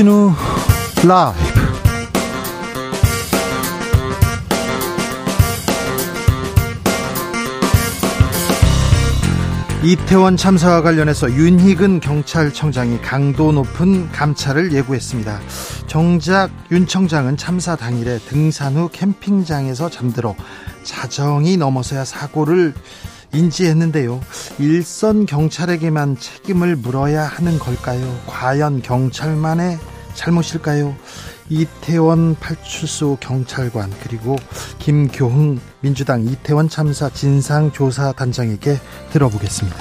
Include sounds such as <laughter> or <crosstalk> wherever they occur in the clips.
주진우 라이브 이태원 참사와 관련해서 윤희근 경찰청장이 강도 높은 감찰을 예고했습니다. 정작 윤 청장은 참사 당일에 등산 후 캠핑장에서 잠들어 자정이 넘어서야 사고를 인지했는데요. 일선 경찰에게만 책임을 물어야 하는 걸까요? 과연 경찰만의 잘못일까요? 이태원 팔출소 경찰관 그리고 김교흥 민주당 이태원 참사 진상조사 단장에게 들어보겠습니다.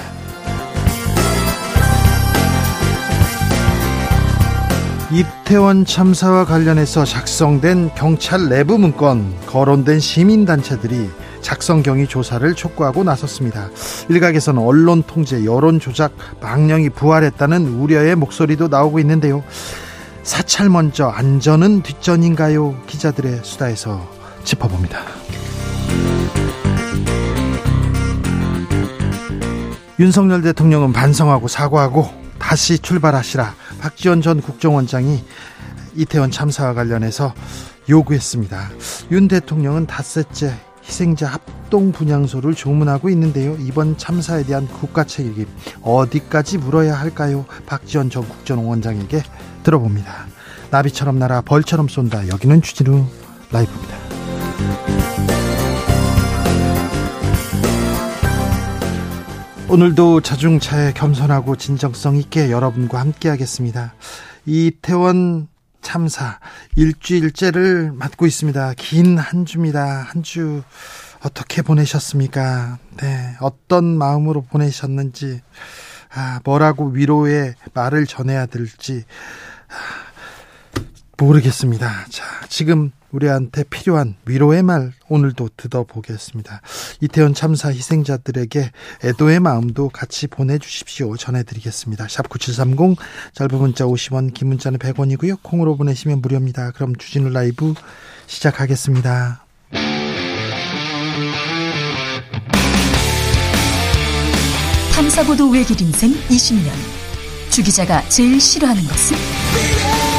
이태원 참사와 관련해서 작성된 경찰 내부 문건 거론된 시민단체들이 작성 경위 조사를 촉구하고 나섰습니다. 일각에서는 언론 통제, 여론 조작, 망령이 부활했다는 우려의 목소리도 나오고 있는데요. 사찰 먼저 안전은 뒷전인가요? 기자들의 수다에서 짚어봅니다. 윤석열 대통령은 반성하고 사과하고 다시 출발하시라. 박지원 전 국정원장이 이태원 참사와 관련해서 요구했습니다. 윤 대통령은 닷새째 희생자 합동 분향소를 조문하고 있는데요. 이번 참사에 대한 국가 책임 어디까지 물어야 할까요? 박지원 전 국정원장에게 들어봅니다. 나비처럼 날아 벌처럼 쏜다. 여기는 주진우 라이브입니다. 오늘도 자중차에 겸손하고 진정성 있게 여러분과 함께하겠습니다. 이태원 참사 일주일째를 맞고 있습니다. 긴 한 주입니다. 한 주 어떻게 보내셨습니까? 네, 어떤 마음으로 보내셨는지, 아, 뭐라고 위로의 말을 전해야 될지 아, 모르겠습니다. 자, 지금 우리한테 필요한 위로의 말 오늘도 듣어보겠습니다. 이태원 참사 희생자들에게 애도의 마음도 같이 보내주십시오. 전해드리겠습니다. 샵 9730 짧은 문자 50원 긴 문자는 100원이고요. 콩으로 보내시면 무료입니다. 그럼 주진우 라이브 시작하겠습니다. 탐사보도 외길 인생 20년 주 기자가 제일 싫어하는 것은?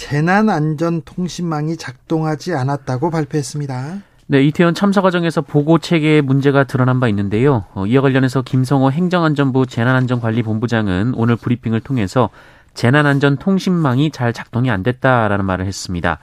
재난안전통신망이 작동하지 않았다고 발표했습니다. 네, 이태원 참사 과정에서 보고 체계에 문제가 드러난 바 있는데요. 어, 이와 관련해서 김성호 행정안전부 재난안전관리본부장은 오늘 브리핑을 통해서 재난안전통신망이 잘 작동이 안 됐다라는 말을 했습니다.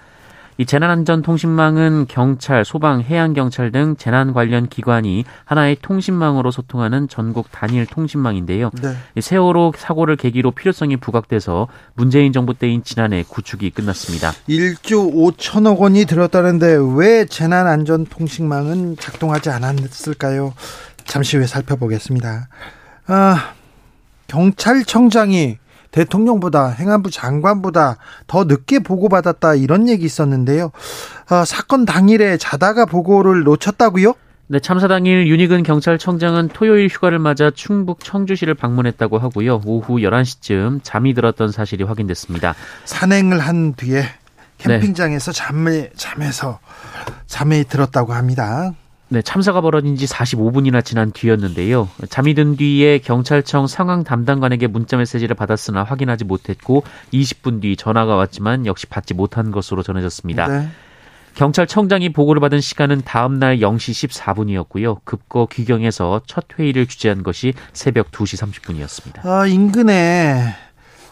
이 재난안전통신망은 경찰, 소방, 해양경찰 등 재난 관련 기관이 하나의 통신망으로 소통하는 전국 단일 통신망인데요. 네. 세월호 사고를 계기로 필요성이 부각돼서 문재인 정부 때인 지난해 구축이 끝났습니다. 1조 5천억 원이 들었다는데 왜 재난안전통신망은 작동하지 않았을까요? 잠시 후에 살펴보겠습니다. 아, 경찰청장이 대통령보다 행안부 장관보다 더 늦게 보고받았다 이런 얘기 있었는데요. 아, 사건 당일에 자다가 보고를 놓쳤다고요? 네, 참사 당일 윤희근 경찰청장은 토요일 휴가를 맞아 충북 청주시를 방문했다고 하고요. 오후 11시쯤 잠이 들었던 사실이 확인됐습니다. 산행을 한 뒤에 캠핑장에서 네. 잠에 잠에서 잠에 들었다고 합니다. 네, 참사가 벌어진 지 45분이나 지난 뒤였는데요. 잠이 든 뒤에 경찰청 상황 담당관에게 문자 메시지를 받았으나 확인하지 못했고 20분 뒤 전화가 왔지만 역시 받지 못한 것으로 전해졌습니다. 네. 경찰청장이 보고를 받은 시간은 다음 날 0시 14분이었고요. 급거 귀경해서 첫 회의를 주재한 것이 새벽 2시 30분이었습니다. 아, 인근에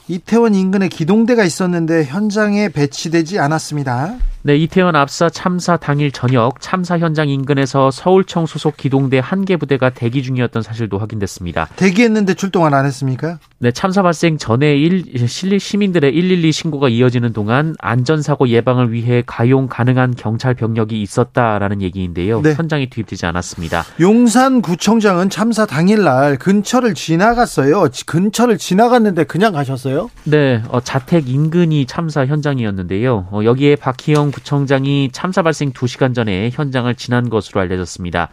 이태원 인근에 기동대가 있었는데 현장에 배치되지 않았습니다. 네, 이태원 압사 참사 당일 저녁 참사 현장 인근에서 서울청 소속 기동대 한 개 부대가 대기 중이었던 사실도 확인됐습니다. 대기했는데 출동을 안 했습니까? 네, 참사 발생 전에 일, 시민들의 112 신고가 이어지는 동안 안전사고 예방을 위해 가용 가능한 경찰 병력이 있었다라는 얘기인데요. 네. 현장에 투입되지 않았습니다. 용산구청장은 참사 당일날 근처를 지나갔어요. 근처를 지나갔는데 그냥 가셨어요? 네, 어, 자택 인근이 참사 현장이었는데요. 어, 여기에 박희영 구청장이 참사 발생 2시간 전에 현장을 지난 것으로 알려졌습니다.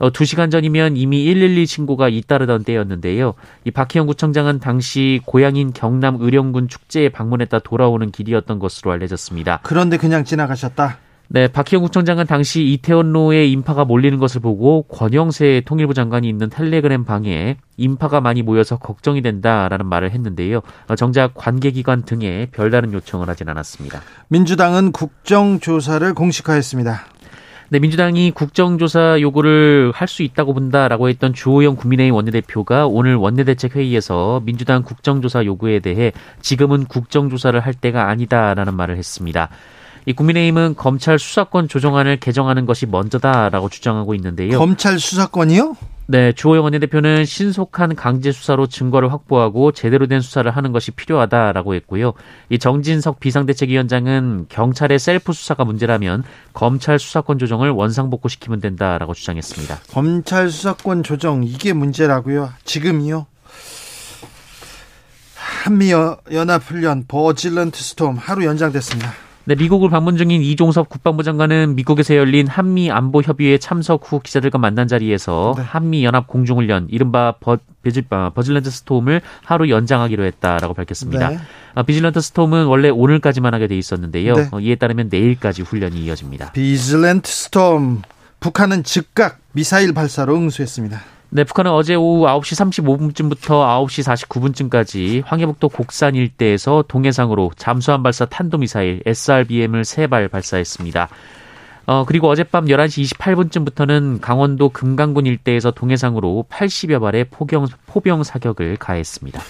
어, 2시간 전이면 이미 112 신고가 잇따르던 때였는데요. 이 박희영 구청장은 당시 고향인 경남 의령군 축제에 방문했다 돌아오는 길이었던 것으로 알려졌습니다. 그런데 그냥 지나가셨다? 네, 박희영 구청장은 당시 이태원로에 인파가 몰리는 것을 보고 권영세 통일부 장관이 있는 텔레그램 방에 인파가 많이 모여서 걱정이 된다라는 말을 했는데요. 어, 정작 관계기관 등에 별다른 요청을 하진 않았습니다. 민주당은 국정조사를 공식화했습니다. 네, 민주당이 국정조사 요구를 할 수 있다고 본다라고 했던 주호영 국민의힘 원내대표가 오늘 원내대책회의에서 민주당 국정조사 요구에 대해 지금은 국정조사를 할 때가 아니다라는 말을 했습니다. 이 국민의힘은 검찰 수사권 조정안을 개정하는 것이 먼저다라고 주장하고 있는데요. 검찰 수사권이요? 네, 주호영 원내대표는 신속한 강제 수사로 증거를 확보하고 제대로 된 수사를 하는 것이 필요하다라고 했고요. 이 정진석 비상대책위원장은 경찰의 셀프 수사가 문제라면 검찰 수사권 조정을 원상복구시키면 된다라고 주장했습니다. 검찰 수사권 조정 이게 문제라고요? 지금이요? 한미 연합 훈련 비질런트 스톰 하루 연장됐습니다. 네, 미국을 방문 중인 이종섭 국방부 장관은 미국에서 열린 한미 안보 협의회 참석 후 기자들과 만난 자리에서 네. 한미 연합 공중훈련 이른바 비, 아, 비질런트 스톰을 하루 연장하기로 했다라고 밝혔습니다. 네. 아, 비질런트 스톰은 원래 오늘까지만 하게 돼 있었는데요. 네. 어, 이에 따르면 내일까지 훈련이 이어집니다. 비질런트 스톰 북한은 즉각 미사일 발사로 응수했습니다. 네, 북한은 어제 오후 9시 35분쯤부터 9시 49분쯤까지 황해북도 곡산 일대에서 동해상으로 잠수함 발사 탄도미사일 SRBM을 3발 발사했습니다. 어, 그리고 어젯밤 11시 28분쯤부터는 강원도 금강군 일대에서 동해상으로 80여 발의 포경, 포병 사격을 가했습니다.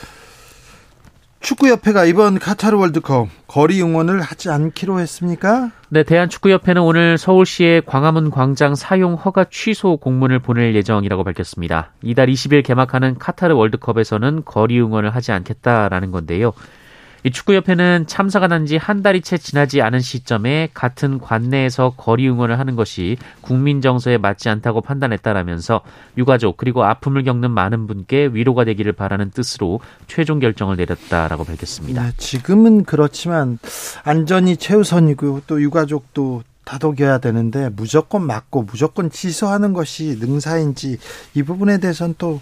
축구협회가 이번 카타르 월드컵 거리 응원을 하지 않기로 했습니까? 네, 대한축구협회는 오늘 서울시에 광화문 광장 사용 허가 취소 공문을 보낼 예정이라고 밝혔습니다. 이달 20일 개막하는 카타르 월드컵에서는 거리 응원을 하지 않겠다라는 건데요. 이 축구협회는 참사가 난 지 한 달이 채 지나지 않은 시점에 같은 관내에서 거리 응원을 하는 것이 국민 정서에 맞지 않다고 판단했다라면서 유가족 그리고 아픔을 겪는 많은 분께 위로가 되기를 바라는 뜻으로 최종 결정을 내렸다라고 밝혔습니다. 네, 지금은 그렇지만 안전이 최우선이고 또 유가족도 다독여야 되는데 무조건 막고 무조건 취소하는 것이 능사인지 이 부분에 대해서는 또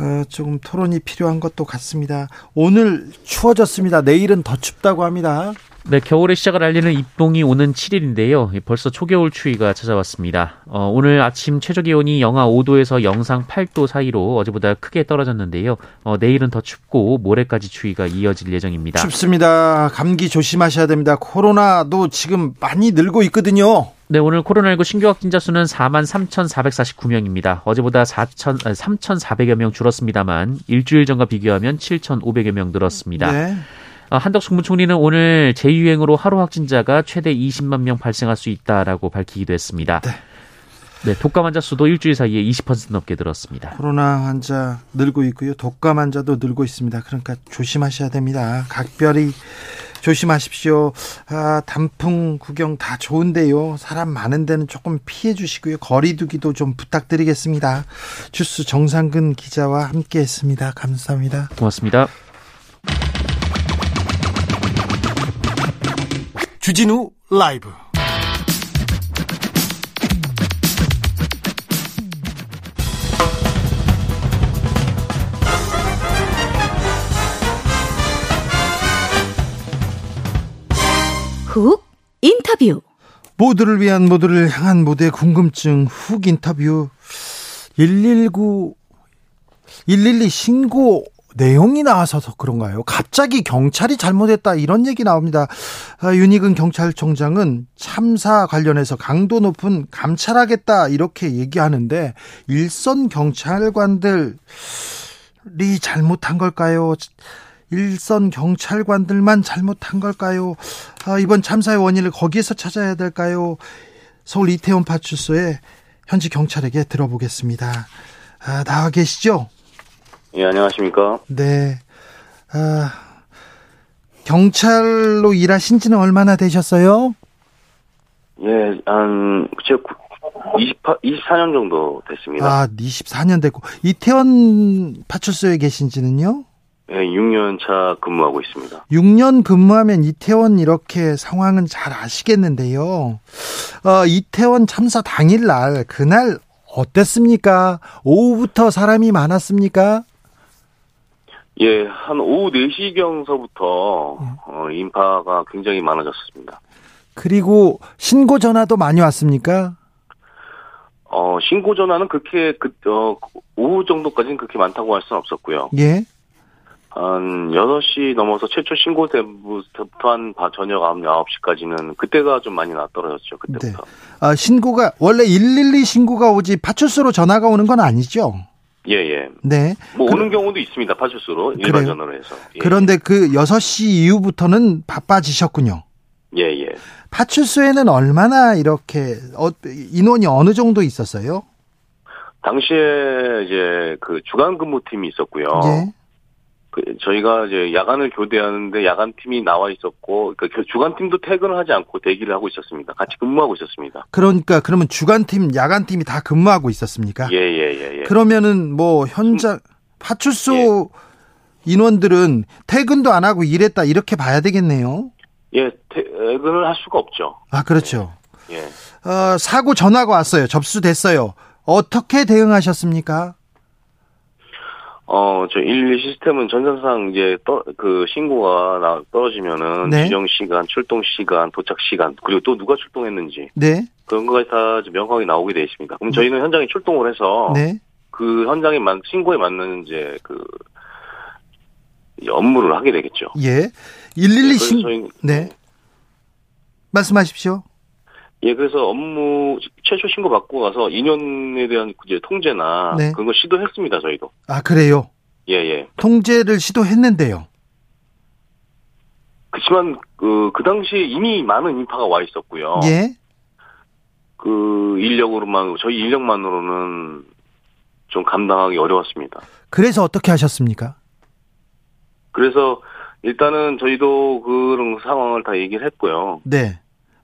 어, 조금 토론이 필요한 것도 같습니다. 오늘 추워졌습니다. 내일은 더 춥다고 합니다. 네, 겨울의 시작을 알리는 입동이 오는 7일인데요. 벌써 초겨울 추위가 찾아왔습니다. 어, 오늘 아침 최저 기온이 영하 5도에서 영상 8도 사이로 어제보다 크게 떨어졌는데요. 어, 내일은 더 춥고 모레까지 추위가 이어질 예정입니다. 춥습니다. 감기 조심하셔야 됩니다. 코로나도 지금 많이 늘고 있거든요. 네, 오늘 코로나19 신규 확진자 수는 4만 3,449명입니다. 어제보다 4천, 3,400여 명 줄었습니다만 일주일 전과 비교하면 7,500여 명 늘었습니다. 네. 어, 한덕수 국무총리는 오늘 재유행으로 하루 확진자가 최대 20만 명 발생할 수 있다라고 밝히기도 했습니다. 네. 네, 독감 환자 수도 일주일 사이에 20% 넘게 늘었습니다. 코로나 환자 늘고 있고요. 독감 환자도 늘고 있습니다. 그러니까 조심하셔야 됩니다. 각별히 조심하십시오. 아, 단풍 구경 다 좋은데요. 사람 많은 데는 조금 피해 주시고요. 거리두기도 좀 부탁드리겠습니다. 주스 정상근 기자와 함께 했습니다. 감사합니다. 고맙습니다. 주진우 라이브. 훅 인터뷰. 모두를 위한 모두를 향한 모두의 궁금증 훅 인터뷰. 119 112 신고 내용이 나와서 그런가요? 갑자기 경찰이 잘못했다 이런 얘기 나옵니다. 아, 윤희근 경찰청장은 참사 관련해서 강도 높은 감찰하겠다 이렇게 얘기하는데 일선 경찰관들이 잘못한 걸까요? 일선 경찰관들만 잘못한 걸까요? 아, 이번 참사의 원인을 거기에서 찾아야 될까요? 서울 이태원 파출소에 현지 경찰에게 들어보겠습니다. 아, 나와 계시죠? 예, 안녕하십니까? 네. 아, 경찰로 일하신 지는 얼마나 되셨어요? 예, 한, 제가 28, 24년 정도 됐습니다. 아, 24년 됐고. 이태원 파출소에 계신 지는요? 예, 6년 차 근무하고 있습니다. 6년 근무하면 이태원 이렇게 상황은 잘 아시겠는데요. 어, 이태원 참사 당일날, 그날 어땠습니까? 오후부터 사람이 많았습니까? 예, 한 오후 4시경서부터, 어, 인파가 굉장히 많아졌습니다. 그리고 신고 전화도 많이 왔습니까? 어, 신고 전화는 그렇게, 그, 어, 오후 정도까지는 그렇게 많다고 할 수는 없었고요. 예. 한 6시 넘어서 최초 신고부터 한 바- 저녁 9시까지는 그때가 좀 많이 나떨어졌죠. 그때부터. 아, 신고가, 원래 112 신고가 오지 파출소로 전화가 오는 건 아니죠? 예, 예. 네. 뭐 그- 오는 경우도 있습니다. 파출소로. 일반? 전화로 해서. 예, 그런데 그 6시 이후부터는 바빠지셨군요. 예, 예. 파출소에는 얼마나 이렇게, 어, 인원이 어느 정도 있었어요? 당시에 이제 그 주간 근무팀이 있었고요. 예. 그 저희가 이제 야간을 교대하는데 야간 팀이 나와 있었고 그 주간 팀도 퇴근을 하지 않고 대기를 하고 있었습니다. 같이 근무하고 있었습니다. 그러니까 그러면 주간 팀, 야간 팀이 다 근무하고 있었습니까? 예, 예, 예, 예. 그러면은 뭐 현장 파출소 인원들은 퇴근도 안 하고 일했다 이렇게 봐야 되겠네요. 예, 퇴근을 할 수가 없죠. 아 그렇죠. 예. 어, 사고 전화가 왔어요. 접수됐어요. 어떻게 대응하셨습니까? 어, 저112 시스템은 전산상 이제 떠, 그 신고가 나, 떨어지면은 네. 지정 시간, 출동 시간, 도착 시간, 그리고 또 누가 출동했는지 네, 그런 거가 다 명확하게 나오게 돼 있습니다. 그럼 저희는 현장에 출동을 해서 네, 그 현장에 만 신고에 맞는 이제 그 업무를 하게 되겠죠. 예. 112 그래서 신, 저희 네. 말씀하십시오. 예, 그래서 업무 최초 신고 받고 가서 인연에 대한 이제 통제나 네. 그런 거 시도했습니다. 저희도. 아 그래요. 예, 예. 통제를 시도했는데요. 그렇지만 그, 그 당시에 이미 많은 인파가 와 있었고요. 예. 그 인력으로만 저희 인력만으로는 좀 감당하기 어려웠습니다. 그래서 어떻게 하셨습니까? 그래서 일단은 저희도 그런 상황을 다 얘기를 했고요. 네.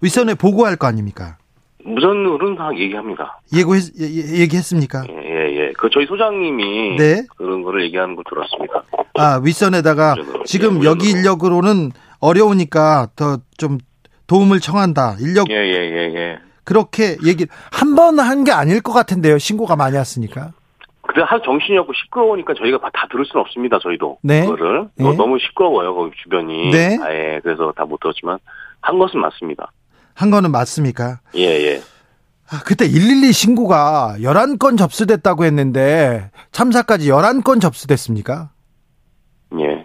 윗선에 보고할 거 아닙니까? 무전으로는 다 얘기합니다. 예고했, 예, 예, 얘기했습니까? 예, 예, 예. 그 저희 소장님이 네. 그런 거를 얘기하는 걸 들었습니다. 아, 윗선에다가 무전으로. 지금 예, 여기. 인력으로는 어려우니까 더 좀 도움을 청한다. 인력 예, 예, 예, 예. 그렇게 얘기 한 번 한 게 아닐 것 같은데요. 신고가 많이 왔으니까. 근데 할 정신이 없고 시끄러우니까 저희가 다 들을 수는 없습니다. 저희도 네. 그거를 네. 어, 너무 시끄러워요. 거기 주변이. 네. 아예 그래서 다 못 들었지만 한 것은 맞습니다. 한 거는 맞습니까? 예, 예. 아, 그때 112 신고가 11건 접수됐다고 했는데 참사까지 11건 접수됐습니까? 예.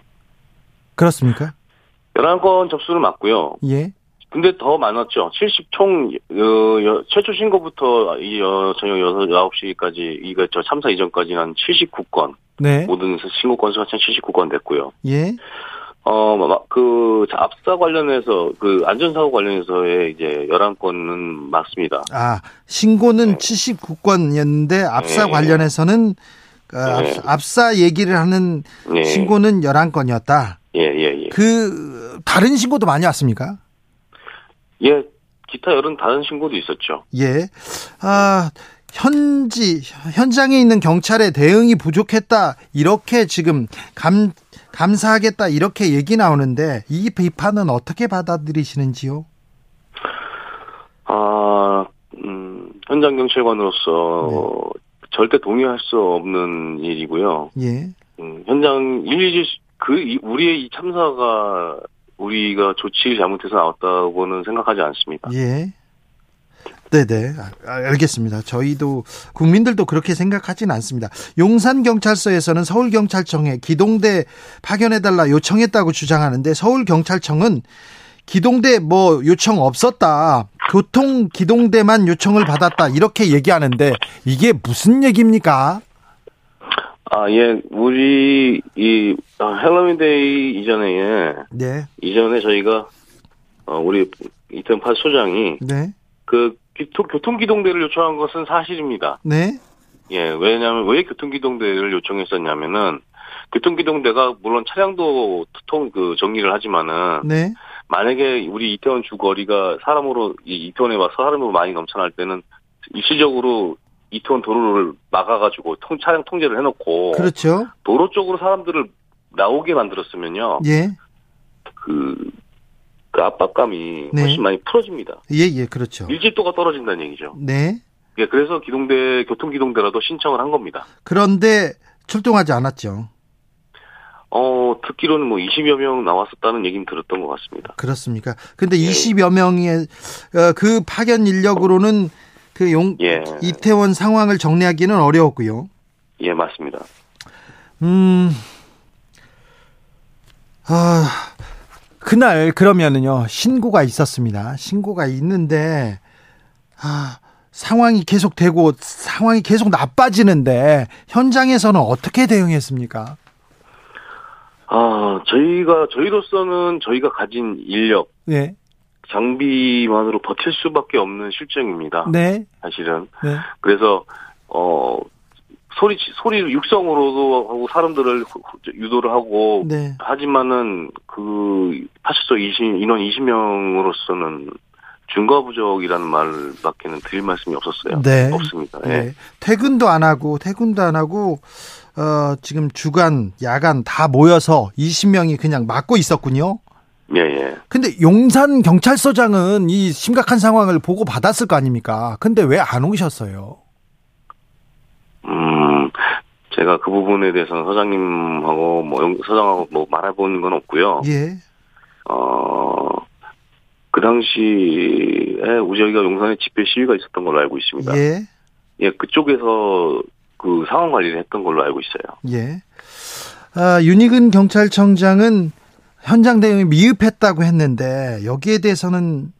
그렇습니까? 11건 접수는 맞고요. 예. 근데 더 많았죠. 70 총 어, 여- 최초 신고부터 이 어, 저녁 6, 9시까지 이거 저 참사 이전까지는 한 79건 네. 모든 신고 건수가 79건 됐고요. 예. 어, 그 압사 관련해서 그 안전사고 관련해서의 이제 11건은 맞습니다. 아, 신고는 네. 79건이었는데 압사 네. 관련해서는 어, 네. 압- 압사 얘기를 하는 예. 신고는 11건이었다. 예, 예, 예. 그 다른 신고도 많이 왔습니까? 예, 기타 여러 다른 신고도 있었죠. 예. 아, 현지 현장에 있는 경찰의 대응이 부족했다. 이렇게 지금 감 감사하겠다 이렇게 얘기 나오는데 이 비판은 어떻게 받아들이시는지요? 아, 음, 현장 경찰관으로서 절대 동의할 수 없는 일이고요. 예. 음, 현장 일일이 그 이- 우리의 이 참사가 우리가 조치를 잘못해서 나왔다고는 생각하지 않습니다. 예. 네네. 아, 알겠습니다. 저희도 국민들도 그렇게 생각하진 않습니다. 용산경찰서에서는 서울경찰청에 기동대 파견해달라 요청했다고 주장하는데 서울경찰청은 기동대 뭐 요청 없었다. 교통 기동대만 요청을 받았다. 이렇게 얘기하는데 이게 무슨 얘기입니까? 아, 예, 우리, 이, 아, 헬로윈데이 이전에, 예, 네, 이전에 저희가, 어, 우리 이태원 파출소장이 네, 그 교통, 교통기동대를 요청한 것은 사실입니다. 네, 예, 왜냐하면 왜 교통기동대를 요청했었냐면은 교통기동대가 물론 차량도 통, 그 정리를 하지만은 네, 만약에 우리 이태원 주 거리가 사람으로 이 이태원에 와서 사람으로 많이 넘쳐날 때는 일시적으로 이태원 도로를 막아가지고 통, 차량 통제를 해놓고 그렇죠. 도로 쪽으로 사람들을 나오게 만들었으면요 예, 그, 그 압박감이 네. 훨씬 많이 풀어집니다. 예, 예, 그렇죠. 밀집도가 떨어진다는 얘기죠. 네. 예, 그래서 기동대 교통기동대라도 신청을 한 겁니다. 그런데 출동하지 않았죠. 어, 듣기로는 뭐 20여 명 나왔었다는 얘기는 들었던 것 같습니다. 그렇습니까? 근데 예. 20여 명의 어, 그 파견 인력으로는 그 용, 예. 이태원 상황을 정리하기는 어려웠고요. 예, 맞습니다. 음, 아, 그날 그러면은요, 신고가 있었습니다. 신고가 있는데, 아, 상황이 계속 되고, 상황이 계속 나빠지는데, 현장에서는 어떻게 대응했습니까? 아, 저희가, 저희로서는 저희가 가진 인력, 네, 장비만으로 버틸 수밖에 없는 실정입니다. 네, 사실은. 네, 그래서, 어, 소리, 소리 육성으로도 하고 사람들을 유도를 하고, 네. 하지만은 그 파출소 20, 인원 20명으로서는 준거 부족이라는 말밖에는 드릴 말씀이 없었어요. 네. 없습니다. 예. 네. 퇴근도 안 하고, 퇴근도 안 하고, 어, 지금 주간, 야간 다 모여서 20명이 그냥 막고 있었군요. 예, 예. 근데 용산 경찰서장은 이 심각한 상황을 보고 받았을 거 아닙니까? 근데 왜 안 오셨어요? 음, 제가 그 부분에 대해서는 서장님하고 뭐 영- 서장하고 뭐 말해본 건 없고요. 예. 어, 그 당시에 저희가 용산에 집회 시위가 있었던 걸로 알고 있습니다. 예, 예. 그쪽에서 그 상황 관리를 했던 걸로 알고 있어요. 예. 아, 윤희근 경찰청장은 현장 대응이 미흡했다고 했는데 여기에 대해서는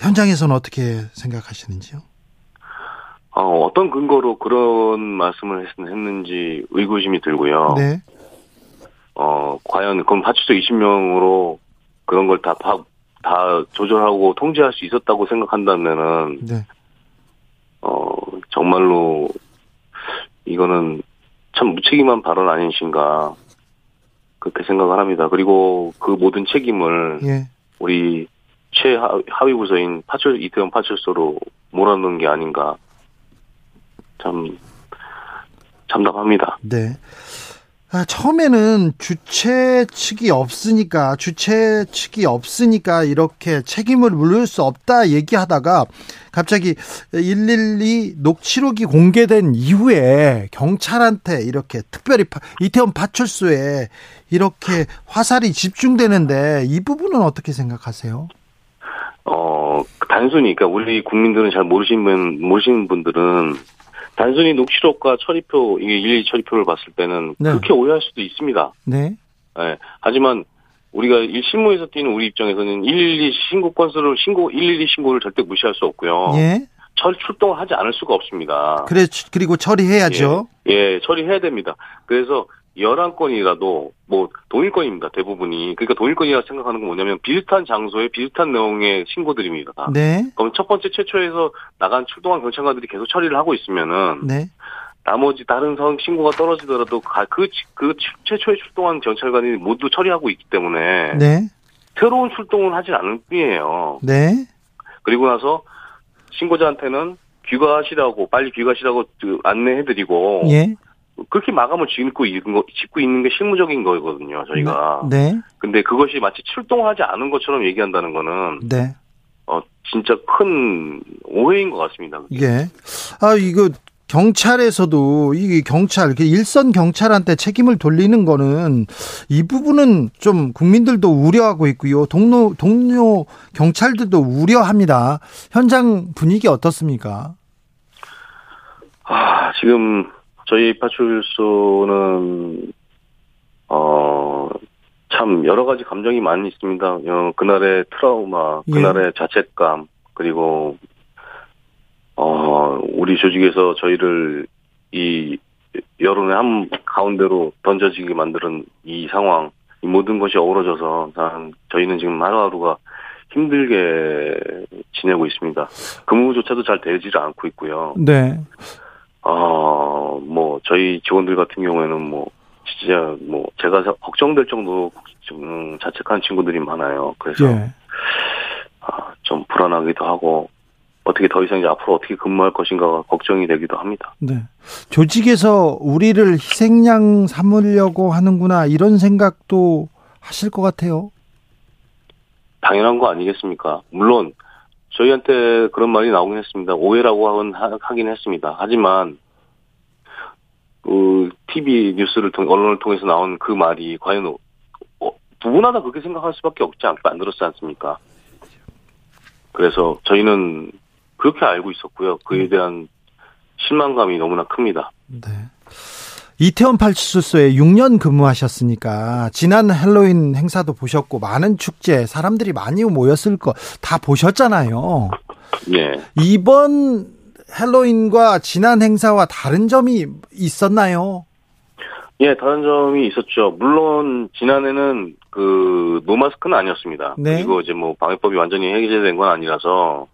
현장에서는 어떻게 생각하시는지요? 어, 어떤 근거로 그런 말씀을 했, 는지 의구심이 들고요. 네. 어, 과연 그럼 파출소 20명으로 그런 걸 다 다 조절하고 통제할 수 있었다고 생각한다면은 네. 어, 정말로 이거는 참 무책임한 발언 아니신가 그렇게 생각을 합니다. 그리고 그 모든 책임을 예. 우리 최하위 부서인 파출 이태원 파출소로 몰아넣은 게 아닌가 참 참담합니다. 네. 아, 처음에는 주최 측이 없으니까, 주최 측이 없으니까 이렇게 책임을 물을 수 없다 얘기하다가 갑자기 112 녹취록이 공개된 이후에 경찰한테 이렇게 특별히 파- 이태원 파출소에 이렇게 화살이 집중되는데 이 부분은 어떻게 생각하세요? 어 단순히 그러니까 우리 국민들은 잘 모르시는 분 모르시는 분들은 단순히 녹취록과 처리표 이게 일일이 처리표를 봤을 때는 네. 그렇게 오해할 수도 있습니다. 네. 예. 하지만 우리가 일 신문에서 뛰는 우리 입장에서는 112 신고 건수를 신고 112 신고를 절대 무시할 수 없고요. 예. 철 출동을 하지 않을 수가 없습니다. 그래, 그리고 처리해야죠. 예, 예, 처리해야 됩니다. 그래서 11건이라도 뭐 동일건입니다. 대부분이. 그러니까 동일건이라 생각하는 건 뭐냐면 비슷한 장소에 비슷한 내용의 신고들입니다. 다. 네. 그럼 첫 번째 최초에서 나간 출동한 경찰관들이 계속 처리를 하고 있으면은 네. 나머지 다른 성 신고가 떨어지더라도 가- 그, 치- 그 치- 최초에 출동한 경찰관이 모두 처리하고 있기 때문에 네. 새로운 출동을 하진 않을 뿐이에요. 네. 그리고 나서 신고자한테는 귀가하시라고 빨리 귀가하시라고 그 안내해드리고 예. 그렇게 마감을 짓고 있는 거 짓고 있는 게 실무적인 거거든요. 저희가. 네. 근데 그것이 마치 출동하지 않은 것처럼 얘기한다는 거는 네. 어 진짜 큰 오해인 것 같습니다. 예. 아, 이거 경찰에서도 이게 경찰, 그 일선 경찰한테 책임을 돌리는 거는 이 부분은 좀 국민들도 우려하고 있고요. 동료 동료 경찰들도 우려합니다. 현장 분위기 어떻습니까? 아 지금 저희 파출소는 어. 참 여러 가지 감정이 많이 있습니다. 어, 그날의 트라우마, 예. 그날의 자책감, 그리고 어 우리 조직에서 저희를 이 여론의 한 가운데로 던져지게 만드는 이 상황, 이 모든 것이 어우러져서 저희는 지금 하루하루가 힘들게 지내고 있습니다. 근무조차도 잘 되지를 않고 있고요. 네. 어, 뭐, 저희 직원들 같은 경우에는 뭐, 진짜 뭐, 제가 걱정될 정도로 좀 자책하는 친구들이 많아요. 그래서, 예. 아, 좀 불안하기도 하고, 어떻게 더 이상 이제 앞으로 어떻게 근무할 것인가가 걱정이 되기도 합니다. 네. 조직에서 우리를 희생양 삼으려고 하는구나, 이런 생각도 하실 것 같아요. 당연한 거 아니겠습니까? 물론 저희한테 그런 말이 나오긴 했습니다. 오해라고 하긴 했습니다. 하지만 그 TV 뉴스를 통 언론을 통해서 나온 그 말이 과연 어, 누구나 다 그렇게 생각할 수밖에 없지 않, 안 들었지 않습니까? 그래서 저희는 그렇게 알고 있었고요. 그에 대한 실망감이 너무나 큽니다. 네. 이태원 파출소에 6년 근무하셨으니까 지난 헬로윈 행사도 보셨고 많은 축제 사람들이 많이 모였을 거 다 보셨잖아요. 예. 이번 헬로윈과 지난 행사와 다른 점이 있었나요? 예, 다른 점이 있었죠. 물론 지난해는 그 노마스크는 아니었습니다. 네. 그리고 이제 뭐 방역법이 완전히 해제된 건 아니라서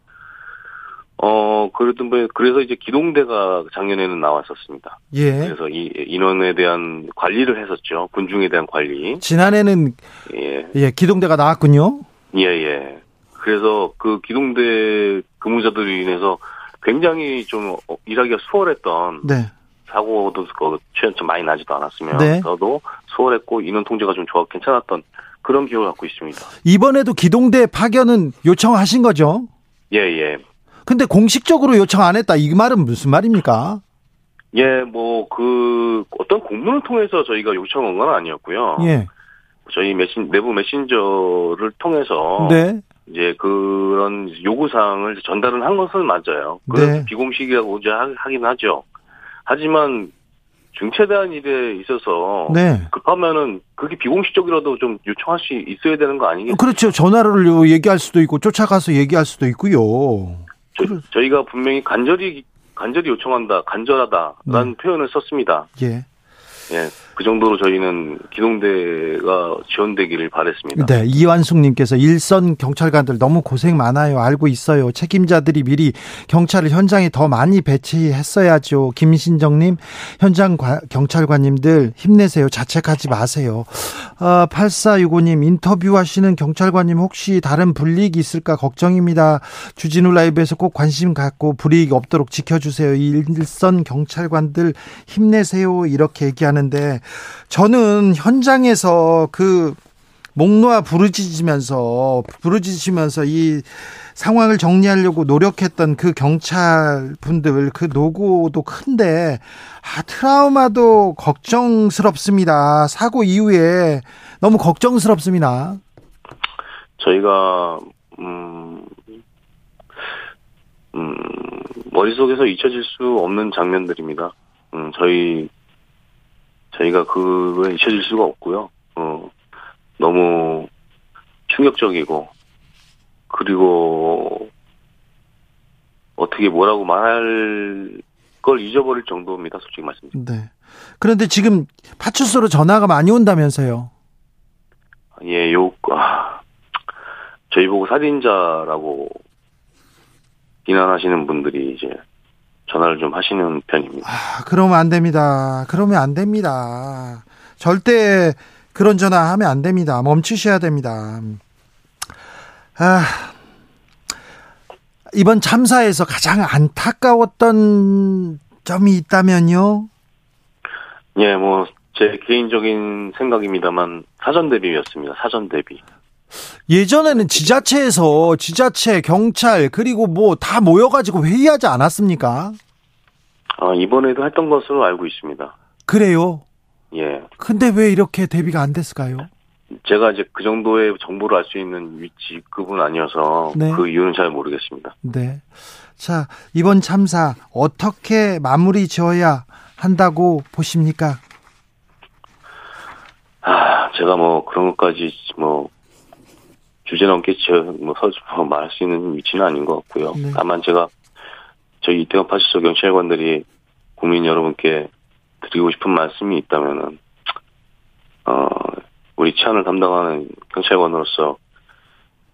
어, 그랬던 뭐, 그래서 이제 기동대가 작년에는 나왔었습니다. 예. 그래서 이 인원에 대한 관리를 했었죠. 군중에 대한 관리. 지난해는 예, 예, 기동대가 나왔군요. 예, 예. 그래서 그 기동대 근무자들로 인해서 굉장히 좀 어, 일하기가 수월했던 네. 사고도 그좀 많이 나지도 않았으면 네. 저도 수월했고 인원 통제가 좀 좋아 괜찮았던 그런 기억을 갖고 있습니다. 이번에도 기동대 파견은 요청하신 거죠? 예, 예. 근데 공식적으로 요청 안 했다. 이 말은 무슨 말입니까? 예, 뭐, 그, 어떤 공문을 통해서 저희가 요청한 건 아니었고요. 예. 저희 메신, 내부 메신저를 통해서. 네. 이제 그런 요구사항을 전달을 한 것은 맞아요. 그래서 네. 비공식이라고 이제 하- 하긴 하죠. 하지만 중체대한 일에 있어서 네. 급하면은 그게 비공식적이라도 좀 요청할 수 있어야 되는 거 아니겠습니까? 그렇죠. 전화로 얘기할 수도 있고 쫓아가서 얘기할 수도 있고요. 저, 희가 분명히 간절히 간절히 요청한다, 간절하다라는 표현을 썼습니다. 예. 예, 그 정도로 저희는 기동대가 지원되기를 바랬습니다. 네, 이완숙님께서 일선 경찰관들 너무 고생 많아요. 알고 있어요. 책임자들이 미리 경찰을 현장에 더 많이 배치했어야죠. 김신정님, 현장 과- 경찰관님들 힘내세요. 자책하지 마세요. 아, 8465님, 인터뷰하시는 경찰관님 혹시 다른 불이익이 있을까 걱정입니다. 주진우 라이브에서 꼭 관심 갖고 불이익 없도록 지켜주세요. 일선 경찰관들 힘내세요. 이렇게 얘기하는데 저는 현장에서 그 목 놓아 부르짖으면서 부르짖으면서 이 상황을 정리하려고 노력했던 그 경찰 분들 그 노고도 큰데 아 트라우마도 걱정스럽습니다. 사고 이후에 너무 걱정스럽습니다. 저희가 음, 음, 머릿속에서 잊혀질 수 없는 장면들입니다. 음, 저희 저희가 그거에 잊혀질 수가 없고요. 어, 너무 충격적이고 그리고 어떻게 뭐라고 말할 걸 잊어버릴 정도입니다. 솔직히 말씀드리면. 네. 그런데 지금 파출소로 전화가 많이 온다면서요. 예, 요, 아, 저희 보고 살인자라고 비난하시는 분들이 이제 전화를 좀 하시는 편입니다. 아, 그러면 안 됩니다. 그러면 안 됩니다. 절대 그런 전화 하면 안 됩니다. 멈추셔야 됩니다. 아, 이번 참사에서 가장 안타까웠던 점이 있다면요? 예, 뭐, 제 개인적인 생각입니다만, 사전 대비였습니다. 사전 대비. 예전에는 지자체에서 지자체, 경찰, 그리고 뭐 다 모여가지고 회의하지 않았습니까? 아, 이번에도 했던 것으로 알고 있습니다. 그래요. 예. 근데 왜 이렇게 대비가 안 됐을까요? 제가 이제 그 정도의 정보를 알 수 있는 위치급은 아니어서 네. 그 이유는 잘 모르겠습니다. 네. 자, 이번 참사 어떻게 마무리 지어야 한다고 보십니까? 아, 제가 뭐 그런 것까지 뭐 주제 넘게 뭐 서, 뭐 말할 수 있는 위치는 아닌 것 같고요. 네. 다만 제가 저희 이태원 파출소 경찰관들이 국민 여러분께 드리고 싶은 말씀이 있다면은 어 우리 치안을 담당하는 경찰관으로서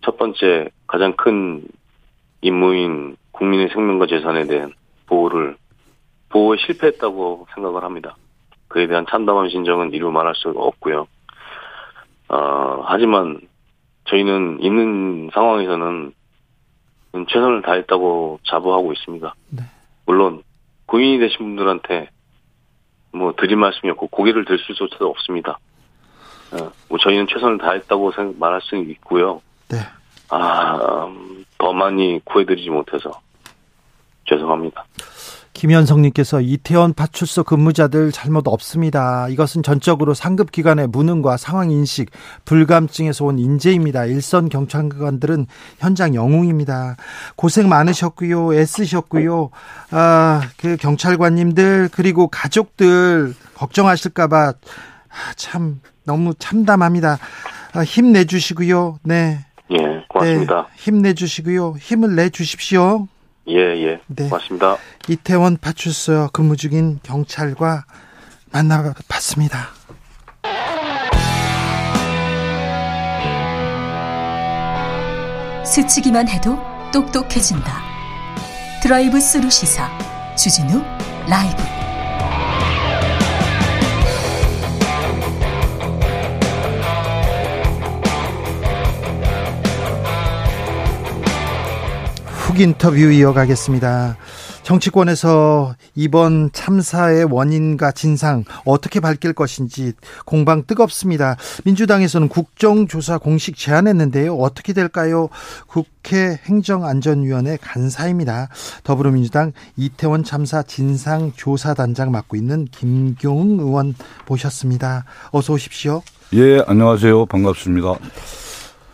첫 번째 가장 큰 임무인 국민의 생명과 재산에 대한 보호를 보호에 실패했다고 생각을 합니다. 그에 대한 참담한 심정은 이루 말할 수가 없고요. 어, 하지만 저희는 있는 상황에서는 최선을 다했다고 자부하고 있습니다. 네. 물론 고인이 되신 분들한테 뭐 드릴 말씀이 없고 고개를 들 수조차도 없습니다. 어, 뭐 저희는 최선을 다했다고 말할 수 있고요. 네. 아, 음, 더 많이 구해드리지 못해서 죄송합니다. 김현성님께서 이태원 파출소 근무자들 잘못 없습니다. 이것은 전적으로 상급 기관의 무능과 상황 인식, 불감증에서 온 인재입니다. 일선 경찰관들은 현장 영웅입니다. 고생 많으셨고요, 애쓰셨고요. 아, 그 경찰관님들 그리고 가족들 걱정하실까봐 아, 참 너무 참담합니다. 아, 힘내주시고요. 네. 예, 고맙습니다. 네, 힘내주시고요. 힘을 내주십시오. 예, 예. 네. 고맙습니다. 이태원 파출소 근무 중인 경찰과 만나봤습니다. 스치기만 해도 똑똑해진다. 드라이브 스루 시사 주진우 라이브. 훅 인터뷰 이어가겠습니다. 정치권에서 이번 참사의 원인과 진상 어떻게 밝힐 것인지 공방 뜨겁습니다. 민주당에서는 국정조사 공식 제안했는데요. 어떻게 될까요? 국회 행정안전위원회 간사입니다. 더불어민주당 이태원 참사 진상조사단장 맡고 있는 김경웅 의원 모셨습니다. 어서 오십시오. 예, 안녕하세요. 반갑습니다.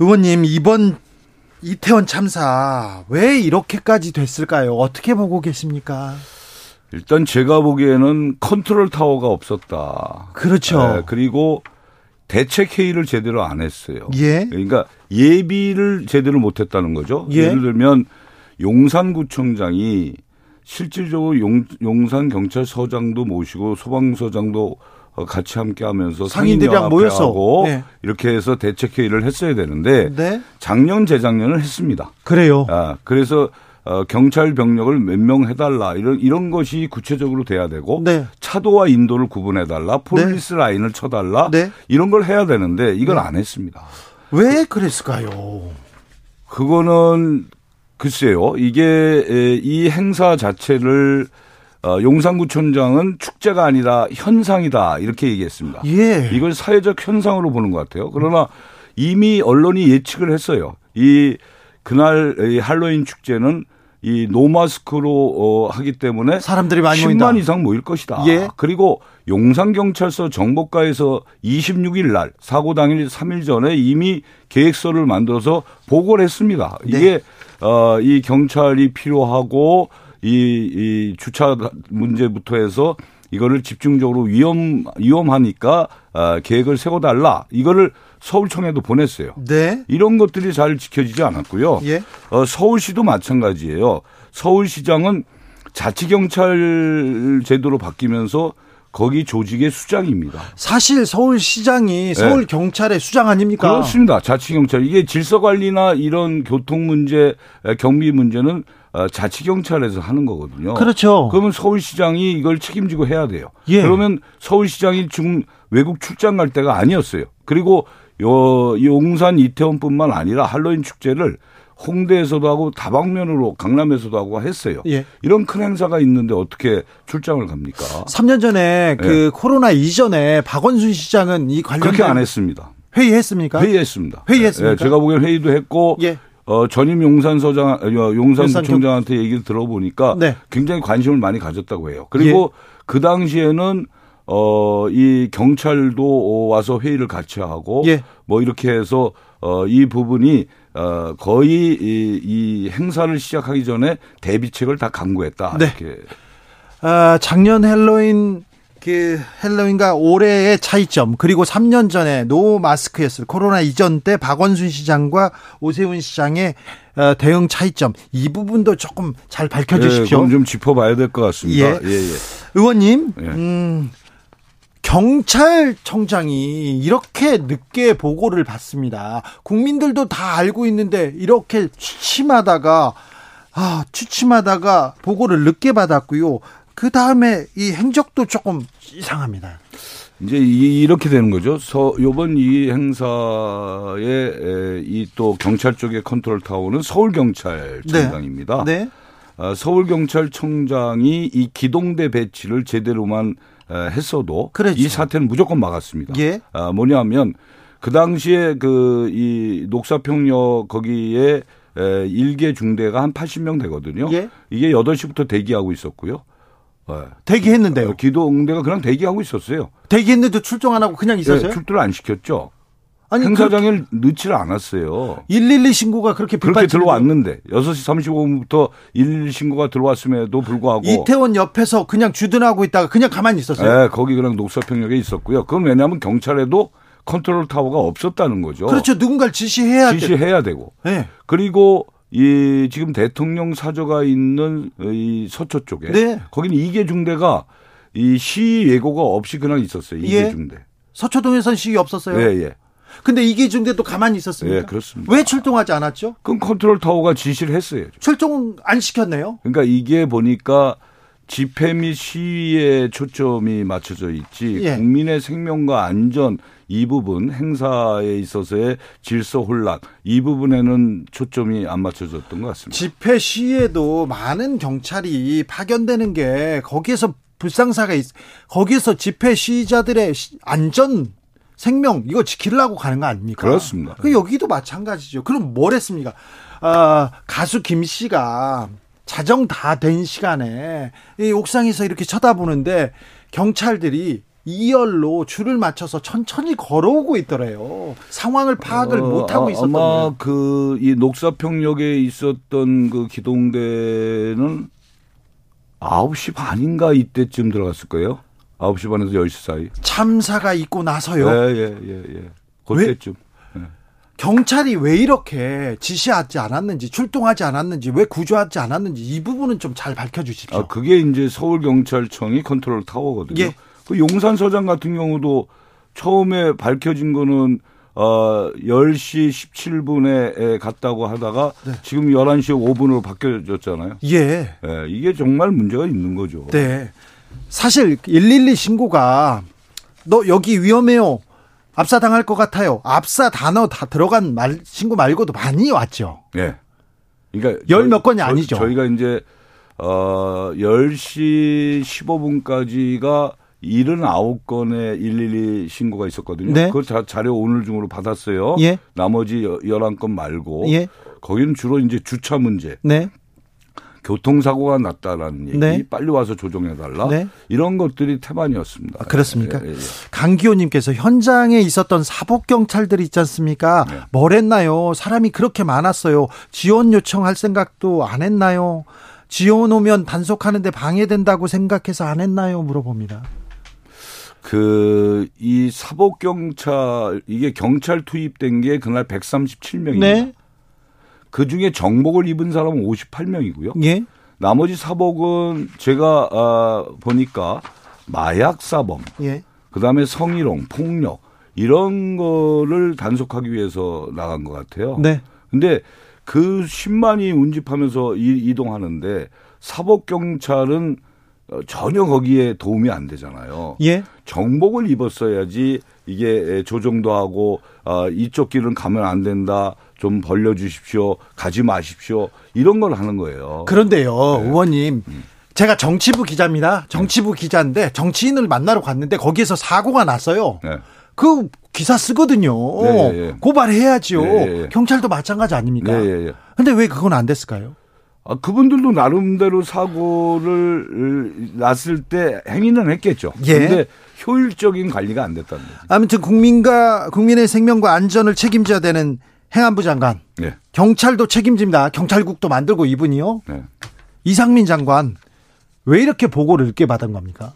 의원님, 이번 이태원 참사 왜 이렇게까지 됐을까요? 어떻게 보고 계십니까? 일단 제가 보기에는 컨트롤 타워가 없었다. 그렇죠. 예, 그리고 대책 회의를 제대로 안 했어요. 예. 그러니까 예비를 제대로 못 했다는 거죠. 예. 예를 들면 용산구청장이 실질적으로 용, 용산 경찰서장도 모시고 소방서장도 어, 같이 함께 하면서 상인들이랑 모여서. 네. 이렇게 해서 대책 회의를 했어야 되는데 네. 작년 재작년을 했습니다. 그래요. 아, 그래서 어, 경찰 병력을 몇 명 해달라 이런 이런 것이 구체적으로 돼야 되고 네. 차도와 인도를 구분해달라 폴리스 라인을 쳐달라 네. 이런 걸 해야 되는데 이걸 안 했습니다. 왜 그랬을까요? 그거는 글쎄요 이게 에, 이 행사 자체를 어, 용산구청장은 축제가 아니라 현상이다 이렇게 얘기했습니다. 예. 이걸 사회적 현상으로 보는 것 같아요. 그러나 이미 언론이 예측을 했어요. 이 그날 이 할로윈 축제는 이 노마스크로 어, 하기 때문에 사람들이 많이 10만 모인다. 이상 모일 것이다. 예. 그리고 용산경찰서 정보과에서 26일 날 사고 당일 3일 전에 이미 계획서를 만들어서 보고를 했습니다. 네. 이게 어, 이 경찰이 필요하고 이, 이 주차 문제부터 해서 이거를 집중적으로 위험 위험하니까 어, 계획을 세워달라 이거를 서울청에도 보냈어요. 네. 이런 것들이 잘 지켜지지 않았고요. 예. 어, 서울시도 마찬가지예요. 서울시장은 자치경찰 제도로 바뀌면서 거기 조직의 수장입니다. 사실 서울시장이 서울 경찰의 수장 아닙니까? 네. 그렇습니다. 자치경찰. 이게 질서관리나 이런 교통 문제, 경비 문제는 어, 자치경찰에서 하는 거거든요. 그렇죠. 그러면 서울시장이 이걸 책임지고 해야 돼요. 예. 그러면 서울시장이 지금 외국 출장 갈 때가 아니었어요. 그리고 요 용산 이태원뿐만 아니라 할로윈 축제를 홍대에서도 하고 다방면으로 강남에서도 하고 했어요. 예. 이런 큰 행사가 있는데 어떻게 출장을 갑니까? 3년 전에 그 코로나 이전에 박원순 시장은 이 관련 예. 그렇게 안 했습니다. 회의했습니까? 회의했습니다. 회의했습니까? 예, 제가 보기엔 회의도 했고 예. 어, 전임 용산 서장, 어, 용산구청장한테 얘기를 들어보니까 네. 굉장히 관심을 많이 가졌다고 해요. 그리고 그 당시에는 어, 이 경찰도 와서 회의를 같이 하고 예. 뭐 이렇게 해서 어, 이 부분이 어, 거의 이, 이 행사를 시작하기 전에 대비책을 다 강구했다. 네. 이렇게. 아, 작년 헬로윈 그 헬로윈과 올해의 차이점 그리고 3년 전에 노 마스크였을 코로나 이전 때 박원순 시장과 오세훈 시장의 어, 대응 차이점 이 부분도 조금 잘 예, 밝혀주십시오. 그건 좀 짚어봐야 될 것 같습니다. 예. 예, 예. 의원님, 예. 음, 경찰청장이 이렇게 늦게 보고를 받습니다. 국민들도 다 알고 있는데 이렇게 취침하다가 아, 취침하다가 보고를 늦게 받았고요. 그 다음에 이 행적도 조금 이상합니다. 이제 이렇게 되는 거죠. 서, 요번 이 행사의 이 또 경찰 쪽의 컨트롤 타워는 서울경찰청장입니다. 네. 네. 아, 서울경찰청장이 이 기동대 배치를 제대로만 했어도 그렇죠. 이 사태는 무조건 막았습니다. 예. 아, 뭐냐면 그 당시에 그 이 녹사평역 거기에 에, 일개 중대가 한 80명 되거든요. 예. 이게 8시부터 대기하고 있었고요. 네. 대기했는데요. 어, 기동대가 그냥 대기하고 있었어요. 대기했는데 출동 안 하고 그냥 있었어요? 네, 출동을 안 시켰죠. 아니, 행사장에 늦지를 않았어요. 112 신고가 그렇게 그렇게 들어왔는데 6시 35분부터 112 신고가 들어왔음에도 불구하고 이태원 옆에서 그냥 주둔하고 있다가 그냥 가만히 있었어요. 네, 거기 그냥 녹사평역에 있었고요. 그건 왜냐하면 경찰에도 컨트롤 타워가 없었다는 거죠. 그렇죠. 누군가를 지시해야 지시해야 되고. 네. 그리고 이 지금 대통령 사저가 있는 이 서초 쪽에 네. 거기는 2개 중대가 이 시위 예고가 없이 그냥 있었어요. 2개 예. 중대. 서초동에선 시위 없었어요. 예, 예. 근데 2개 중대도 가만히 있었습니다. 예, 그렇습니다. 왜 출동하지 않았죠? 그럼 컨트롤 타워가 지시를 했어요. 출동 안 시켰네요. 그러니까 이게 보니까 집회 및 시위에 초점이 맞춰져 있지 예. 국민의 생명과 안전 이 부분 행사에 있어서의 질서 혼란 이 부분에는 초점이 안 맞춰졌던 것 같습니다. 집회 시에도 많은 경찰이 파견되는 게 거기에서 불상사가 있, 거기에서 집회 시위자들의 안전 생명 이거 지키려고 가는 거 아닙니까? 그렇습니다. 그 여기도 마찬가지죠. 그럼 뭘 했습니까? 아, 가수 김 씨가 자정 다 된 시간에 이 옥상에서 이렇게 쳐다보는데 경찰들이 2열로 줄을 맞춰서 천천히 걸어오고 있더래요. 상황을 파악을 어, 못 하고 있었던 아마 그 이 녹사평역에 있었던 그 기동대는 9시 반인가 이때쯤 들어갔을 거예요. 9시 반에서 10시 사이. 참사가 있고 나서요. 예, 예, 예, 예. 그때쯤. 경찰이 왜 이렇게 지시하지 않았는지 출동하지 않았는지 왜 구조하지 않았는지 이 부분은 좀 잘 밝혀 주십시오. 아, 그게 이제 서울 경찰청이 컨트롤 타워거든요. 예. 그 용산 서장 같은 경우도 처음에 밝혀진 거는 어 10시 17분에 갔다고 하다가 네. 지금 11시 5분으로 바뀌어졌잖아요. 예. 예. 이게 정말 문제가 있는 거죠. 네. 사실 112 신고가 너 여기 위험해요. 압사당할 것 같아요. 압사 단어 다 들어간 말, 신고 말고도 많이 왔죠. 예. 그러니까 열 몇 건이 아니죠. 저희가 이제 어 10시 15분까지가 79건의 112 신고가 있었거든요. 네. 그 자료 오늘 중으로 받았어요. 예. 나머지 11건 말고 예. 거기는 주로 이제 주차 문제. 네. 교통사고가 났다라는 얘기, 네. 빨리 와서 조정해달라 네. 이런 것들이 태반이었습니다. 아, 그렇습니까? 예, 예, 예. 강기호님께서 현장에 있었던 사복 경찰들이 있지 않습니까? 네. 뭘 했나요? 사람이 그렇게 많았어요. 지원 요청할 생각도 안 했나요? 지원 오면 단속하는데 방해된다고 생각해서 안 했나요? 물어봅니다. 그, 이 사복경찰, 이게 경찰 투입된 게 그날 137명입니다. 네. 그 중에 정복을 입은 사람은 58명이고요. 예. 나머지 사복은 제가, 아, 보니까 마약 사범, 예. 그 다음에 성희롱, 폭력, 이런 거를 단속하기 위해서 나간 것 같아요. 네. 근데 그 10만이 운집하면서 이 동하는데 사복 경찰은 어, 전혀 거기에 도움이 안 되잖아요. 예. 정복을 입었어야지 이게 조정도 하고 어, 이쪽 길은 가면 안 된다. 좀 벌려주십시오. 가지 마십시오. 이런 걸 하는 거예요. 그런데요, 네. 의원님. 음. 제가 정치부 기자입니다. 정치부 기자인데 정치인을 만나러 갔는데 거기에서 사고가 났어요. 네. 그 기사 쓰거든요. 네, 예, 예. 고발해야지요. 예, 예, 경찰도 마찬가지 아닙니까? 예, 예, 근데 왜 그건 안 됐을까요? 아, 그분들도 나름대로 사고를 났을 때 행위는 했겠죠. 예. 근데 효율적인 관리가 안 됐다는 거죠. 아무튼 국민과 국민의 생명과 안전을 책임져야 되는 행안부 장관. 네. 경찰도 책임집니다. 경찰국도 만들고 이분이요. 네. 이상민 장관 왜 이렇게 보고를 늦게 받은 겁니까?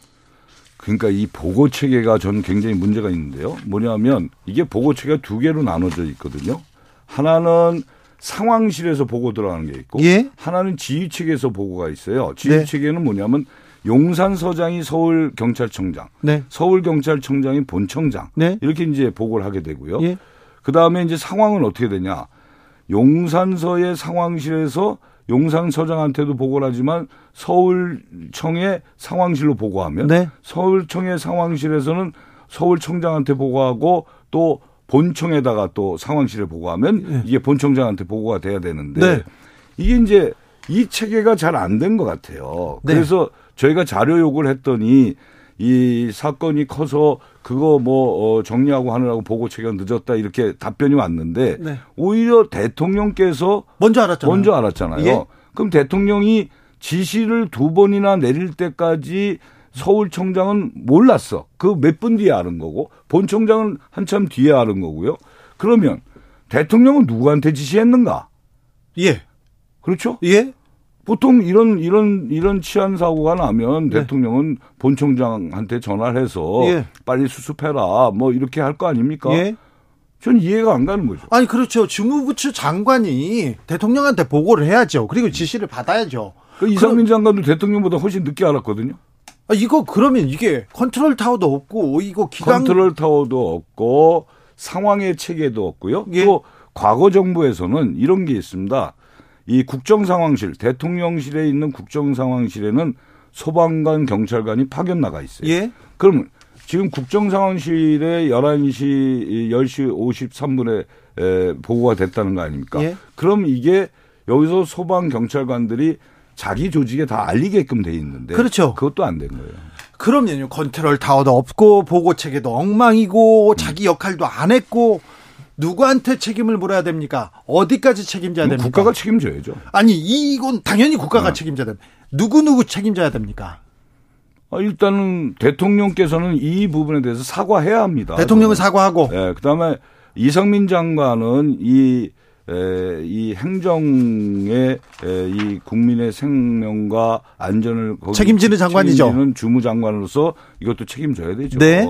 그러니까 이 보고 체계가 저는 굉장히 문제가 있는데요. 뭐냐면 이게 보고 체계가 두 개로 나눠져 있거든요. 하나는 상황실에서 보고 들어가는 게 있고 예? 하나는 지휘 체계에서 보고가 있어요. 지휘 네. 체계는 뭐냐면 용산 서장이 서울 경찰청장, 네. 서울 경찰청장이 본청장 네. 이렇게 이제 보고를 하게 되고요. 예. 그 다음에 이제 상황은 어떻게 되냐? 용산서의 상황실에서 용산서장한테도 보고를 하지만 서울청의 상황실로 보고하면 네. 서울청의 상황실에서는 서울청장한테 보고하고 또 본청에다가 또 상황실에 보고하면 이게 본청장한테 보고가 돼야 되는데 네. 이게 이제 이 체계가 잘 안 된 것 같아요. 네. 그래서 저희가 자료 요구를 했더니 이 사건이 커서 그거 뭐 어, 정리하고 하느라고 보고 체계가 늦었다 이렇게 답변이 왔는데 네. 오히려 대통령께서 먼저 알았잖아요. 먼저 알았잖아요. 예. 그럼 대통령이 지시를 두 번이나 내릴 때까지 서울청장은 몰랐어. 그 몇 분 뒤에 아는 거고 본청장은 한참 뒤에 아는 거고요. 그러면 대통령은 누구한테 지시했는가? 예. 그렇죠? 예. 보통 이런 이런 이런 치안 사고가 나면 네. 대통령은 본청장한테 전화를 해서 예. 빨리 수습해라 뭐 이렇게 할 거 아닙니까? 예. 전 이해가 안 가는 거죠. 아니 그렇죠. 주무부처 장관이 대통령한테 보고를 해야죠. 그리고 지시를 받아야죠. 그 이상민 장관도 대통령보다 훨씬 늦게 알았거든요. 아, 이거 그러면 이게 컨트롤 타워도 없고 이거 기강 컨트롤 타워도 없고 상황의 체계도 없고요. 예. 또 과거 정부에서는 이런 게 있습니다. 이 국정상황실, 대통령실에 있는 국정상황실에는 소방관, 경찰관이 파견 나가 있어요. 예. 그러면 지금 국정상황실에 11시, 10시 53분에 에, 보고가 됐다는 거 아닙니까? 예. 그럼 이게 여기서 소방 경찰관들이 자기 조직에 다 알리게끔 돼 있는데 그렇죠. 그것도 안 된 거예요. 그러면요 컨트롤 타워도 없고 보고 체계도 엉망이고 음. 자기 역할도 안 했고 누구한테 책임을 물어야 됩니까? 어디까지 책임져야 됩니까? 국가가 책임져야죠. 아니 이건 당연히 국가가 네. 책임져야 됩니다. 누구 누구 책임져야 됩니까? 아, 일단은 대통령께서는 이 부분에 대해서 사과해야 합니다. 대통령은 저는. 사과하고 예, 그다음에 이상민 장관은 이, 에, 이 행정의 에, 이 국민의 생명과 안전을 책임지는 장관이죠. 책임지는 주무장관으로서 이것도 책임져야 되죠. 네.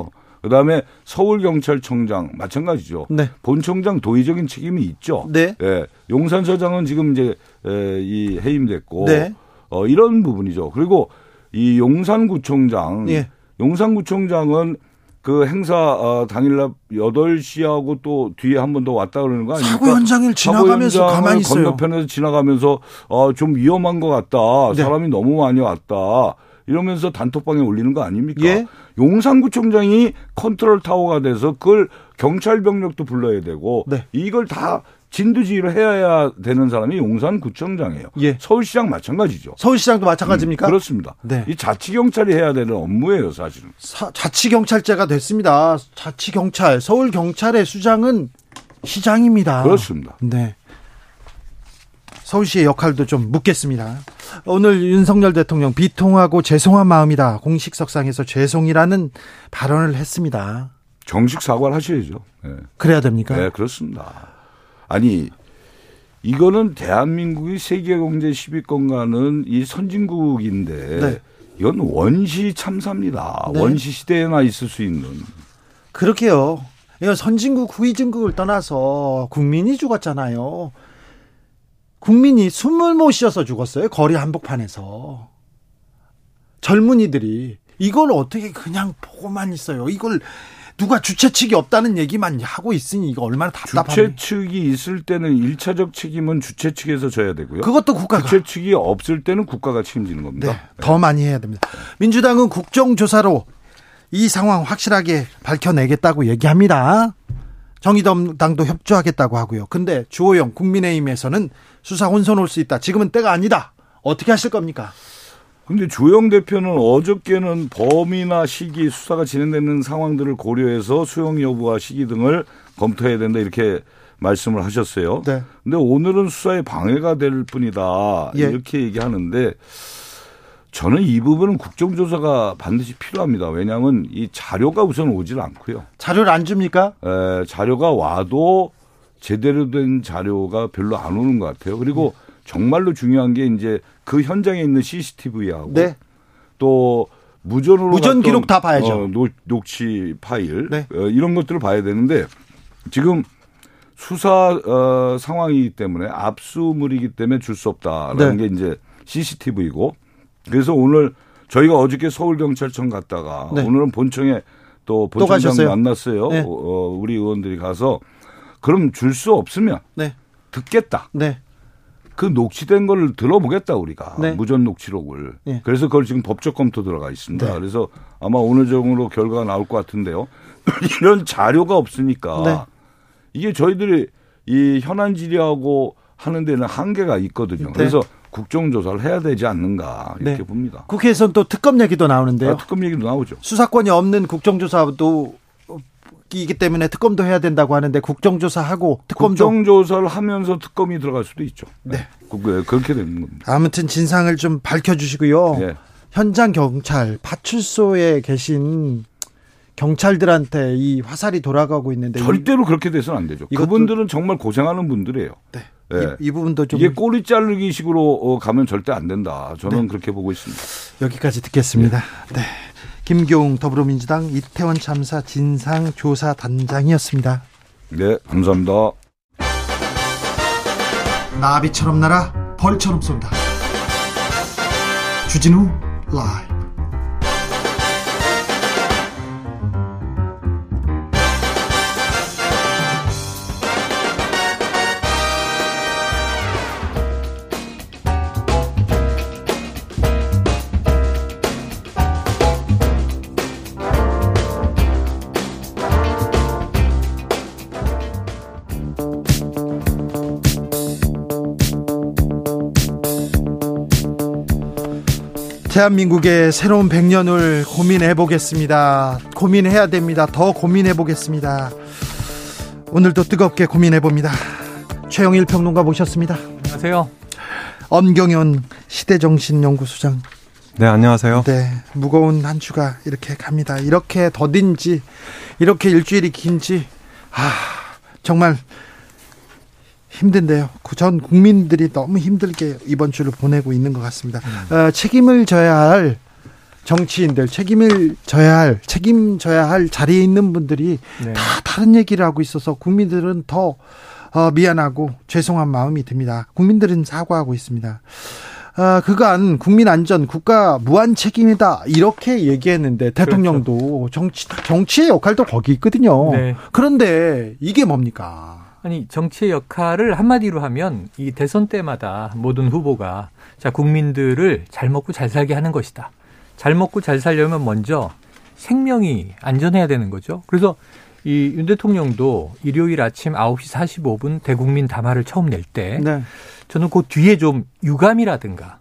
그다음에 서울 경찰청장 마찬가지죠. 네. 본청장 도의적인 책임이 있죠. 네. 예, 용산서장은 지금 이제 에, 이 해임됐고 네. 어, 이런 부분이죠. 그리고 이 용산구청장, 예. 용산구청장은 그 행사 어, 당일날 8시하고 또 뒤에 한 번 더 왔다 그러는 거 아닙니까? 사고 현장을 지나가면서 사고 가만히 있어요. 건너편에서 지나가면서 어, 좀 위험한 것 같다. 네. 사람이 너무 많이 왔다. 이러면서 단톡방에 올리는 거 아닙니까? 예. 용산구청장이 컨트롤 타워가 돼서 그걸 경찰 병력도 불러야 되고 네. 이걸 다 진두지휘를 해야 되는 사람이 용산구청장이에요. 예. 서울시장 마찬가지죠. 서울시장도 마찬가지입니까? 음, 그렇습니다. 네. 이 자치경찰이 해야 되는 업무예요, 사실은. 사- 자치경찰제가 됐습니다. 자치경찰 서울경찰의 수장은 시장입니다. 그렇습니다. 네. 서울시의 역할도 좀 묻겠습니다. 오늘 윤석열 대통령 비통하고 죄송한 마음이다. 공식 석상에서 죄송이라는 발언을 했습니다. 정식 사과를 하셔야죠. 네. 그래야 됩니까? 네, 그렇습니다. 아니, 이거는 대한민국이 세계 경제 10위권 가는 이 선진국인데 네. 이건 원시 참사입니다. 네. 원시 시대에나 있을 수 있는. 그렇게요. 선진국 후진국을 떠나서 국민이 죽었잖아요. 국민이 숨을 못 쉬어서 죽었어요. 거리 한복판에서. 젊은이들이 이걸 어떻게 그냥 보고만 있어요. 이걸 누가 주최 측이 없다는 얘기만 하고 있으니 이거 얼마나 답답하냐. 주최 측이 있을 때는 일차적 책임은 주최 측에서 져야 되고요. 그것도 국가가 주최 측이 없을 때는 국가가 책임지는 겁니다. 네, 더 많이 해야 됩니다. 민주당은 국정조사로 이 상황 확실하게 밝혀내겠다고 얘기합니다. 정의당도 협조하겠다고 하고요. 근데 주호영 국민의힘에서는 수사 혼선 올 수 있다. 지금은 때가 아니다. 어떻게 하실 겁니까? 근데 주영 대표는 어저께는 범위나 시기 수사가 진행되는 상황들을 고려해서 수용 여부와 시기 등을 검토해야 된다 이렇게 말씀을 하셨어요. 네. 근데 오늘은 수사에 방해가 될 뿐이다 예. 이렇게 얘기하는데 저는 이 부분은 국정조사가 반드시 필요합니다. 왜냐하면 이 자료가 우선 오질 않고요. 자료를 안 줍니까? 에, 자료가 와도 제대로 된 자료가 별로 안 오는 것 같아요. 그리고 정말로 중요한 게 이제 그 현장에 있는 CCTV하고 네. 또 무전으로 무전 기록 다 봐야죠. 어, 녹, 녹취 파일 네. 어, 이런 것들을 봐야 되는데 지금 수사 어, 상황이기 때문에 압수물이기 때문에 줄 수 없다라는 네. 게 이제 CCTV고 그래서 오늘 저희가 어저께 서울경찰청 갔다가 네. 오늘은 본청에 또또 본청장 가셨어요? 만났어요. 네. 어, 어, 우리 의원들이 가서 그럼 줄 수 없으면 네. 듣겠다. 네. 그 녹취된 걸 들어보겠다 우리가 네. 무전 녹취록을. 네. 그래서 그걸 지금 법적 검토 들어가 있습니다. 네. 그래서 아마 오늘 정도로 결과가 나올 것 같은데요. <laughs> 이런 자료가 없으니까 네. 이게 저희들이 이 현안 질의하고 하는 데는 한계가 있거든요. 네. 그래서 국정조사를 해야 되지 않는가 이렇게 네. 봅니다. 국회에서는 또 특검 얘기도 나오는데요. 아, 특검 얘기도 나오죠. 수사권이 없는 국정조사도 이기 때문에 특검도 해야 된다고 하는데 국정조사하고 특검도 국정조사를 하면서 특검이 들어갈 수도 있죠. 네. 그- 그- 그렇게 되는 겁니다. 아무튼 진상을 좀 밝혀 주시고요. 예. 현장 경찰 파출소에 계신 경찰들한테 이 화살이 돌아가고 있는데 절대로 그렇게 돼서는 안 되죠. 그분들은 정말 고생하는 분들이에요. 이, 네. 예. 이, 이 부분도 좀 이게 꼬리 자르기 식으로 어, 가면 절대 안 된다. 저는 네. 그렇게 보고 있습니다. 여기까지 듣겠습니다. 네. 김교웅 더불어민주당 이태원 참사 진상조사단장이었습니다. 네, 감사합니다. 나비처럼 날아 벌처럼 쏜다. 주진우 라이브. 대한민국의 새로운 100년을 고민해 보겠습니다. 고민해야 됩니다. 더 고민해 보겠습니다. 오늘도 뜨겁게 고민해 봅니다. 최영일 평론가 모셨습니다. 안녕하세요. 엄경현 시대정신연구소장. 네, 안녕하세요. 네, 무거운 한 주가 이렇게 갑니다. 이렇게 더딘지, 이렇게 일주일이 긴지, 아, 정말 힘든데요. 전 국민들이 너무 힘들게 이번 주를 보내고 있는 것 같습니다. 어, 책임을 져야 할 정치인들, 책임을 져야 할, 책임져야 할 자리에 있는 분들이 네. 다 다른 얘기를 하고 있어서 국민들은 더 어, 미안하고 죄송한 마음이 듭니다. 국민들은 사과하고 있습니다. 아, 그간 국민 안전 국가 무한 책임이다 이렇게 얘기했는데 대통령도 정치 정치의 역할도 거기 있거든요. 네. 그런데 이게 뭡니까? 아니 정치의 역할을 한마디로 하면 이 대선 때마다 모든 후보가 자 국민들을 잘 먹고 잘 살게 하는 것이다. 잘 먹고 잘 살려면 먼저 생명이 안전해야 되는 거죠. 그래서 이 윤 대통령도 일요일 아침 9시 45분 대국민 담화를 처음 낼때 네. 저는 그 뒤에 좀 유감이라든가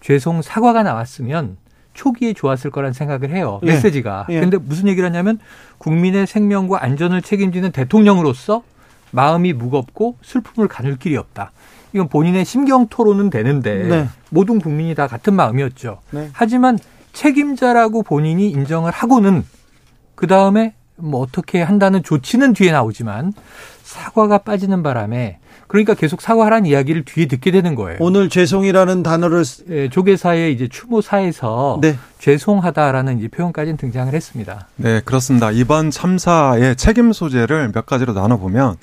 죄송 사과가 나왔으면 초기에 좋았을 거란 생각을 해요. 예. 메시지가. 예. 근데 무슨 얘기를 하냐면 국민의 생명과 안전을 책임지는 대통령으로서 마음이 무겁고 슬픔을 가눌 길이 없다. 이건 본인의 심경 토론은 되는데 네. 모든 국민이 다 같은 마음이었죠. 네. 하지만 책임자라고 본인이 인정을 하고는 그 다음에 뭐 어떻게 한다는 조치는 뒤에 나오지만 사과가 빠지는 바람에 그러니까 계속 사과하라는 이야기를 뒤에 듣게 되는 거예요. 오늘 죄송이라는 단어를 쓰- 예, 조계사의 이제 추모사에서 네. 죄송하다라는 이제 표현까지는 등장을 했습니다. 네, 그렇습니다. 이번 참사의 책임 소재를 몇 가지로 나눠 보면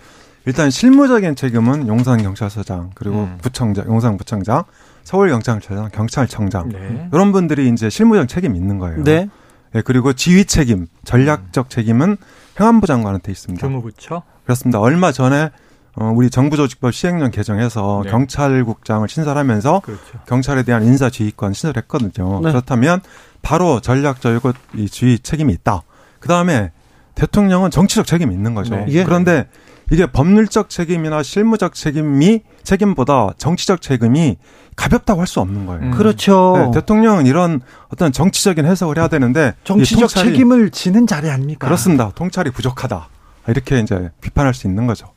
일단 실무적인 책임은 용산 경찰서장 그리고 음. 부청장, 용산 부청장, 서울 경찰청장, 경찰청장 네. 이런 분들이 이제 실무적 책임이 있는 거예요. 네. 네, 그리고 지휘 책임, 전략적 책임은 행안부 장관한테 있습니다. 교무부처. 그렇습니다. 얼마 전에 어, 우리 정부조직법 시행령 개정해서 네. 경찰국장을 신설하면서 그렇죠. 경찰에 대한 인사 지휘권 신설했거든요. 네. 그렇다면 바로 전략적이고 이 지휘 책임이 있다. 그 다음에 대통령은 정치적 책임이 있는 거죠. 네. 예. 그런데 이게 법률적 책임이나 실무적 책임이 책임보다 정치적 책임이 가볍다고 할 수 없는 거예요. 음. 그렇죠. 네, 대통령은 이런 어떤 정치적인 해석을 해야 되는데 이 정치적 통찰이- 책임을 지는 자리 아닙니까? 그렇습니다. 통찰이 부족하다. 이렇게 이제 비판할 수 있는 거죠.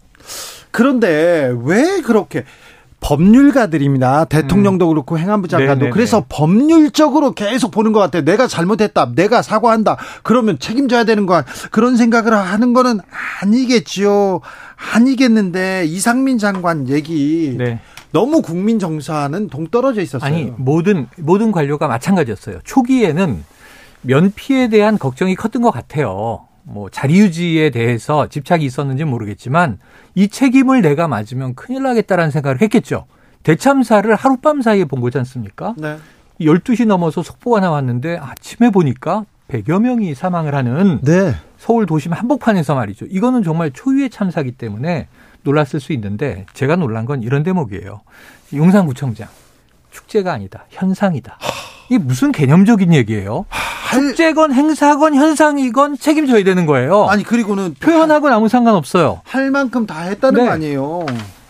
그런데 왜 그렇게 법률가들입니다. 대통령도 그렇고 행안부 장관도 음. 네네네. 그래서 법률적으로 계속 보는 것 같아요. 내가 잘못했다. 내가 사과한다. 그러면 책임져야 되는 거 그런 생각을 하는 거는 아니겠지요. 아니겠는데 이상민 장관 얘기 네. 너무 국민 정서와는 동떨어져 있었어요. 아니 모든 모든 관료가 마찬가지였어요. 초기에는 면피에 대한 걱정이 컸던 것 같아요. 뭐 자리 유지에 대해서 집착이 있었는지 는 모르겠지만 이 책임을 내가 맞으면 큰일 나겠다라는 생각을 했겠죠. 대참사를 하룻밤 사이에 본 거지 않습니까? 네. 12시 넘어서 속보가 나왔는데 아침에 보니까 100여 명이 사망을 하는 네. 서울 도심 한복판에서 말이죠. 이거는 정말 초유의 참사기 때문에 놀랐을 수 있는데 제가 놀란 건 이런 대목이에요. 용산구청장 축제가 아니다 현상이다. 이게 무슨 개념적인 얘기예요? 축제건 행사건 현상이건 책임져야 되는 거예요. 아니 그리고는 표현하고는 아무 상관없어요. 할 만큼 다 했다는 네. 거 아니에요.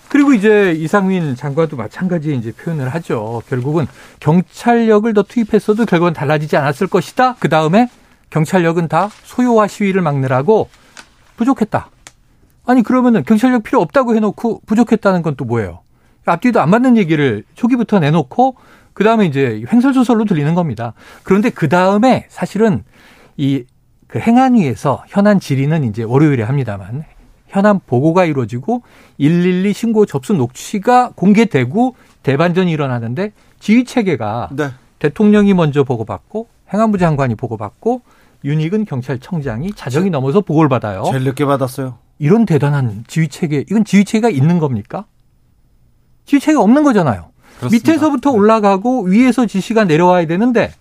그리고 이제 이상민 장관도 마찬가지 이제 표현을 하죠. 결국은 경찰력을 더 투입했어도 결국은 달라지지 않았을 것이다. 그 다음에 경찰력은 다 소요와 시위를 막느라고 부족했다. 아니 그러면은 경찰력 필요 없다고 해놓고 부족했다는 건 또 뭐예요? 앞뒤도 안 맞는 얘기를 초기부터 내놓고 그 다음에 이제 횡설수설로 들리는 겁니다. 그런데 그 다음에 사실은 이 그 행안위에서 현안 질의는 이제 월요일에 합니다만 현안 보고가 이루어지고 112 신고 접수 녹취가 공개되고 대반전이 일어나는데 지휘 체계가 네. 대통령이 먼저 보고받고 행안부 장관이 보고받고 윤익은 경찰청장이 자정이 넘어서 보고를 받아요. 제일 늦게 받았어요. 이런 대단한 지휘 체계, 이건 지휘 체계가 있는 겁니까? 지휘 체계가 없는 거잖아요. 그렇습니다. 밑에서부터 네. 올라가고 위에서 지시가 내려와야 되는데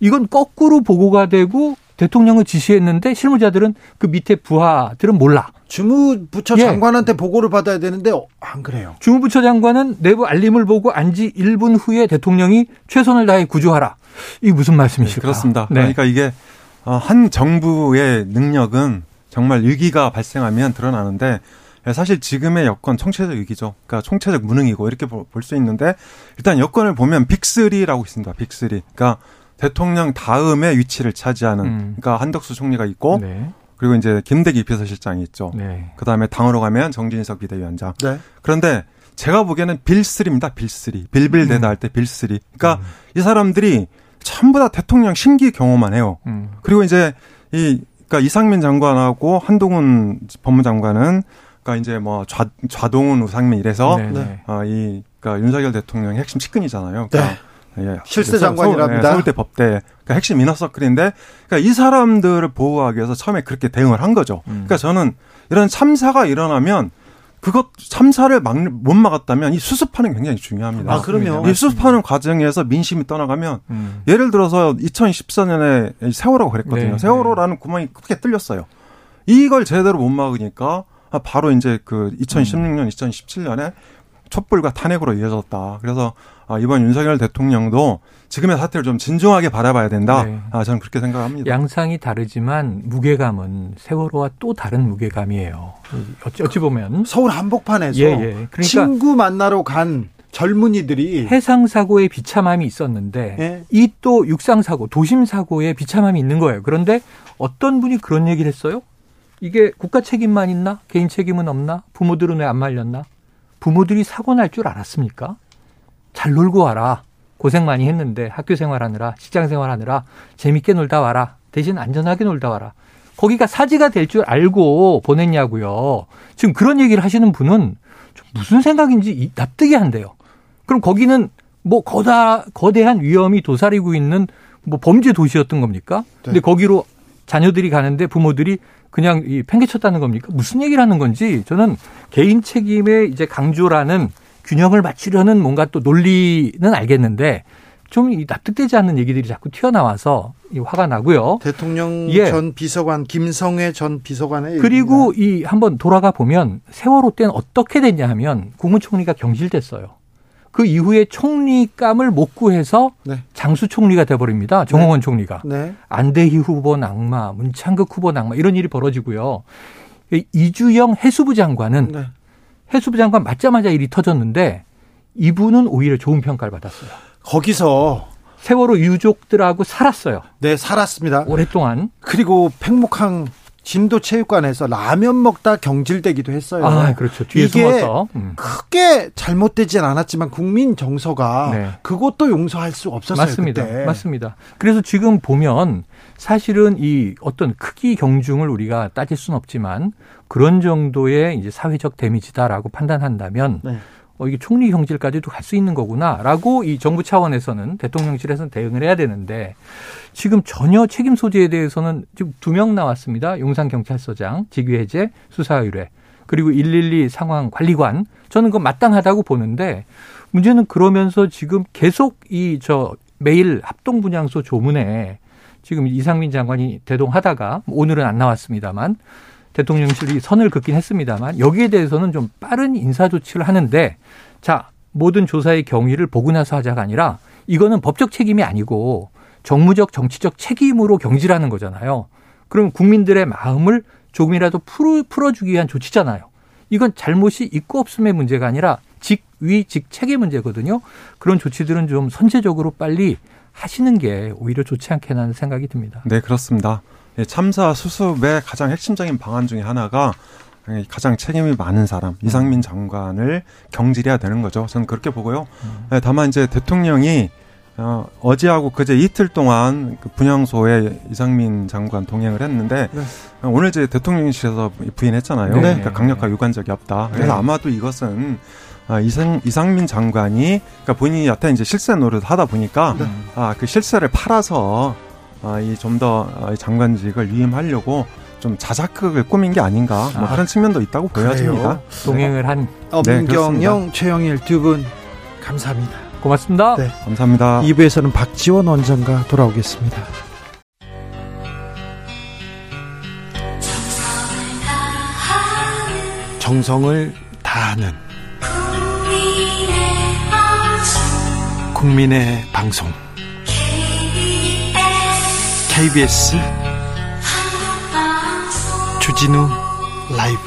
이건 거꾸로 보고가 되고 대통령을 지시했는데 실무자들은 그 밑에 부하들은 몰라. 주무부처 예. 장관한테 보고를 받아야 되는데 어, 안 그래요. 주무부처 장관은 내부 알림을 보고 안지 1분 후에 대통령이 최선을 다해 구조하라. 이게 무슨 말씀이실까? 그렇습니다. 네. 그러니까 이게 어, 한 정부의 능력은 정말 위기가 발생하면 드러나는데 사실 지금의 여건 총체적 위기죠. 그러니까 총체적 무능이고 이렇게 볼 수 있는데 일단 여건을 보면 빅3라고 있습니다. 빅3. 그러니까 대통령 다음에 위치를 차지하는 음. 그러니까 한덕수 총리가 있고 네. 그리고 이제 김대기 비서실장이 있죠. 네. 그다음에 당으로 가면 정진석 비대위원장. 네. 그런데 제가 보기에는 빌3입니다. 빌3. 빌빌대다 음. 할때 빌3. 그러니까 이 사람들이 전부 다 대통령 심기 경호만 해요. 음. 그리고 이제 이 그러니까 이상민 장관하고 한동훈 법무장관은 그러니까 이제 뭐 좌, 좌동훈 우상민 이래서 네, 네. 네. 어, 이 그러니까 윤석열 대통령의 핵심 측근이잖아요. 그러니까 예, 실세 서- 장관이랍니다. 서- 예, 서울대 법대 그러니까 핵심 이너서클인데 그러니까 이 사람들을 보호하기 위해서 처음에 그렇게 대응을 한 거죠. 음. 그러니까 저는 이런 참사가 일어나면 그것 참사를 막, 못 막았다면 이 수습하는 게 굉장히 중요합니다. 아, 그럼요. 이 수습하는 과정에서 민심이 떠나가면 음. 예를 들어서 2014년에 세월호가 그랬거든요. 네, 세월호라는 구멍이 크게 뚫렸어요. 이걸 제대로 못 막으니까 아, 바로 이제 그 2016년, 2017년에 촛불과 탄핵으로 이어졌다. 그래서 아, 이번 윤석열 대통령도 지금의 사태를 좀 진중하게 바라봐야 된다. 네. 아, 저는 그렇게 생각합니다. 양상이 다르지만 무게감은 세월호와 또 다른 무게감이에요. 어찌, 어찌 보면 서울 한복판에서 예, 예. 그러니까 친구 만나러 간 젊은이들이 해상 사고의 비참함이 있었는데 예. 이또 육상 사고, 도심 사고의 비참함이 있는 거예요. 그런데 어떤 분이 그런 얘기를 했어요? 이게 국가 책임만 있나? 개인 책임은 없나? 부모들은 왜 안 말렸나? 부모들이 사고 날 줄 알았습니까? 잘 놀고 와라. 고생 많이 했는데 학교 생활하느라 직장 생활하느라 재밌게 놀다 와라. 대신 안전하게 놀다 와라. 거기가 사지가 될 줄 알고 보냈냐고요. 지금 그런 얘기를 하시는 분은 좀 무슨 생각인지 이- 납득이 안 돼요. 그럼 거기는 뭐 거다 거대한 위험이 도사리고 있는 뭐 범죄 도시였던 겁니까? 근데 거기로 자녀들이 가는데 부모들이 그냥 이 팽개쳤다는 겁니까? 무슨 얘기를 하는 건지 저는 개인 책임의 이제 강조라는 균형을 맞추려는 뭔가 또 논리는 알겠는데 좀이 납득되지 않는 얘기들이 자꾸 튀어나와서 이 화가 나고요. 대통령 예. 전 비서관 김성회 전 비서관의 그리고 이 한번 돌아가 보면 세월호 때는 어떻게 됐냐 하면 국무총리가 경질됐어요. 그 이후에 총리감을 못 구해서 네. 장수 총리가 돼버립니다. 정홍원 총리가. 네. 안대희 후보 낙마, 문창극 후보 낙마 이런 일이 벌어지고요. 이 이주영 해수부 장관은 네. 해수부 장관 맞자마자 일이 터졌는데 이분은 오히려 좋은 평가를 받았어요. 거기서 세월호 유족들하고 살았어요. 네 살았습니다. 오랫동안. 그리고 팽목항 진도 체육관에서 라면 먹다 경질되기도 했어요. 아, 그렇죠. 뒤에 이게 숨어서. 음. 크게 잘못되진 않았지만 국민 정서가 네. 그것도 용서할 수 없었어요. 맞습니다. 그때. 맞습니다. 그래서 지금 보면 사실은 이 어떤 크기 경중을 우리가 따질 수는 없지만 그런 정도의 이제 사회적 데미지다라고 판단한다면 네. 어, 이게 총리 경질까지도 갈 수 있는 거구나라고 이 정부 차원에서는 대통령실에서는 대응을 해야 되는데 지금 전혀 책임 소재에 대해서는 지금 두 명 나왔습니다. 용산 경찰서장 직위 해제 수사 의뢰 그리고 112 상황 관리관 저는 그건 마땅하다고 보는데 문제는 그러면서 지금 계속 이 저 매일 합동분향소 조문에 지금 이상민 장관이 대동하다가 오늘은 안 나왔습니다만 대통령실이 선을 긋긴 했습니다만 여기에 대해서는 좀 빠른 인사 조치를 하는데 자 모든 조사의 경위를 보고 나서 하자가 아니라 이거는 법적 책임이 아니고 정무적 정치적 책임으로 경질하는 거잖아요. 그럼 국민들의 마음을 조금이라도 풀어, 풀어주기 위한 조치잖아요. 이건 잘못이 있고 없음의 문제가 아니라 직위 직책의 문제거든요. 그런 조치들은 좀 선제적으로 빨리 하시는 게 오히려 좋지 않겠나는 생각이 듭니다. 네, 그렇습니다. 예, 참사 수습의 가장 핵심적인 방안 중에 하나가 가장 책임이 많은 사람 이상민 장관을 경질해야 되는 거죠. 저는 그렇게 보고요. 네, 다만 이제 대통령이 어, 어제하고 그제 이틀 동안 그 분향소에 이상민 장관 동행을 했는데 네. 오늘 이제 대통령실에서 부인했잖아요. 네. 그러니까 강력하게 요구한 적이 없다. 그래서 네. 아마도 이것은 아, 이상, 이상민 장관이 그러니까 본인이 여태 이제 실세 노릇 하다 보니까 네. 아, 그 실세를 팔아서 아, 이좀 더 장관직을 위임하려고 좀 자작극을 꾸민 게 아닌가 뭐 아, 그런 측면도 있다고 보여집니다. 그래요? 동행을 한 엄경영, 최영일 두 분 감사합니다. 고맙습니다. 네. 감사합니다. 2부에서는 박지원 원장과 돌아오겠습니다. 정성을 다하는 국민의 방송 KBS 주진우 라이브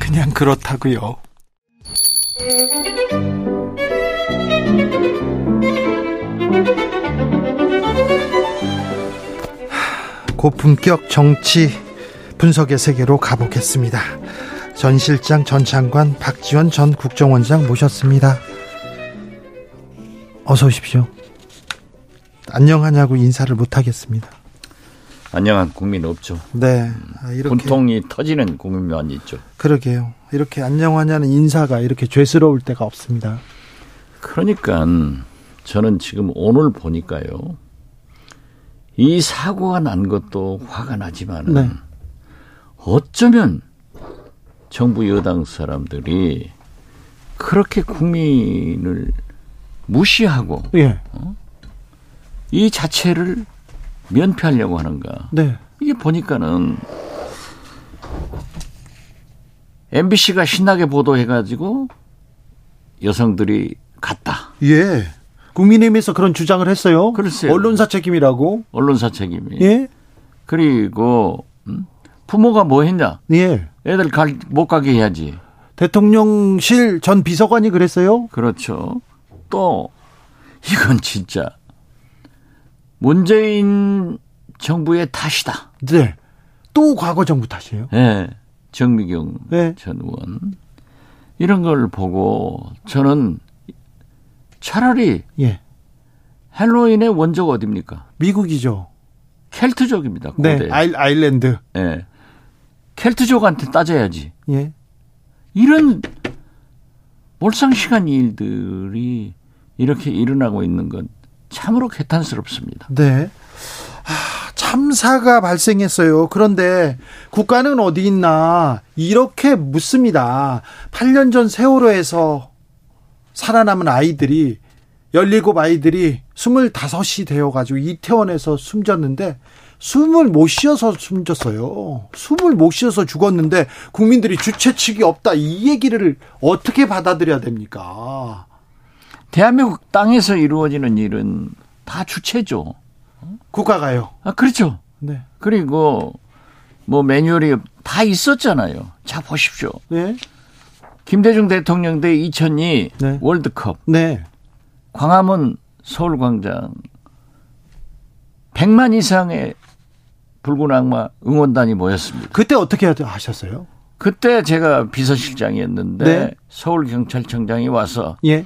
그냥 그렇다고요. 고품격 정치 분석의 세계로 가보겠습니다. 전 실장, 전 장관, 박지원 전 국정원장 모셨습니다. 어서 오십시오. 안녕하냐고 인사를 못 하겠습니다. 안녕한 국민 없죠. 네, 아, 이렇게 분통이 터지는 국민만 있죠. 그러게요. 이렇게 안녕하냐는 인사가 이렇게 죄스러울 때가 없습니다. 그러니까 저는 지금 오늘 보니까요. 이 사고가 난 것도 화가 나지만은 네. 어쩌면 정부 여당 사람들이 그렇게 국민을 무시하고 예, 이 자체를 면피하려고 하는가. 네, 이게 보니까는 MBC가 신나게 보도해가지고 여성들이 갔다. 예. 국민의힘에서 그런 주장을 했어요. 글쎄요. 언론사 책임이라고. 언론사 책임이. 예, 그리고 음? 부모가 뭐 했냐? 예. 애들 갈, 못 가게 해야지. 대통령실 전 비서관이 그랬어요. 그렇죠. 또 이건 진짜 문재인 정부의 탓이다. 네. 또 과거 정부 탓이에요. 예. 정미경 네. 전 의원 이런 걸 보고 저는 차라리 예. 헬로윈의 원조가 어딥니까? 미국이죠. 켈트족입니다. 네. 고대. 아일, 아일랜드. 예. 켈트족한테 따져야지. 예. 이런 몰상식한 일들이 이렇게 일어나고 있는 건 참으로 개탄스럽습니다. 네. 아, 참사가 발생했어요. 그런데 국가는 어디 있나 이렇게 묻습니다. 8년 전 세월호에서 살아남은 아이들이 17 아이들이 25이 되어가지고 이태원에서 숨졌는데 숨을 못 쉬어서 숨졌어요. 숨을 못 쉬어서 죽었는데 국민들이 주체 측이 없다 이 얘기를 어떻게 받아들여야 됩니까? 대한민국 땅에서 이루어지는 일은 다 주체죠. 국가가요. 아, 그렇죠. 네. 그리고 뭐 매뉴얼이 다 있었잖아요. 자, 보십시오. 네. 김대중 대통령 때2002 네. 월드컵 네. 광화문 서울광장 100만 이상의 붉은 악마 응원단이 모였습니다. 그때 어떻게 하셨어요? 그때 제가 비서실장이었는데 네. 서울경찰청장이 와서 예.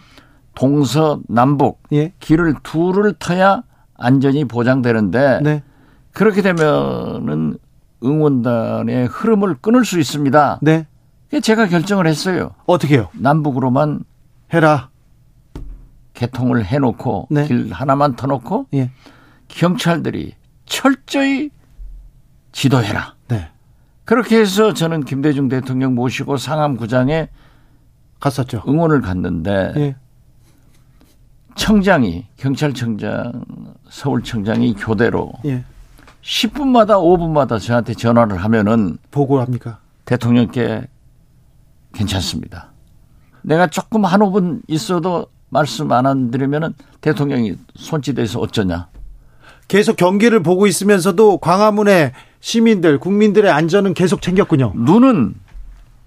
동서남북 예. 길을 둘을 터야 안전이 보장되는데 네. 그렇게 되면은 응원단의 흐름을 끊을 수 있습니다. 네. 제가 결정을 했어요. 어떻게요? 남북으로만 해라. 개통을 해놓고 네. 길 하나만 터놓고 예. 경찰들이 철저히 지도해라. 네. 그렇게 해서 저는 김대중 대통령 모시고 상암구장에 갔었죠. 응원을 갔는데 예. 청장이 경찰청장 서울청장이 교대로 예. 10분마다 5분마다 저한테 전화를 하면은 보고합니까? 대통령께 괜찮습니다. 내가 조금 한 5분 있어도 말씀 안 드리면은 대통령이 손짓해서 어쩌냐. 계속 경기를 보고 있으면서도 광화문에 시민들, 국민들의 안전은 계속 챙겼군요. 눈은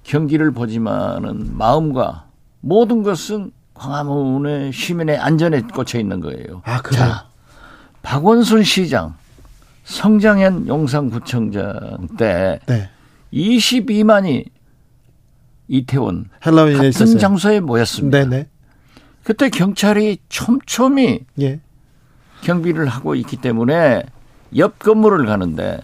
경기를 보지만은 마음과 모든 것은 광화문의 시민의 안전에 꽂혀 있는 거예요. 아, 그래요? 자, 박원순 시장, 성장현 용산구청장 때 네. 22만이 이태원 같은 있었어요. 장소에 모였습니다. 네네. 그때 경찰이 촘촘히 예. 경비를 하고 있기 때문에 옆 건물을 가는데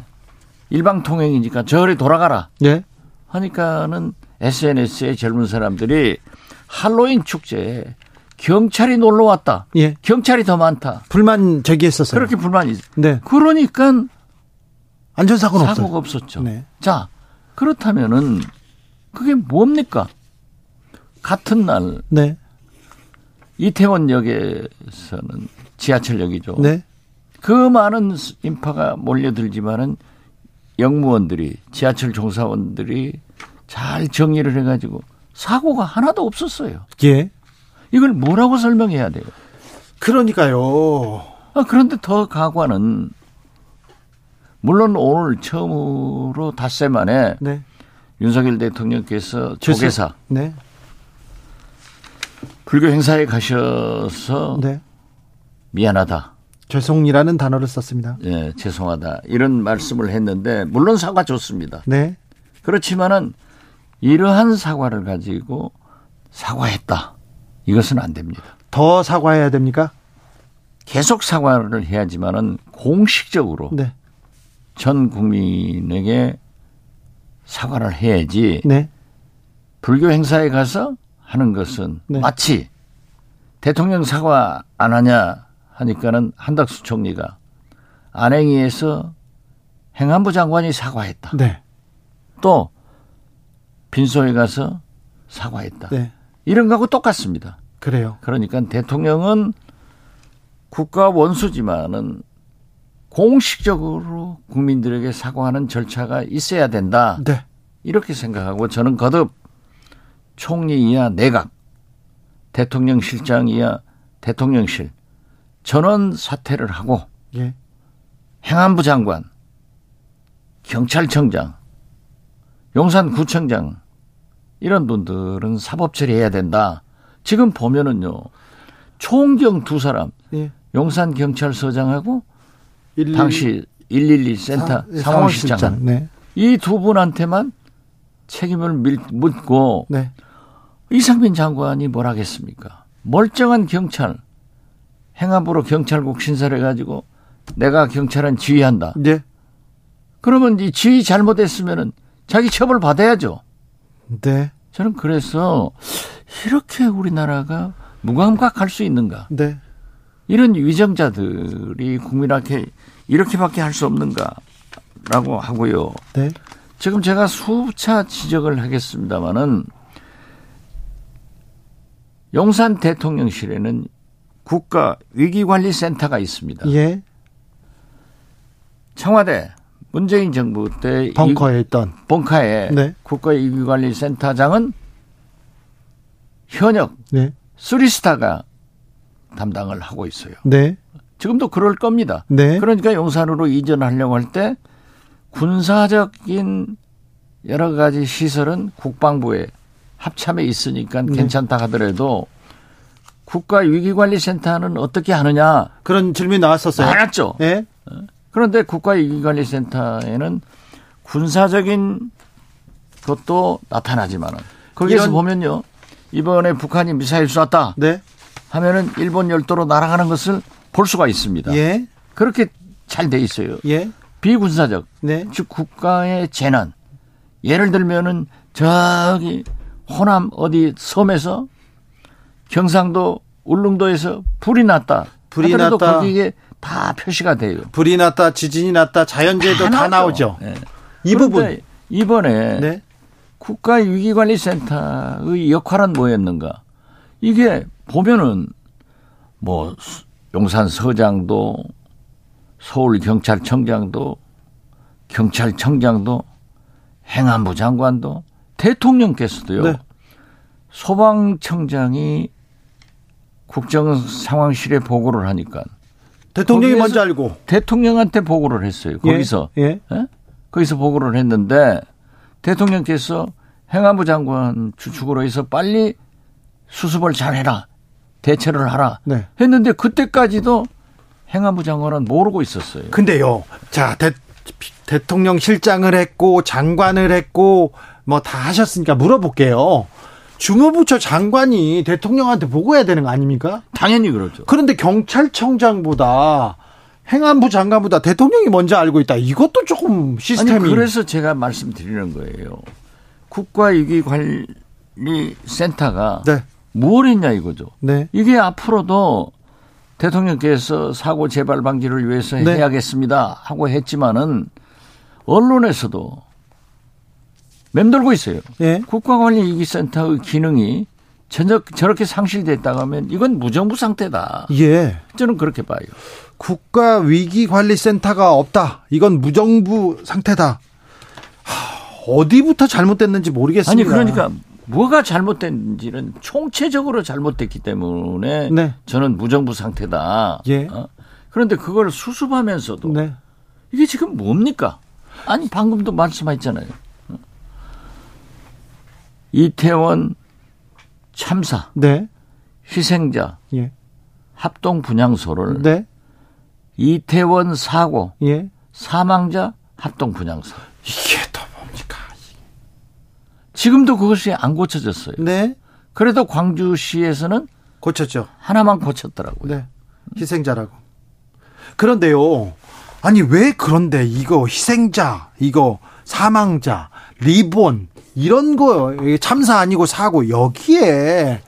일방 통행이니까 저리 돌아가라 예. 하니까는 SNS에 젊은 사람들이 할로윈 축제에 경찰이 놀러 왔다. 예. 경찰이 더 많다. 불만 제기했었어요. 그렇게 불만이. 네. 그러니까 안전사고는 사고가 없어요. 없었죠. 네. 자, 그렇다면은 그게 뭡니까? 같은 날 네. 이태원역에서는 지하철역이죠. 네. 그 많은 인파가 몰려들지만은 영무원들이 지하철 종사원들이 잘 정리를 해가지고 사고가 하나도 없었어요. 예. 이걸 뭐라고 설명해야 돼요? 그러니까요. 아, 그런데 더 가관은 물론 오늘 처음으로 닷새 만에 네. 윤석열 대통령께서 조계사 네. 불교 행사에 가셔서 네. 미안하다. 죄송이라는 단어를 썼습니다. 예, 죄송하다. 이런 말씀을 했는데 물론 사과 좋습니다. 네. 그렇지만은 이러한 사과를 가지고 사과했다. 이것은 안 됩니다. 더 사과해야 됩니까? 계속 사과를 해야지만은 공식적으로 네. 전 국민에게 사과를 해야지 네. 불교 행사에 가서 하는 것은 네. 마치 대통령 사과 안 하냐 하니까는 한덕수 총리가 안행위에서 행안부 장관이 사과했다. 네. 또 빈소에 가서 사과했다. 네. 이런 거하고 똑같습니다. 그래요. 그러니까 대통령은 국가 원수지만은 공식적으로 국민들에게 사과하는 절차가 있어야 된다. 네. 이렇게 생각하고 저는 거듭 총리 이하 내각, 대통령 실장 이하 대통령실 전원 사퇴를 하고 예. 행안부 장관, 경찰청장, 용산구청장 이런 분들은 사법 처리해야 된다. 지금 보면은요 총경 두 사람 예. 용산 경찰서장하고 112 당시 112 센터 사- 예, 상황실장 상황실장. 네. 이두 분한테만 책임을 밀, 묻고 네. 이상민 장관이 뭘 하겠습니까? 멀쩡한 경찰 행안부로 경찰국 신설해 가지고 내가 경찰은 지휘한다. 네. 그러면 이 지휘 잘못했으면은 자기 처벌 받아야죠. 네. 저는 그래서 이렇게 우리나라가 무감각할 수 있는가? 네. 이런 위정자들이 국민한테 이렇게밖에 할 수 없는가라고 하고요. 네. 지금 제가 수차 지적을 하겠습니다마는 용산 대통령실에는 국가 위기관리센터가 있습니다. 예. 청와대 문재인 정부 때 벙커에 있던 이 벙커에 네. 국가 위기관리센터장은 현역 네. 쓰리스타가 담당을 하고 있어요. 네. 지금도 그럴 겁니다. 네. 그러니까 용산으로 이전하려고 할 때 군사적인 여러 가지 시설은 국방부에 합참에 있으니까 네. 괜찮다 하더라도 국가위기관리센터는 어떻게 하느냐 그런 질문이 나왔었어요. 많았죠. 예. 그런데 국가위기관리센터에는 군사적인 것도 나타나지만은 거기서 이런- 보면요 이번에 북한이 미사일 쐈다 네. 하면은 일본 열도로 날아가는 것을 볼 수가 있습니다. 예. 그렇게 잘 돼 있어요. 예. 비군사적 네. 즉 국가의 재난. 예를 들면은 저기 호남 어디 섬에서 경상도 울릉도에서 불이 났다. 불이 났다. 거기에 다 표시가 돼요. 불이 났다, 지진이 났다, 자연재해도 다, 나오죠. 예. 이 부분. 이번에 네. 국가위기관리센터의 역할은 뭐였는가? 이게 보면은 뭐 용산 서장도 서울 경찰청장도 경찰청장도 행안부 장관도 대통령께서도요. 네. 소방청장이 국정 상황실에 보고를 하니까 대통령이 먼저 알고. 대통령한테 보고를 했어요. 예, 거기서 예. 예? 거기서 보고를 했는데 대통령께서 행안부 장관 주축으로 해서 빨리 수습을 잘해라 대처를 하라 네. 했는데 그때까지도 행안부 장관은 모르고 있었어요. 근데요. 자, 대, 대통령 실장을 했고 장관을 했고 뭐 다 하셨으니까 물어볼게요. 주무부처 장관이 대통령한테 보고해야 되는 거 아닙니까? 당연히 그렇죠. 그런데 경찰청장보다 행안부 장관보다 대통령이 먼저 알고 있다. 이것도 조금 시스템이 아니 그래서 제가 말씀드리는 거예요. 국가위기관리센터가 네. 뭘 했냐 이거죠. 네. 이게 앞으로도 대통령께서 사고 재발 방지를 위해서 네. 해야겠습니다 하고 했지만은 언론에서도 맴돌고 있어요. 예. 국가관리위기센터의 기능이 전혀 저렇게 상실됐다고 하면 이건 무정부 상태다. 예. 저는 그렇게 봐요. 국가 위기 관리 센터가 없다. 이건 무정부 상태다. 하, 어디부터 잘못됐는지 아니 모르겠습니다. 그러니까 뭐가 잘못된지는 총체적으로 잘못됐기 때문에 네. 저는 무정부 상태다. 예. 어? 그런데 그걸 수습하면서도 네. 이게 지금 뭡니까? 아니 방금도 말씀하셨잖아요. 어? 이태원 참사 네. 희생자 예. 합동 분향소를 네. 이태원 사고 예. 사망자 합동 분향소. 이게 또 뭡니까? 지금도 그것이 안 고쳐졌어요. 네. 그래도 광주시에서는 고쳤죠. 하나만 고쳤더라고요. 네. 희생자라고. 그런데요. 아니 왜 그런데 이거 희생자, 이거 사망자, 리본 이런 거 이게 참사 아니고 사고 여기에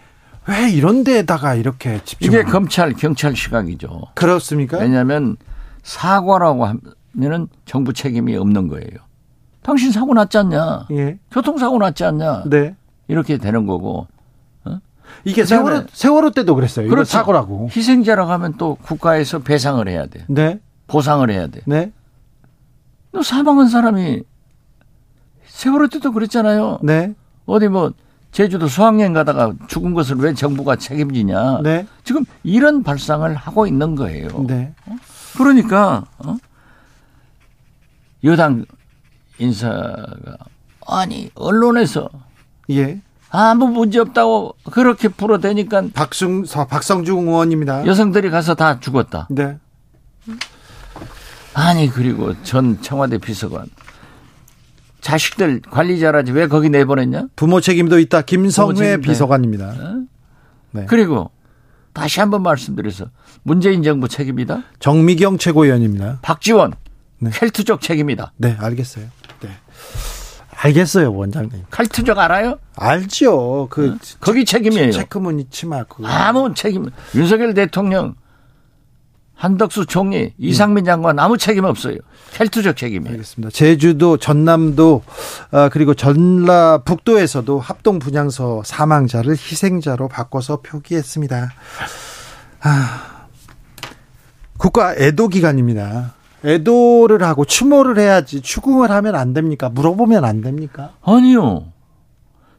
왜 이런 데다가 이렇게 집중? 이게 검찰 경찰 시각이죠. 그렇습니까? 왜냐하면 사고라고 하면은 정부 책임이 없는 거예요. 당신 사고 났지 않냐? 예. 교통사고 났지 않냐? 네. 이렇게 되는 거고. 이게 그다음에- 세월호 세월호 때도 그랬어요. 그렇죠. 사고라고. 희생자라고 하면 또 국가에서 배상을 해야 돼. 네. 보상을 해야 돼. 네. 또 사망한 사람이 세월호 때도 그랬잖아요. 네. 어디 뭐 제주도 수학여행 가다가 죽은 것을 왜 정부가 책임지냐. 네. 지금 이런 발상을 하고 있는 거예요. 네. 그러니까 어? 여당 인사가 아니 언론에서 예. 아무 문제 없다고 그렇게 풀어대니까 박승 박성중 의원입니다. 여성들이 가서 다 죽었다. 네. 아니 그리고 전 청와대 비서관 자식들 관리 잘하지 왜 거기 내보냈냐? 부모 책임도 있다. 김성회 책임도 비서관입니다. 네. 그리고 다시 한번 말씀드려서 문재인 정부 책임이다. 정미경 최고위원입니다. 박지원 네. 켈투족 책임이다. 네, 알겠어요. 네. 알겠어요, 원장님. 칼투족 알아요? 알죠. 그 거기 책임이에요. 체크무늬 치마 그거. 아무 책임 윤석열 대통령 한덕수 총리 이상민 장관 아무 책임 없어요. 켈투적 책임이에요. 알겠습니다. 제주도, 전남도, 아, 그리고 전라북도에서도 합동 분향소 사망자를 희생자로 바꿔서 표기했습니다. 아, 국가 애도 기간입니다. 애도를 하고 추모를 해야지 추궁을 하면 안 됩니까? 물어보면 안 됩니까? 아니요.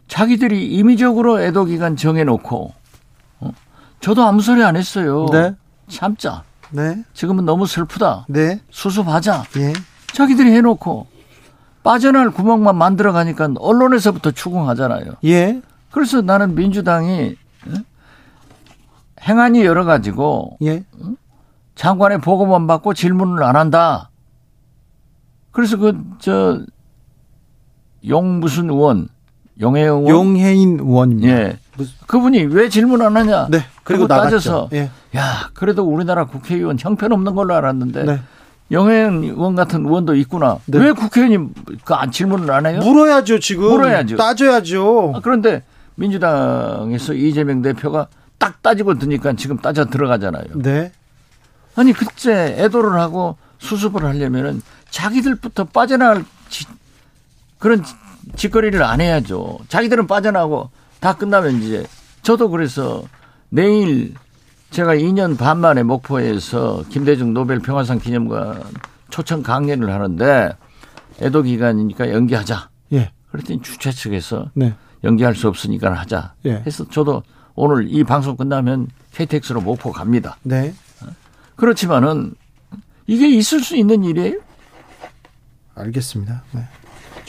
자기들이 임의적으로 애도 기간 정해놓고 어? 저도 아무 소리 안 했어요. 네. 참자. 네, 지금은 너무 슬프다. 네, 수습하자. 예, 자기들이 해놓고 빠져날 구멍만 만들어 가니까 언론에서부터 추궁하잖아요. 예, 그래서 나는 민주당이 어? 행안이 여러 가지고 예, 장관의 보고만 받고 질문을 안 한다. 그래서 그 저 용 무슨 의원 용해영 의원 용혜인 의원입니다. 예 그분이 왜 질문 안 하냐? 네, 그리고. 따져서 예, 야 그래도 우리나라 국회의원 형편없는 걸로 알았는데 네. 용해영 의원 같은 의원도 있구나. 네. 왜 국회의원이 그 안- 질문을 안 해요? 물어야죠 지금. 물어야죠. 따져야죠. 아, 그런데 민주당에서 이재명 대표가 딱 따지고 드니까 지금 따져 들어가잖아요. 네, 아니 그때 애도를 하고 수습을 하려면은 자기들부터 빠져나갈 지- 그런 지- 짓거리를 안 해야죠. 자기들은 빠져나가고 다 끝나면 이제 저도 그래서 내일 제가 2년 반 만에 목포에서 김대중 노벨 평화상 기념관 초청 강연을 하는데 애도 기간이니까 연기하자. 예. 그랬더니 주최 측에서 네. 연기할 수 없으니까 하자. 예. 해서 저도 오늘 이 방송 끝나면 KTX로 목포 갑니다. 네. 그렇지만은 이게 있을 수 있는 일이에요? 알겠습니다. 네.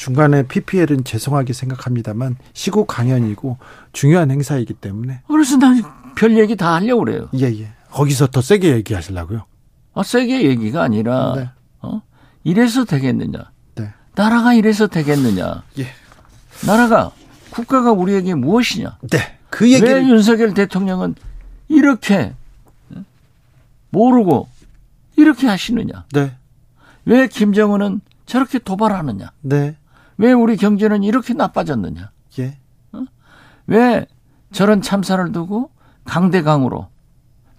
중간에 PPL은 죄송하게 생각합니다만 시국 강연이고 중요한 행사이기 때문에 그래서 난 별 얘기 다 하려고 그래요. 예, 예. 거기서 더 세게 얘기하시려고요. 아, 세게 얘기가 아니라 네. 어? 이래서 되겠느냐? 네. 나라가 이래서 되겠느냐? 예. 나라가 국가가 우리에게 무엇이냐? 네. 그왜 얘기를 윤석열 대통령은 이렇게 어? 모르고 이렇게 하시느냐? 네. 왜 김정은은 저렇게 도발하느냐? 네. 왜 우리 경제는 이렇게 나빠졌느냐? 예. 왜 저런 참사를 두고 강대강으로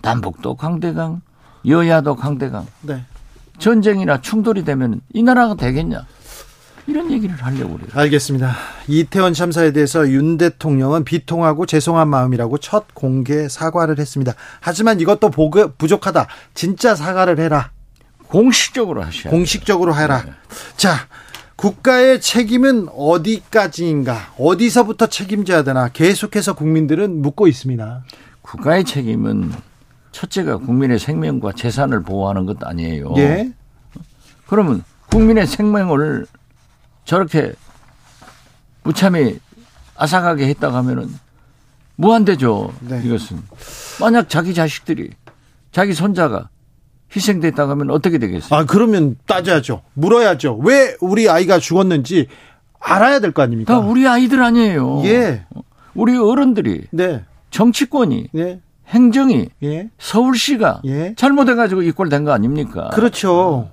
남북도 강대강, 여야도 강대강, 네. 전쟁이나 충돌이 되면 이 나라가 되겠냐? 이런 얘기를 하려고 그래요. 알겠습니다. 이태원 참사에 대해서 윤 대통령은 비통하고 죄송한 마음이라고 첫 공개 사과를 했습니다. 하지만 이것도 보그 부족하다. 진짜 사과를 해라. 공식적으로 하셔야. 공식적으로 해라. 자, 국가의 책임은 어디까지인가? 어디서부터 책임져야 되나? 계속해서 국민들은 묻고 있습니다. 국가의 책임은 첫째가 국민의 생명과 재산을 보호하는 것 아니에요. 예. 그러면 국민의 생명을 저렇게 무참히 아삭하게 했다고 하면은 무한대죠. 네. 이것은 만약 자기 자식들이 자기 손자가 희생됐다고 하면 어떻게 되겠어요? 아, 그러면 따져야죠. 물어야죠. 왜 우리 아이가 죽었는지 알아야 될 거 아닙니까? 다 우리 아이들 아니에요. 예. 우리 어른들이 네. 정치권이 예. 행정이 예. 서울시가 예. 잘못해가지고 이 꼴 된 거 아닙니까? 그렇죠.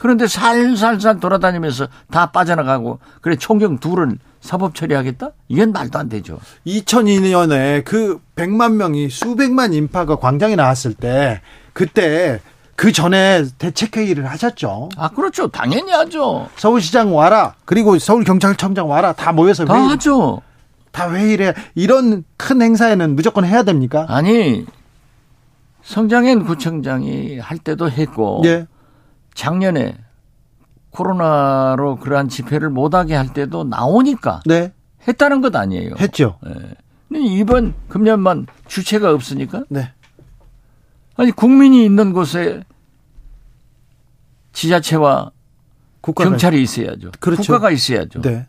그런데 살살살 돌아다니면서 다 빠져나가고 그래 총경 둘을 사법 처리하겠다? 이건 말도 안 되죠. 2002년에 그 100만 명이 수백만 인파가 광장에 나왔을 때 그때 그 전에 대책회의를 하셨죠. 아 그렇죠. 당연히 하죠. 서울시장 와라. 그리고 서울경찰청장 와라. 다 모여서 다 회의, 하죠. 다 회의를 해. 이런 큰 행사에는 무조건 해야 됩니까? 아니 성장현 구청장이 할 때도 했고 예. 작년에 코로나로 그러한 집회를 못하게 할 때도 나오니까 네. 했다는 것 아니에요. 했죠. 예. 근데 이번 금년만 주체가 없으니까 네. 아니 국민이 있는 곳에 지자체와 국가가 경찰이 있어야죠. 그렇죠. 국가가 있어야죠. 네.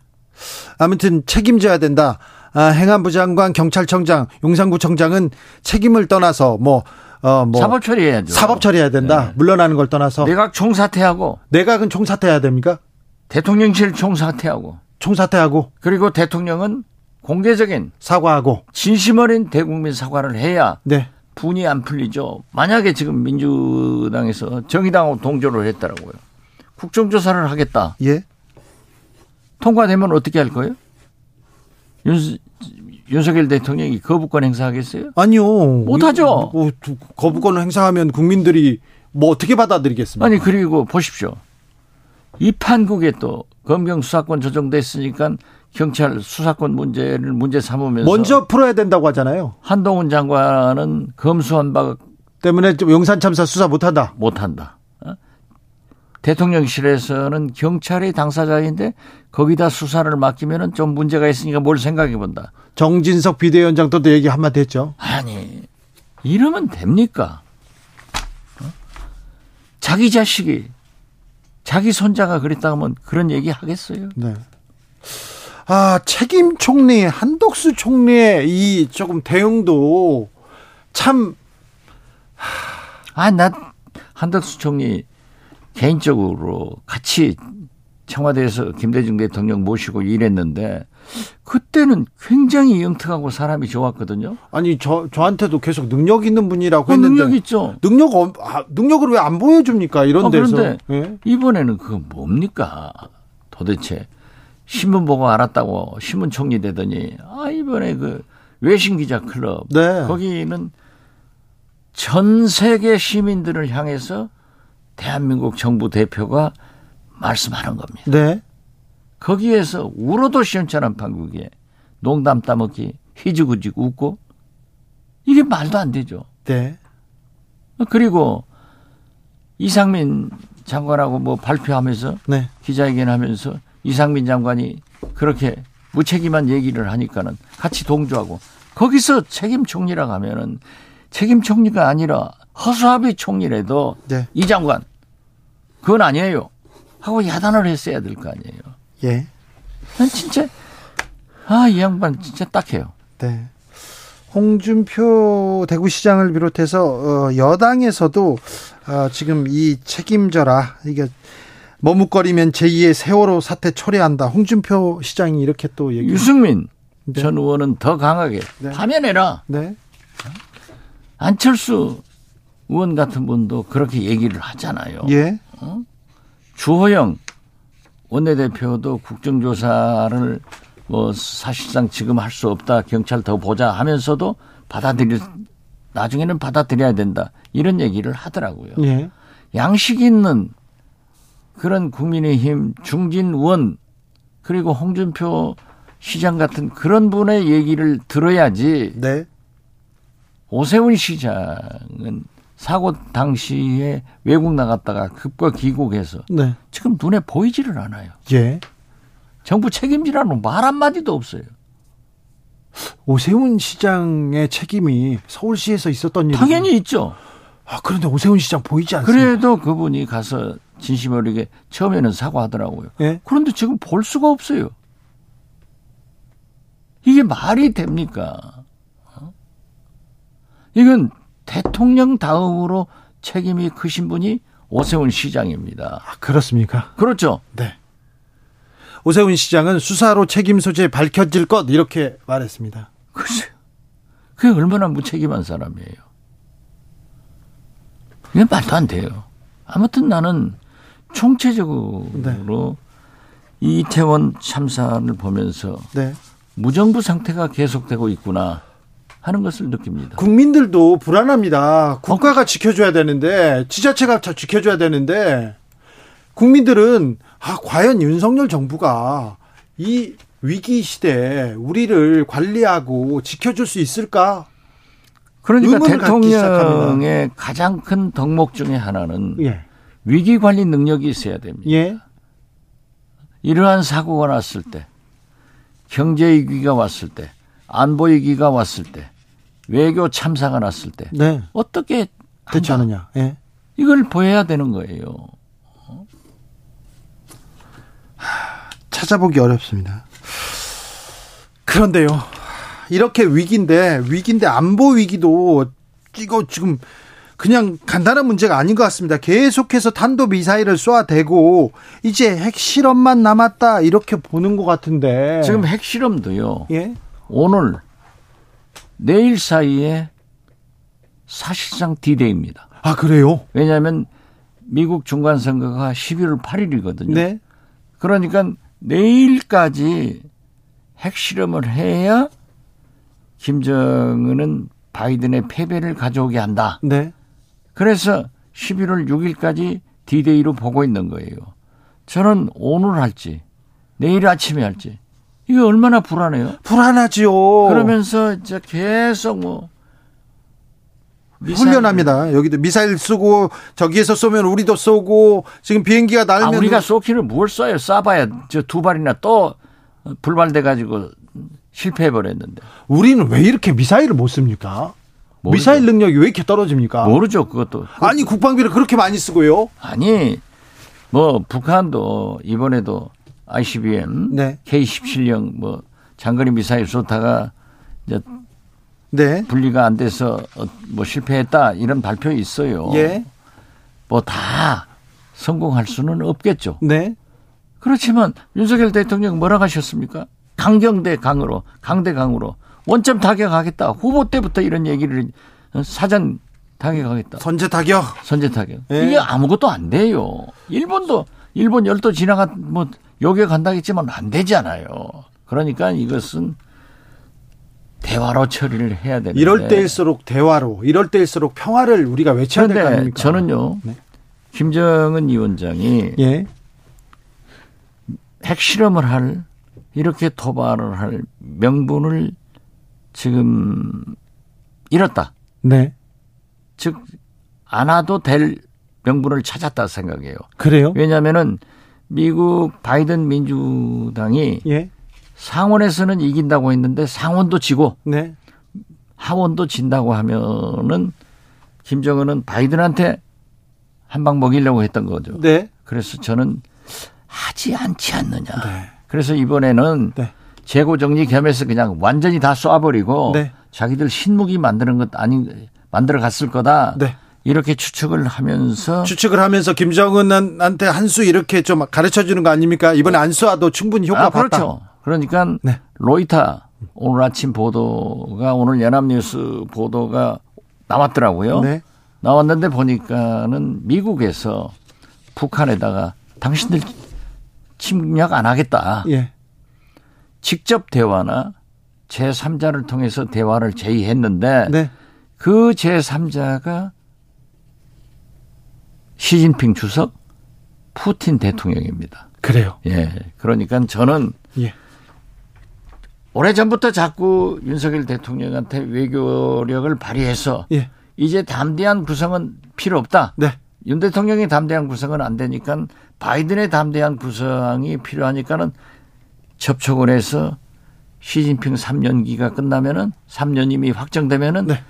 아무튼 책임져야 된다. 아, 행안부 장관, 경찰청장, 용산구청장은 책임을 떠나서 뭐, 어, 뭐. 사법 처리해야죠. 사법 처리해야 된다. 네. 물러나는 걸 떠나서. 내각 총사퇴하고 내각은 총사퇴해야 됩니까? 대통령실 총사퇴하고 총사퇴하고 그리고 대통령은 공개적인 사과하고. 진심 어린 대국민 사과를 해야 네. 분이 안 풀리죠. 만약에 지금 민주당에서 정의당하고 동조를 했더라고요. 국정조사를 하겠다. 예. 통과되면 어떻게 할 거예요? 윤, 윤석열 대통령이 거부권 행사하겠어요? 아니요. 못하죠. 뭐, 두- 거부권을 행사하면 국민들이 뭐 어떻게 받아들이겠습니까? 아니 그리고 보십시오. 이 판국에 또 검경 수사권 조정됐으니까 경찰 수사권 문제를 문제 삼으면서 먼저 풀어야 된다고 하잖아요. 한동훈 장관은 검수한 바 때문에 좀 용산 참사 수사 못한다. 못한다. 어? 대통령실에서는 경찰이 당사자인데 거기다 수사를 맡기면은 좀 문제가 있으니까 뭘 생각해 본다. 정진석 비대위원장도 또 얘기 한마디 했죠. 아니 이러면 됩니까? 어? 자기 자식이 자기 손자가 그랬다 하면 그런 얘기 하겠어요? 네. 아, 책임 총리, 한덕수 총리의 이 조금 대응도 참, 아, 나 한덕수 총리 개인적으로 같이 청와대에서 김대중 대통령 모시고 일했는데 그때는 굉장히 영특하고 사람이 좋았거든요. 아니, 저, 저한테도 계속 능력 있는 분이라고 어, 했는데. 능력 있죠. 능력, 없- 아, 능력을 왜 안 보여줍니까? 이런 어, 데서. 그런데 예? 이번에는 그거 뭡니까? 도대체 신문 보고 알았다고 신문 총리 되더니 아 이번에 그 외신 기자 클럽 네. 거기는 전 세계 시민들을 향해서 대한민국 정부 대표가 말씀하는 겁니다. 네. 거기에서 울어도 시원찮은 판국에 농담 따먹기 희죽희죽 웃고 이게 말도 안 되죠. 네. 그리고 이상민 장관하고 뭐 발표하면서 네. 기자회견하면서 이상민 장관이 그렇게 무책임한 얘기를 하니까는 같이 동조하고 거기서 책임 총리라고 하면은 책임 총리가 아니라 허수아비 총리라도 네. 이 장관 그건 아니에요 하고 야단을 했어야 될 거 아니에요. 예. 난 진짜 아 이 양반 진짜 딱해요. 네. 홍준표 대구시장을 비롯해서 어, 여당에서도 어, 지금 이 책임져라 이게 머뭇거리면 제2의 세월호 사태 초래한다. 홍준표 시장이 이렇게 또 얘기. 유승민 네. 전 의원은 더 강하게 네. 파면해라. 네. 안철수 의원 같은 분도 그렇게 얘기를 하잖아요. 예. 주호영 원내대표도 국정조사를 뭐 사실상 지금 할 수 없다 경찰 더 보자 하면서도 받아들일 나중에는 받아들여야 된다 이런 얘기를 하더라고요. 예. 양식 있는 그런 국민의힘 중진 의원 그리고 홍준표 시장 같은 그런 분의 얘기를 들어야지 네. 오세훈 시장은 사고 당시에 외국 나갔다가 급과 귀국해서 네. 지금 눈에 보이지를 않아요. 예. 정부 책임지라는 말 한마디도 없어요. 오세훈 시장의 책임이 서울시에서 있었던 일. 당연히 있죠. 아, 그런데 오세훈 시장 보이지 않습니다. 그래도 그분이 가서 진심 어리게 처음에는 사과하더라고요. 예. 그런데 지금 볼 수가 없어요. 이게 말이 됩니까? 어? 이건 대통령 다음으로 책임이 크신 분이 오세훈 시장입니다. 아, 그렇습니까? 그렇죠. 네. 오세훈 시장은 수사로 책임 소재 밝혀질 것 이렇게 말했습니다. 글쎄요. 그게 얼마나 무책임한 사람이에요. 이게 말도 안 돼요. 아무튼 나는 총체적으로 이태원 참사를 보면서 네. 무정부 상태가 계속되고 있구나 하는 것을 느낍니다. 국민들도 불안합니다. 국가가 지켜줘야 되는데 지자체가 다 지켜줘야 되는데 국민들은 아 과연 윤석열 정부가 이 위기 시대에 우리를 관리하고 지켜줄 수 있을까? 그러니까 대통령의 가장 큰 덕목 중에 하나는 예. 위기 관리 능력이 있어야 됩니다. 예. 이러한 사고가 났을 때, 경제 위기가 왔을 때, 안보 위기가 왔을 때, 외교 참사가 났을 때 네. 어떻게? 대처하느냐. 예. 이걸 보여야 되는 거예요. 찾아보기 어렵습니다. 그런데요. 이렇게 위기인데 위기인데 안보 위기도 이거 지금 그냥 간단한 문제가 아닌 것 같습니다. 계속해서 탄도 미사일을 쏘아대고 이제 핵실험만 남았다 이렇게 보는 것 같은데 지금 핵실험도요. 예 오늘 내일 사이에 사실상 디데이입니다. 아 그래요? 왜냐하면 미국 중간 선거가 11월 8일이거든요. 네 그러니까 내일까지 핵실험을 해야 김정은은 바이든의 패배를 가져오게 한다. 네. 그래서 11월 6일까지 디데이로 보고 있는 거예요. 저는 오늘 할지 내일 아침에 할지 이게 얼마나 불안해요. 불안하지요. 그러면서 이제 계속 뭐 미사일- 훈련합니다. 여기도 미사일 쏘고 저기에서 쏘면 우리도 쏘고 지금 비행기가 아, 날면 우리가 쏘기를 뭘 쏴요? 쏴봐야 저 두 발이나 또 불발돼 가지고 실패해 버렸는데 우리는 왜 이렇게 미사일을 못 씁니까? 모르죠. 미사일 능력이 왜 이렇게 떨어집니까? 모르죠 그것도 아니 국방비를 그렇게 많이 쓰고요. 아니 뭐 북한도 이번에도 ICBM 네. K17형 뭐 장거리 미사일 쏘다가 이제 네. 분리가 안 돼서 어, 뭐 실패했다 이런 발표 있어요. 예. 뭐 다 성공할 수는 없겠죠. 네. 그렇지만 윤석열 대통령 뭐라 하셨습니까? 강경대 강으로 강대 강으로 원점 타격하겠다. 후보 때부터 이런 얘기를 어, 사전 타격하겠다. 선제 타격. 선제 타격. 예. 이게 아무것도 안 돼요. 일본도 일본 열도 지나가 뭐 요게 간다겠지만 안 되잖아요. 그러니까 이것은 대화로 처리를 해야 되는데. 이럴 때일수록 대화로, 이럴 때일수록 평화를 우리가 외쳐야 될 거 아닙니까? 저는요. 네. 김정은 위원장이 예. 핵실험을 할 이렇게 도발을 할 명분을 지금 잃었다. 네. 즉 안 와도 될 명분을 찾았다 생각해요. 그래요? 왜냐하면은 미국 바이든 민주당이 예. 상원에서는 이긴다고 했는데 상원도 지고 네. 하원도 진다고 하면은 김정은은 바이든한테 한 방 먹이려고 했던 거죠. 네. 그래서 저는 하지 않지 않느냐. 네. 그래서 이번에는 네. 재고 정리 겸해서 그냥 완전히 다 쏴버리고 네. 자기들 신무기 만드는 것 아니 만들어 갔을 거다. 네. 이렇게 추측을 하면서 추측을 하면서 김정은한테 한 수 이렇게 좀 가르쳐 주는 거 아닙니까? 이번에 안 쏴도 충분히 효과 아, 봤다. 그렇죠. 그러니까 네. 로이터 오늘 아침 보도가 오늘 연합뉴스 보도가 나왔더라고요. 네. 나왔는데 보니까는 미국에서 북한에다가 당신들 침략 안 하겠다. 예. 직접 대화나 제3자를 통해서 대화를 제의했는데 네. 그 제3자가 시진핑 주석, 푸틴 대통령입니다. 그래요. 예. 그러니까 저는 예. 오래 전부터 자꾸 윤석열 대통령한테 외교력을 발휘해서 예. 이제 담대한 구성은 필요 없다. 네. 윤 대통령의 담대한 구성은 안 되니까 바이든의 담대한 구성이 필요하니까는 접촉을 해서 시진핑 3년기가 끝나면은 3년임이 확정되면은 네.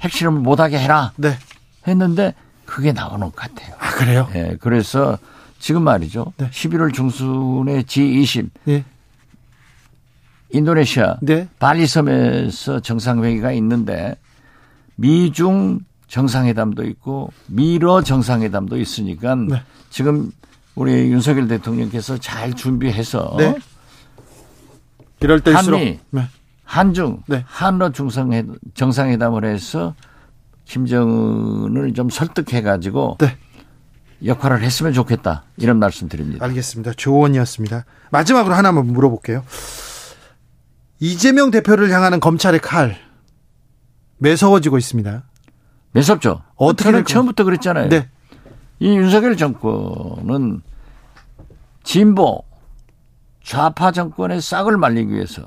핵실험을 못하게 해라 네. 했는데 그게 나오는 것 같아요. 아, 그래요? 예, 그래서 지금 말이죠. 네. 11월 중순에 G20 예. 인도네시아 네. 발리 섬에서 정상회의가 있는데 미중 정상회담도 있고 미러 정상회담도 있으니까 네. 지금 우리 윤석열 대통령께서 잘 준비해서 네. 이럴 때일수록 한미 네. 한중 네. 한러 중상회 정상회담을 해서 김정은을 좀 설득해 가지고 네. 역할을 했으면 좋겠다 이런 말씀 드립니다. 알겠습니다. 조언이었습니다. 마지막으로 하나만 물어볼게요. 이재명 대표를 향하는 검찰의 칼 매서워지고 있습니다. 매섭죠. 어떻게 처음부터 그랬잖아요. 네. 이 윤석열 정권은 진보 좌파 정권의 싹을 말리기 위해서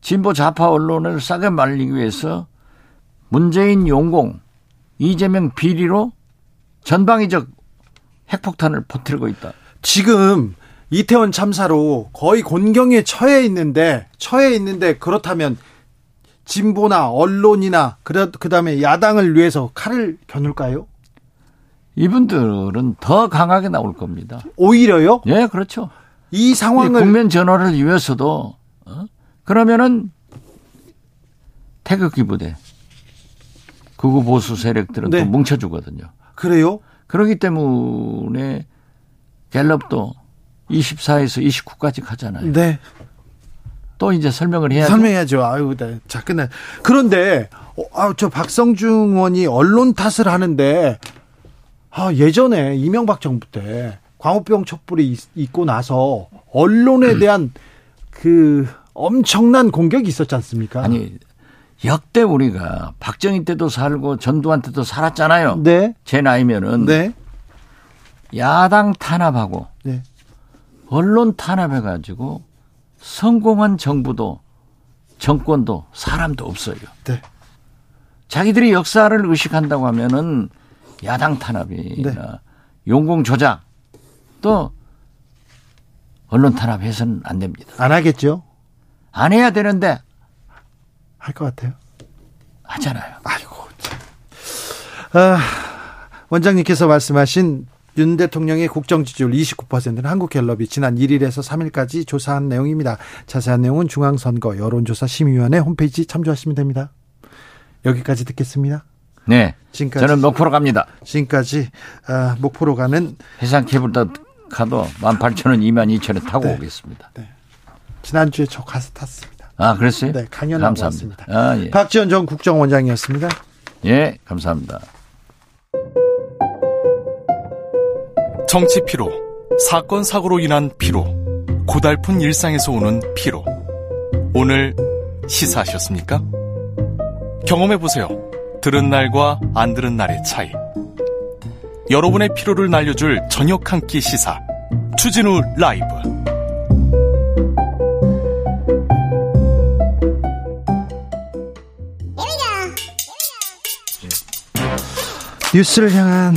진보 좌파 언론을 싹을 말리기 위해서 문재인 용공 이재명 비리로 전방위적 핵폭탄을 퍼뜨리고 있다. 지금 이태원 참사로 거의 곤경에 처해 있는데 처해 있는데 그렇다면 진보나 언론이나 그다음에 야당을 위해서 칼을 겨눌까요? 이분들은 더 강하게 나올 겁니다. 오히려요? 예, 그렇죠. 이이 상황을 국면 전환을 위해서도 어? 그러면은 태극기 부대 극우 보수 세력들은 네. 또 뭉쳐주거든요. 그래요? 그렇기 때문에 갤럽도 24에서 29까지 가잖아요. 네. 또 이제 설명을 해야죠. 설명해야죠. 아유, 네. 자, 끝내. 그런데, 어, 아, 저 박성중 의원이 언론 탓을 하는데, 아, 예전에 이명박 정부 때 광우병 촛불이 있, 있고 나서 언론에 음. 대한 그 엄청난 공격이 있었지 않습니까? 아니 역대 우리가 박정희 때도 살고 전두환 때도 살았잖아요. 네. 제 나이면은 네. 야당 탄압하고 네. 언론 탄압해 가지고 성공한 정부도 정권도 사람도 없어요. 네. 자기들이 역사를 의식한다고 하면은 야당 탄압이나 네. 용공 조작 또 언론 탄압해서는 안 됩니다. 안 하겠죠? 안 해야 되는데 할 것 같아요. 하잖아요. 아이고. 참. 아, 원장님께서 말씀하신 윤 대통령의 국정 지지율 29%는 한국갤럽이 지난 1일에서 3일까지 조사한 내용입니다. 자세한 내용은 중앙선거 여론조사 심의위원회 홈페이지 참조하시면 됩니다. 여기까지 듣겠습니다. 네. 지금까지 저는 목포로 갑니다. 지금까지 아, 목포로 가는 해상 케이블 카 카도 18,000원, 22,000원 타고 네. 오겠습니다. 지난주에 저 가서 탔습니다. 아, 그랬어요? 네, 강연하고 감사합니다. 왔습니다. 아, 예. 박지원 전 국정원장이었습니다. 예, 감사합니다. 정치 피로, 사건 사고로 인한 피로, 고달픈 일상에서 오는 피로. 오늘 시사하셨습니까? 경험해 보세요. 들은 날과 안 들은 날의 차이. 여러분의 피로를 날려줄 저녁 한 끼 시사. 추진우 라이브. 뉴스를 향한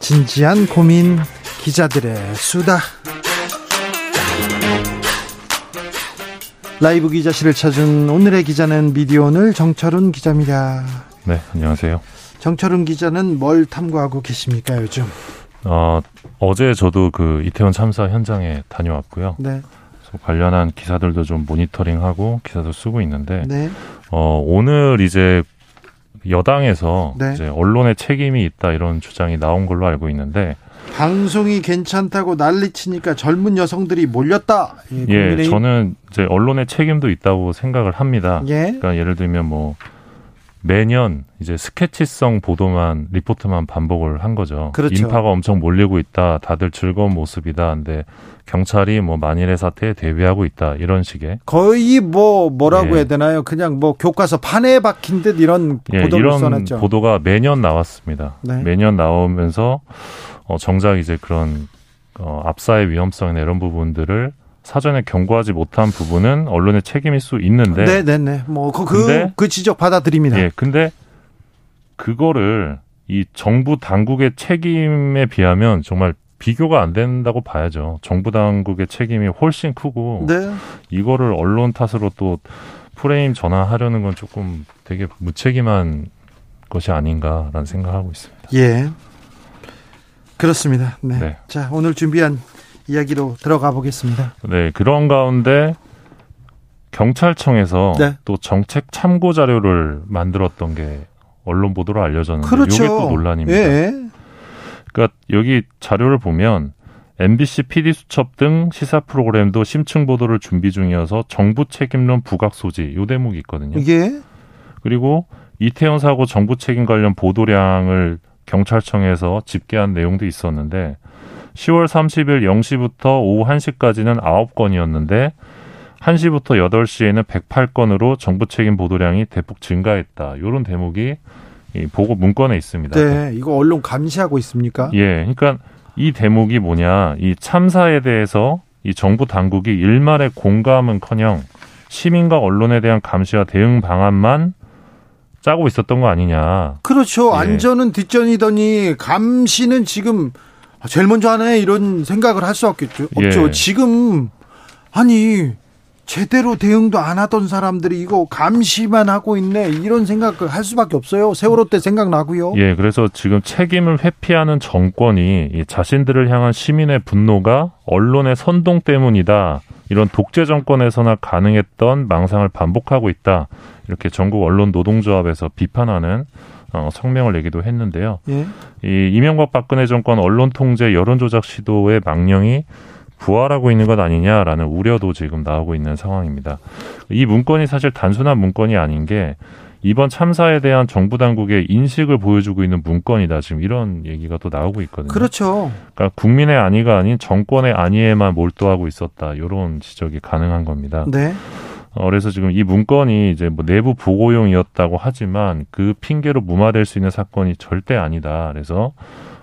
진지한 고민 기자들의 수다 라이브 기자실을 찾은 오늘의 기자는 미디어 오늘 정철은 기자입니다. 네, 안녕하세요. 정철은 기자는 뭘 탐구하고 계십니까 요즘? 어, 어제 저도 그 이태원 참사 현장에 다녀왔고요. 네. 관련한 기사들도 좀 모니터링하고 기사도 쓰고 있는데 네. 어, 오늘 이제 여당에서 네. 이제 언론의 책임이 있다 이런 주장이 나온 걸로 알고 있는데 방송이 괜찮다고 난리치니까 젊은 여성들이 몰렸다. 예, 예. 저는 이제 언론의 책임도 있다고 생각을 합니다. 예. 그러니까 예를 들면 뭐 매년 이제 스케치성 보도만 리포트만 반복을 한 거죠. 그렇죠. 인파가 엄청 몰리고 있다. 다들 즐거운 모습이다. 근데 경찰이 뭐 만일의 사태에 대비하고 있다. 이런 식의 거의 뭐 뭐라고 예. 해야 되나요? 그냥 뭐 교과서 판에 박힌 듯 이런 예, 보도를 이런 써놨죠. 보도가 매년 나왔습니다. 네. 매년 나오면서 어, 정작 이제 그런 어, 압사의 위험성이나 이런 부분들을 사전에 경고하지 못한 부분은 언론의 책임일 수 있는데 네, 네, 네. 뭐그 그, 그 지적 받아들입니다. 예, 근데 그거를 이 정부 당국의 책임에 비하면 정말 비교가 안 된다고 봐야죠. 정부 당국의 책임이 훨씬 크고 네. 이거를 언론 탓으로 또 프레임 전환하려는 건 조금 되게 무책임한 것이 아닌가라는 생각하고 있습니다. 예. 그렇습니다. 네. 네. 자, 오늘 준비한 이야기로 들어가 보겠습니다. 네, 그런 가운데 경찰청에서 네. 또 정책 참고 자료를 만들었던 게 언론 보도로 알려졌는데 그렇죠. 이게 또 논란입니다. 예. 그러니까 여기 자료를 보면 MBC PD 수첩 등 시사 프로그램도 심층 보도를 준비 중이어서 정부 책임론 부각 소지 요 대목이 있거든요. 예. 그리고 이태원 사고 정부 책임 관련 보도량을 경찰청에서 집계한 내용도 있었는데 10월 30일 0시부터 오후 1시까지는 9건이었는데 1시부터 8시에는 108건으로 정부 책임 보도량이 대폭 증가했다. 이런 대목이 이 보고 문건에 있습니다. 네. 이거 언론 감시하고 있습니까? 예, 그러니까 이 대목이 뭐냐, 이 참사에 대해서 이 정부 당국이 일말의 공감은커녕 시민과 언론에 대한 감시와 대응 방안만 짜고 있었던 거 아니냐. 그렇죠. 예. 안전은 뒷전이더니 감시는 지금 제일 먼저 하네 이런 생각을 할 수 없겠죠. 없죠. 예. 지금 아니 제대로 대응도 안 하던 사람들이 이거 감시만 하고 있네 이런 생각을 할 수밖에 없어요. 세월호 때 생각나고요. 예, 그래서 지금 책임을 회피하는 정권이 이 자신들을 향한 시민의 분노가 언론의 선동 때문이다. 이런 독재 정권에서나 가능했던 망상을 반복하고 있다. 이렇게 전국 언론 노동조합에서 비판하는 어, 성명을 내기도 했는데요. 예. 이 이명박 박근혜 정권 언론 통제 여론 조작 시도의 망령이 부활하고 있는 것 아니냐라는 우려도 지금 나오고 있는 상황입니다. 이 문건이 사실 단순한 문건이 아닌 게 이번 참사에 대한 정부 당국의 인식을 보여주고 있는 문건이다. 지금 이런 얘기가 또 나오고 있거든요. 그렇죠. 그러니까 국민의 안위가 아닌 정권의 안위에만 몰두하고 있었다. 이런 지적이 가능한 겁니다. 네. 어, 그래서 지금 이 문건이 이제 뭐 내부 보고용이었다고 하지만 그 핑계로 무마될 수 있는 사건이 절대 아니다. 그래서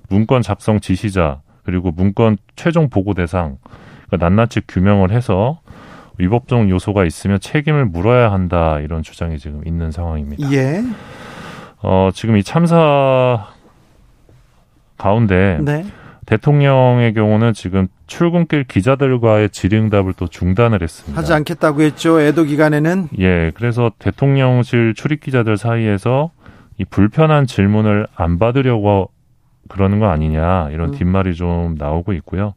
문건 작성 지시자 그리고 문건 최종 보고 대상 그러니까 낱낱이 규명을 해서 위법적 요소가 있으면 책임을 물어야 한다 이런 주장이 지금 있는 상황입니다. 예. 어, 지금 이 참사 가운데 네. 대통령의 경우는 지금 출근길 기자들과의 질의응답을 또 중단을 했습니다. 하지 않겠다고 했죠. 애도 기간에는 예, 그래서 대통령실 출입 기자들 사이에서 이 불편한 질문을 안 받으려고 그러는 거 아니냐 이런 음. 뒷말이 좀 나오고 있고요.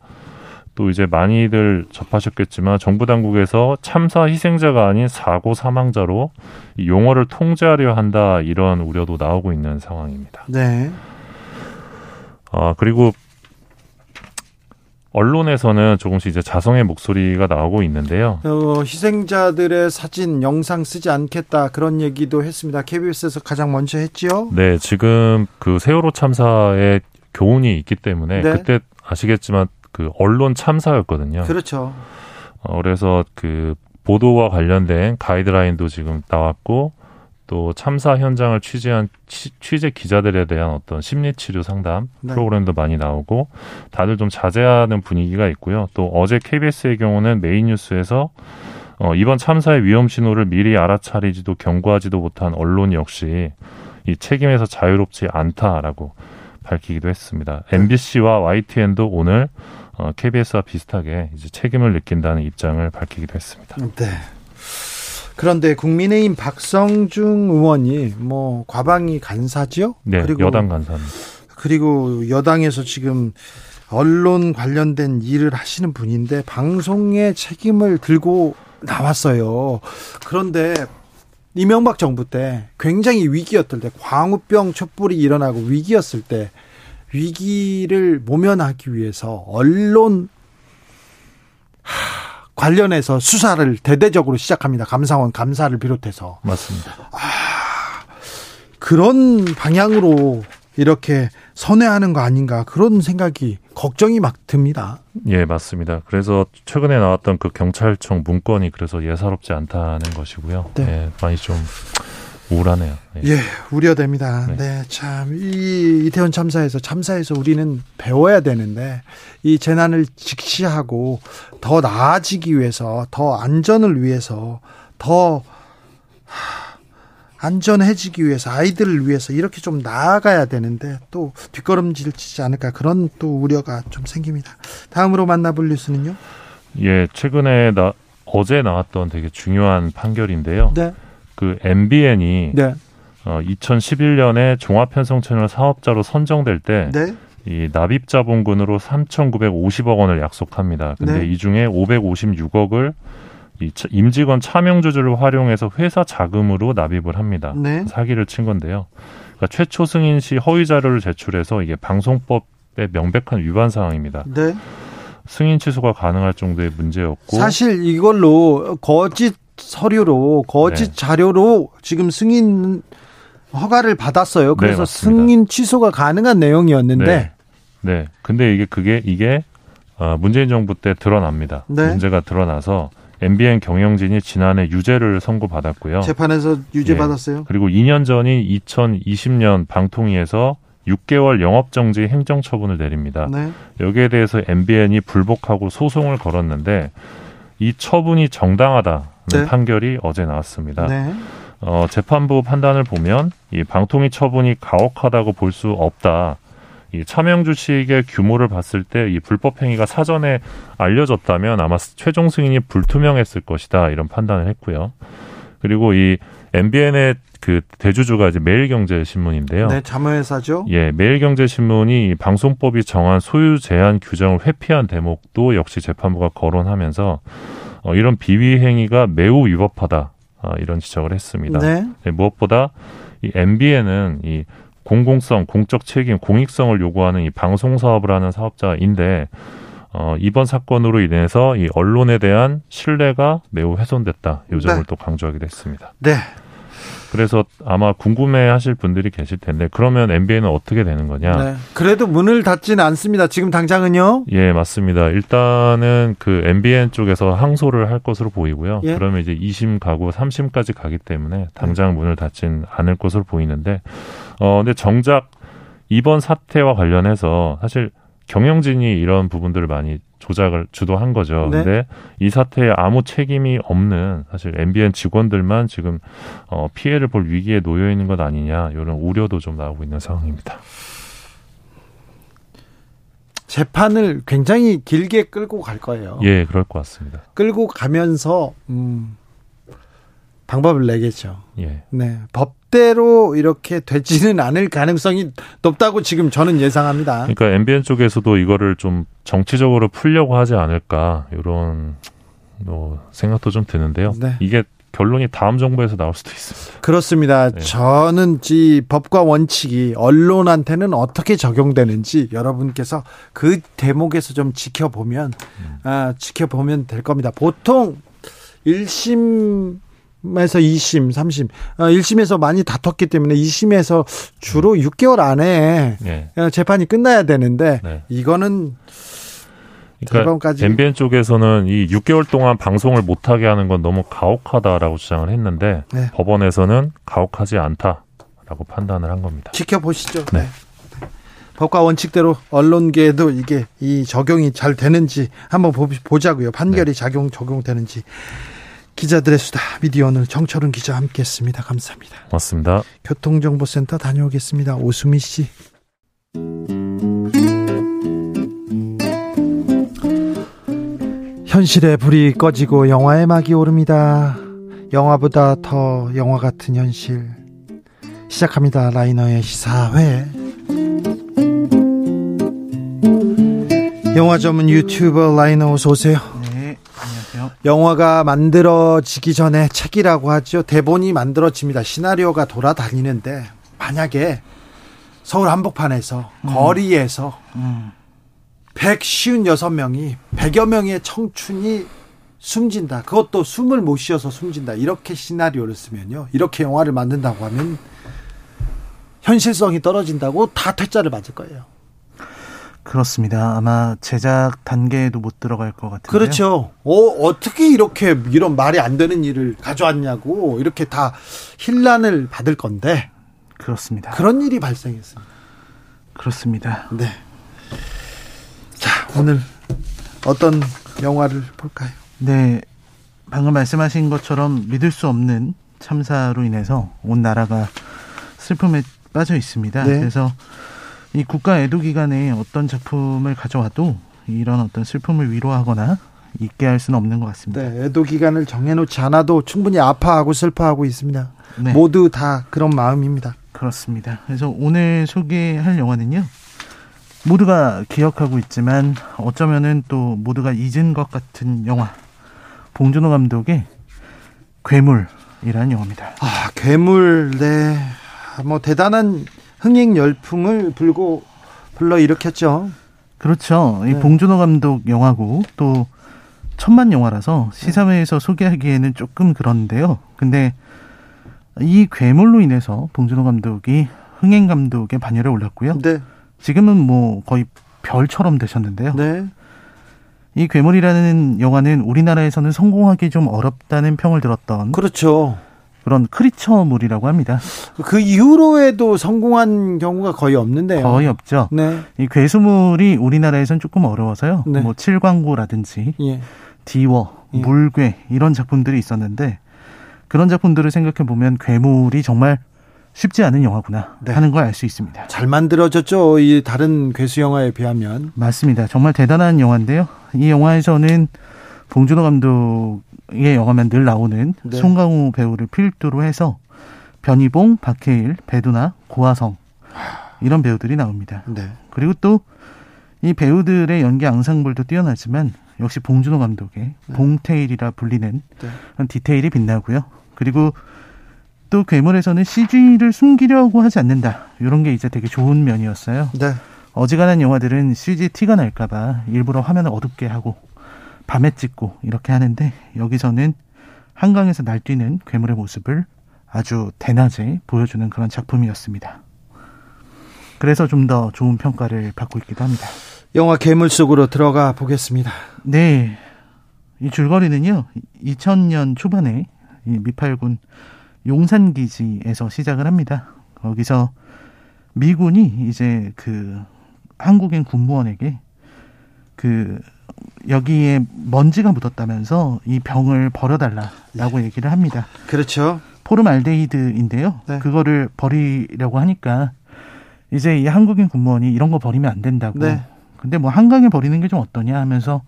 또 이제 많이들 접하셨겠지만 정부 당국에서 참사 희생자가 아닌 사고 사망자로 이 용어를 통제하려 한다 이런 우려도 나오고 있는 상황입니다. 네. 아 그리고 언론에서는 조금씩 이제 자성의 목소리가 나오고 있는데요. 어, 희생자들의 사진, 영상 쓰지 않겠다 그런 얘기도 했습니다. KBS에서 가장 먼저 했지요. 네, 지금 그 세월호 참사에 교훈이 있기 때문에 네. 그때 아시겠지만 그 언론 참사였거든요. 그렇죠. 어, 그래서 그 보도와 관련된 가이드라인도 지금 나왔고 또 참사 현장을 취재한 취, 취재 기자들에 대한 어떤 심리 치료 상담 네. 프로그램도 많이 나오고 다들 좀 자제하는 분위기가 있고요. 또 어제 KBS의 경우는 메인 뉴스에서 어, 이번 참사의 위험 신호를 미리 알아차리지도 경고하지도 못한 언론 역시 이 책임에서 자유롭지 않다라고 밝히기도 했습니다. MBC와 YTN도 오늘 어, KBS와 비슷하게 이제 책임을 느낀다는 입장을 밝히기도 했습니다. 네. 그런데 국민의힘 박성중 의원이 뭐 과방위 간사지요? 네, 그리고 여당 간사입니다. 그리고 여당에서 지금 언론 관련된 일을 하시는 분인데 방송의 책임을 들고 나왔어요. 그런데 이명박 정부 때 굉장히 위기였을 때 광우병 촛불이 일어나고 위기였을 때 위기를 모면하기 위해서 언론 관련해서 수사를 대대적으로 시작합니다. 감사원 감사를 비롯해서 맞습니다. 그런 방향으로 이렇게 선회하는 거 아닌가 그런 생각이 걱정이 막 듭니다. 예, 맞습니다. 그래서 최근에 나왔던 그 경찰청 문건이 그래서 예사롭지 않다는 것이고요. 네. 예, 많이 좀 우울하네요. 예. 예, 우려됩니다. 네. 네, 참, 이 이태원 참사에서, 참사에서 우리는 배워야 되는데, 이 재난을 직시하고 더 나아지기 위해서, 더 안전을 위해서, 더 하, 안전해지기 위해서, 아이들을 위해서 이렇게 좀 나아가야 되는데, 또 뒷걸음질 치지 않을까, 그런 또 우려가 좀 생깁니다. 다음으로 만나볼 뉴스는요? 예, 최근에 나 어제 나왔던 되게 중요한 판결인데요. 네, 그 MBN이 네, 어, 2011년에 종합편성 채널 사업자로 선정될 때 네, 이 납입 자본금으로 3,950억 원을 약속합니다. 근데 네. 이 중에 556억을 이 차- 임직원 차명 주주를 활용해서 회사 자금으로 납입을 합니다. 네. 사기를 친 건데요. 그러니까 최초 승인 시 허위 자료를 제출해서 이게 방송법의 명백한 위반 사항입니다. 네. 승인 취소가 가능할 정도의 문제였고 사실 이걸로 거짓 서류로 거짓 네. 자료로 지금 승인 허가를 받았어요. 그래서 맞습니다. 승인 취소가 가능한 내용이었는데 네. 네. 근데 이게 그게 이게 어, 문재인 정부 때 드러납니다. 네. 문제가 드러나서 MBN 경영진이 지난해 유죄를 선고받았고요. 재판에서 유죄 예. 받았어요. 그리고 2년 전인 2020년 방통위에서 6개월 영업정지 행정처분을 내립니다. 네. 여기에 대해서 MBN이 불복하고 소송을 걸었는데 이 처분이 정당하다는 네. 판결이 어제 나왔습니다. 네. 어, 재판부 판단을 보면 이 방통위 처분이 가혹하다고 볼 수 없다. 이 차명 주식의 규모를 봤을 때 이 불법 행위가 사전에 알려졌다면 아마 최종 승인이 불투명했을 것이다 이런 판단을 했고요. 그리고 이 MBN의 그 대주주가 이제 매일경제신문인데요. 네, 자문회사죠. 예, 매일경제신문이 이 방송법이 정한 소유 제한 규정을 회피한 대목도 역시 재판부가 거론하면서 어, 이런 비위 행위가 매우 위법하다 아, 이런 지적을 했습니다. 네. 네, 무엇보다 이 MBN은 이 공공성, 공적 책임, 공익성을 요구하는 이 방송 사업을 하는 사업자인데 어, 이번 사건으로 인해서 이 언론에 대한 신뢰가 매우 훼손됐다. 요 점을 네. 또 강조하기도 했습니다. 네. 그래서 아마 궁금해 하실 분들이 계실 텐데 그러면 MBN은 어떻게 되는 거냐? 네. 그래도 문을 닫지는 않습니다. 지금 당장은요. 예, 맞습니다. 일단은 그 MBN 쪽에서 항소를 할 것으로 보이고요. 예. 그러면 이제 2심 가고 3심까지 가기 때문에 당장 문을 닫진 않을 것으로 보이는데, 어, 근데 정작 이번 사태와 관련해서 사실 경영진이 이런 부분들을 많이 조작을 주도한 거죠. 네. 근데 이 사태에 아무 책임이 없는 사실 MBN 직원들만 지금 어, 피해를 볼 위기에 놓여 있는 것 아니냐 이런 우려도 좀 나오고 있는 상황입니다. 재판을 굉장히 길게 끌고 갈 거예요. 예, 그럴 것 같습니다. 끌고 가면서 음, 방법을 내겠죠. 예. 네, 법대로 이렇게 되지는 않을 가능성이 높다고 지금 저는 예상합니다. 그러니까 MBN 쪽에서도 이거를 좀 정치적으로 풀려고 하지 않을까 이런 뭐 생각도 좀 드는데요. 네. 이게 결론이 다음 정부에서 나올 수도 있습니다. 그렇습니다. 네. 저는 이 법과 원칙이 언론한테는 어떻게 적용되는지 여러분께서 그 대목에서 좀 지켜보면 아, 지켜보면 될 겁니다. 보통 1심 에서 2심, 3심, 아, 1심에서 많이 다퉜기 때문에 2심에서 주로 6개월 안에 예. 어, 재판이 끝나야 되는데 네. 이거는 그러니까 MBN 쪽에서는 이 6개월 동안 방송을 못하게 하는 건 너무 가혹하다라고 주장을 했는데 네. 법원에서는 가혹하지 않다라고 판단을 한 겁니다. 지켜보시죠. 네. 네. 법과 원칙대로 언론계에도 이게 이 적용이 잘 되는지 한번 보- 보자고요. 판결이 작용 적용되는지. 기자들의 수다 미디어 오늘 정철은 기자 함께했습니다. 감사합니다. 맞습니다. 교통정보센터 다녀오겠습니다. 오수미 씨. 현실의 불이 꺼지고 영화의 막이 오릅니다. 영화보다 더 영화 같은 현실. 시작합니다. 라이너의 시사회. 영화 전문 유튜버 라이너 어서 오세요. 영화가 만들어지기 전에 책이라고 하죠. 대본이 만들어집니다. 시나리오가 돌아다니는데 만약에 서울 한복판에서 음. 거리에서 음, 156명이 100여 명의 청춘이 숨진다. 그것도 숨을 못 쉬어서 숨진다. 이렇게 시나리오를 쓰면요. 이렇게 영화를 만든다고 하면 현실성이 떨어진다고 다 퇴짜를 맞을 거예요. 그렇습니다. 아마 제작 단계에도 못 들어갈 것 같은데요. 그렇죠. 어, 어떻게 이렇게 이런 말이 안 되는 일을 가져왔냐고 이렇게 다 힐난을 받을 건데 그렇습니다. 그런 일이 발생했습니다. 그렇습니다. 네. 자, 오늘 어떤 영화를 볼까요? 네, 방금 말씀하신 것처럼 믿을 수 없는 참사로 인해서 온 나라가 슬픔에 빠져 있습니다. 네. 그래서 이 국가 애도 기간에 어떤 작품을 가져와도 이런 어떤 슬픔을 위로하거나 잊게 할 수는 없는 것 같습니다. 네, 애도 기간을 정해놓지 않아도 충분히 아파하고 슬퍼하고 있습니다. 네. 모두 다 그런 마음입니다. 그렇습니다. 그래서 오늘 소개할 영화는요. 모두가 기억하고 있지만 어쩌면은 또 모두가 잊은 것 같은 영화. 봉준호 감독의 괴물이라는 영화입니다. 아, 괴물, 네. 뭐, 대단한 흥행 열풍을 불고, 불러 일으켰죠. 그렇죠. 이 네. 봉준호 감독 영화고 또 천만 영화라서 시사회에서 소개하기에는 조금 그런데요. 근데 이 괴물로 인해서 봉준호 감독이 흥행 감독의 반열에 올랐고요. 네. 지금은 뭐 거의 별처럼 되셨는데요. 네. 이 괴물이라는 영화는 우리나라에서는 성공하기 좀 어렵다는 평을 들었던 그렇죠. 그런 크리처물이라고 합니다. 그 이후로에도 성공한 경우가 거의 없는데요. 거의 없죠. 네. 이 괴수물이 우리나라에선 조금 어려워서요. 네. 뭐 칠광고라든지 예. 디워, 예. 물괴 이런 작품들이 있었는데 그런 작품들을 생각해 보면 괴물이 정말 쉽지 않은 영화구나 네. 하는 걸 알 수 있습니다. 잘 만들어졌죠. 이 다른 괴수 영화에 비하면. 맞습니다. 정말 대단한 영화인데요. 이 영화에서는 봉준호 감독 의 영화면 늘 나오는 네. 송강호 배우를 필두로 해서 변희봉, 박해일, 배두나, 고화성 이런 배우들이 나옵니다. 네. 그리고 또 이 배우들의 연기 앙상블도 뛰어나지만 역시 봉준호 감독의 봉테일이라 불리는 네. 디테일이 빛나고요. 그리고 또 괴물에서는 CG를 숨기려고 하지 않는다. 이런 게 이제 되게 좋은 면이었어요. 네. 어지간한 영화들은 CG 티가 날까봐 일부러 화면을 어둡게 하고 밤에 찍고 이렇게 하는데 여기서는 한강에서 날뛰는 괴물의 모습을 아주 대낮에 보여주는 그런 작품이었습니다. 그래서 좀 더 좋은 평가를 받고 있기도 합니다. 영화 괴물 속으로 들어가 보겠습니다. 네. 이 줄거리는요, 2000년 초반에 이 미팔군 용산기지에서 시작을 합니다. 거기서 미군이 이제 그 한국인 군무원에게 그 여기에 먼지가 묻었다면서 이 병을 버려달라라고 얘기를 합니다. 그렇죠. 포름알데히드인데요. 네. 그거를 버리려고 하니까 이제 이 한국인 군무원이 이런 거 버리면 안 된다고. 네. 근데 뭐 한강에 버리는 게 좀 어떠냐 하면서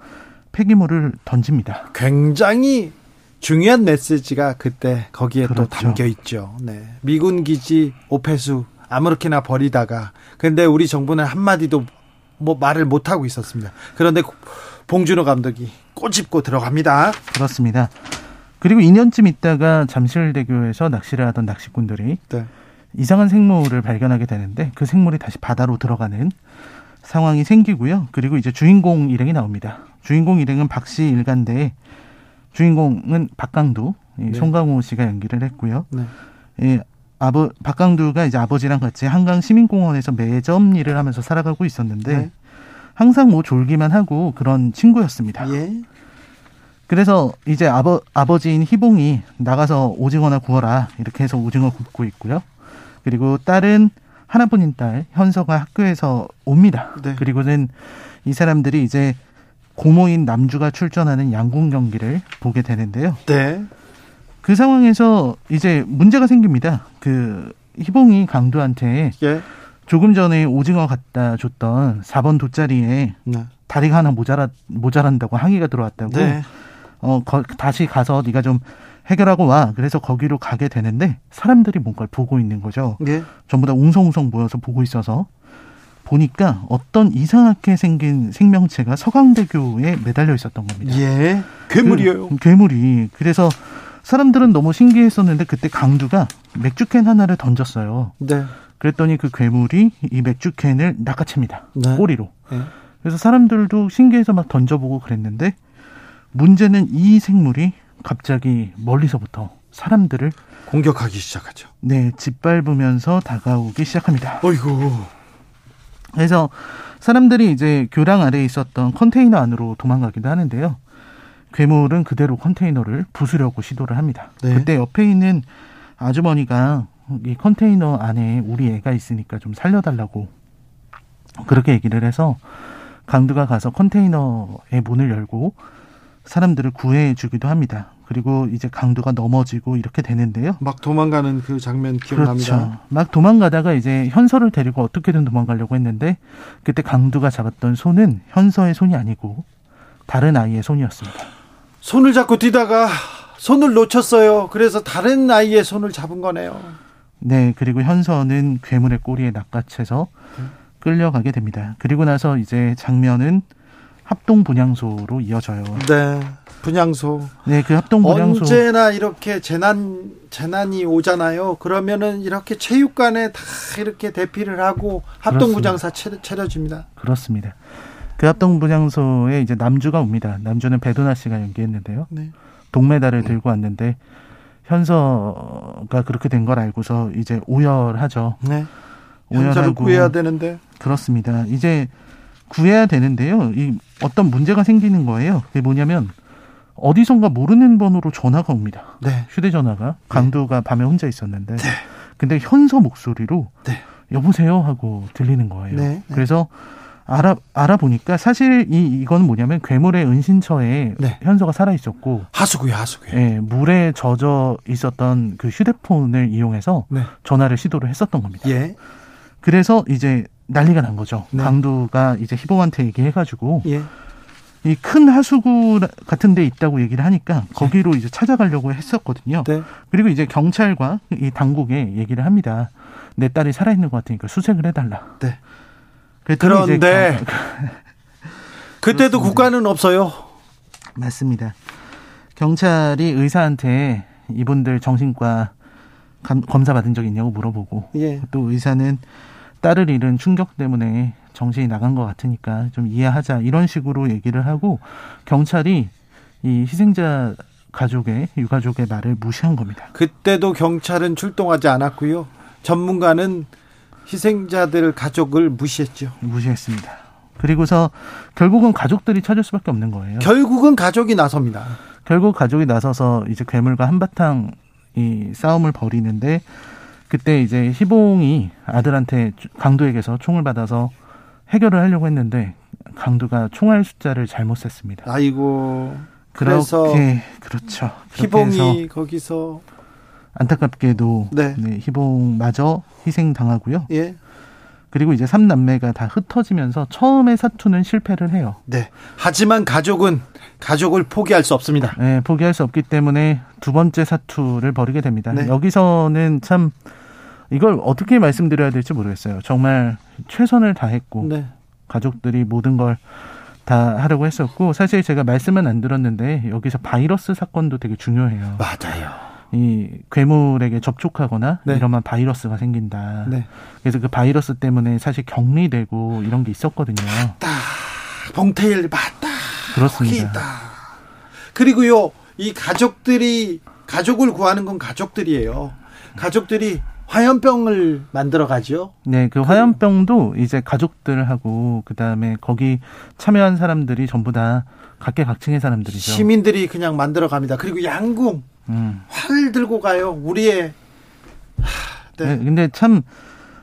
폐기물을 던집니다. 굉장히 중요한 메시지가 그때 거기에 또 그렇죠. 담겨 있죠. 네. 미군 기지 오폐수 아무렇게나 버리다가 근데 우리 정부는 한마디도 뭐 말을 못 하고 있었습니다. 그런데 봉준호 감독이 꼬집고 들어갑니다. 그렇습니다. 그리고 2년쯤 있다가 잠실대교에서 낚시를 하던 낚시꾼들이 네. 이상한 생물을 발견하게 되는데 그 생물이 다시 바다로 들어가는 상황이 생기고요. 그리고 이제 주인공 일행이 나옵니다. 주인공 일행은 박씨 일가인데 주인공은 박강두, 이 네. 송강호 씨가 연기를 했고요. 네. 예, 아버 박강두가 이제 아버지랑 같이 한강 시민공원에서 매점 일을 하면서 살아가고 있었는데 네. 항상 뭐 졸기만 하고 그런 친구였습니다. 예. 그래서 이제 아버 아버지인 희봉이 나가서 오징어나 구워라 이렇게 해서 오징어 굽고 있고요. 그리고 딸은 하나뿐인 딸 현서가 학교에서 옵니다. 네. 그리고는 이 사람들이 이제 고모인 남주가 출전하는 양궁 경기를 보게 되는데요. 네. 그 상황에서 이제 문제가 생깁니다. 그 희봉이 강두한테 예. 조금 전에 오징어 갖다 줬던 4번 돗자리에 네. 다리가 하나 모자라 모자란다고 항의가 들어왔다고. 네. 어 거- 다시 가서 네가 좀 해결하고 와. 그래서 거기로 가게 되는데 사람들이 뭔가를 보고 있는 거죠. 예. 전부 다 웅성웅성 모여서 보고 있어서 보니까 어떤 이상하게 생긴 생명체가 서강대교에 매달려 있었던 겁니다. 예. 괴물이에요. 그, 괴물이. 그래서 사람들은 너무 신기했었는데 그때 강두가 맥주캔 하나를 던졌어요. 네. 그랬더니 그 괴물이 이 맥주캔을 낚아챕니다. 네. 꼬리로. 예. 그래서 사람들도 신기해서 막 던져보고 그랬는데 문제는 이 생물이 갑자기 멀리서부터 사람들을 공격하기 시작하죠. 네 짓밟으면서 다가오기 시작합니다. 어이구. 그래서 사람들이 이제 교량 아래에 있었던 컨테이너 안으로 도망가기도 하는데요. 괴물은 그대로 컨테이너를 부수려고 시도를 합니다. 네. 그때 옆에 있는 아주머니가 이 컨테이너 안에 우리 애가 있으니까 좀 살려달라고 그렇게 얘기를 해서 강두가 가서 컨테이너의 문을 열고 사람들을 구해 주기도 합니다. 그리고 이제 강두가 넘어지고 이렇게 되는데요. 막 도망가는 그 장면 기억납니다. 그렇죠. 막 도망가다가 이제 현서를 데리고 어떻게든 도망가려고 했는데 그때 강두가 잡았던 손은 현서의 손이 아니고 다른 아이의 손이었습니다. 손을 잡고 뛰다가 손을 놓쳤어요. 그래서 다른 아이의 손을 잡은 거네요. 네, 그리고 현서는 괴물의 꼬리에 낚아채서 끌려가게 됩니다. 그리고 나서 이제 장면은 합동 분향소로 이어져요. 네. 분향소. 네, 그 합동 분향소 언제나 이렇게 재난 재난이 오잖아요. 그러면은 이렇게 체육관에 다 이렇게 대피를 하고 합동부장사 차려- 차려집니다. 그렇습니다. 그 합동 분향소에 이제 남주가 옵니다. 남주는 배도나 씨가 연기했는데요. 네. 동메달을 들고 왔는데 현서가 그렇게 된 걸 알고서 이제 오열하죠. 네. 현자를 구해야 되는데 그렇습니다. 이제 구해야 되는데요. 이 어떤 문제가 생기는 거예요. 그게 뭐냐면 어디선가 모르는 번호로 전화가 옵니다. 네. 휴대전화가 강두가 밤에 혼자 있었는데 근데 현서 목소리로 네. 여보세요 하고 들리는 거예요. 네, 네. 그래서 알아 알아보니까 사실 이 이건 뭐냐면 괴물의 은신처에 네. 현서가 살아 있었고 하수구에 하수구에. 예, 물에 젖어 있었던 그 휴대폰을 이용해서 네. 전화를 시도를 했었던 겁니다. 예. 그래서 이제 난리가 난 거죠. 네. 강두가 이제 희봉한테 얘기해가지고 예. 이큰 하수구 같은 데 있다고 얘기를 하니까 거기로 이제 찾아가려고 했었거든요. 네. 그리고 이제 경찰과 이 당국에 얘기를 합니다. 내 딸이 살아있는 것 같으니까 수색을 해달라. 네. 그런데 경- 그때도 국가는 없어요. 맞습니다. 경찰이 의사한테 이분들 정신과 감- 검사 받은 적 있냐고 물어보고 예. 또 의사는 딸을 잃은 충격 때문에 정신이 나간 것 같으니까 좀 이해하자 이런 식으로 얘기를 하고 경찰이 이 희생자 가족의 유가족의 말을 무시한 겁니다. 그때도 경찰은 출동하지 않았고요. 전문가는 희생자들 가족을 무시했죠. 무시했습니다. 그리고서 결국은 가족들이 찾을 수밖에 없는 거예요. 결국은 가족이 나섭니다. 결국 가족이 나서서 이제 괴물과 한바탕 이 싸움을 벌이는데 그때 이제 희봉이 아들한테 강도에게서 총을 받아서 해결을 하려고 했는데 강도가 총알 숫자를 잘못 셌습니다. 아이고. 그래서 그렇게 그렇죠. 그렇게 해서 희봉이 거기서 안타깝게도 네. 네, 희봉마저 희생당하고요. 예. 그리고 이제 삼남매가 다 흩어지면서 처음에 사투는 실패를 해요. 네. 하지만 가족은 가족을 포기할 수 없습니다. 네, 포기할 수 없기 때문에 두 번째 사투를 벌이게 됩니다. 네. 여기서는 참 이걸 어떻게 말씀드려야 될지 모르겠어요. 정말 최선을 다했고 네. 가족들이 모든 걸 다 하려고 했었고 사실 제가 말씀은 안 들었는데 여기서 바이러스 사건도 되게 중요해요. 맞아요. 이 괴물에게 접촉하거나 네. 이러면 바이러스가 생긴다. 네. 그래서 그 바이러스 때문에 사실 격리되고 이런 게 있었거든요. 봉태일 맞다. 그렇습니다. 있다. 그리고요, 이 가족들이 가족을 구하는 건 가족들이에요. 가족들이 화염병을 만들어 가죠. 네, 그 화염병도 이제 가족들하고 그 다음에 거기 참여한 사람들이 전부 다 각계각층의 사람들이죠. 시민들이 그냥 만들어 갑니다. 그리고 양궁 음. 활 들고 가요. 우리의 네. 근데 참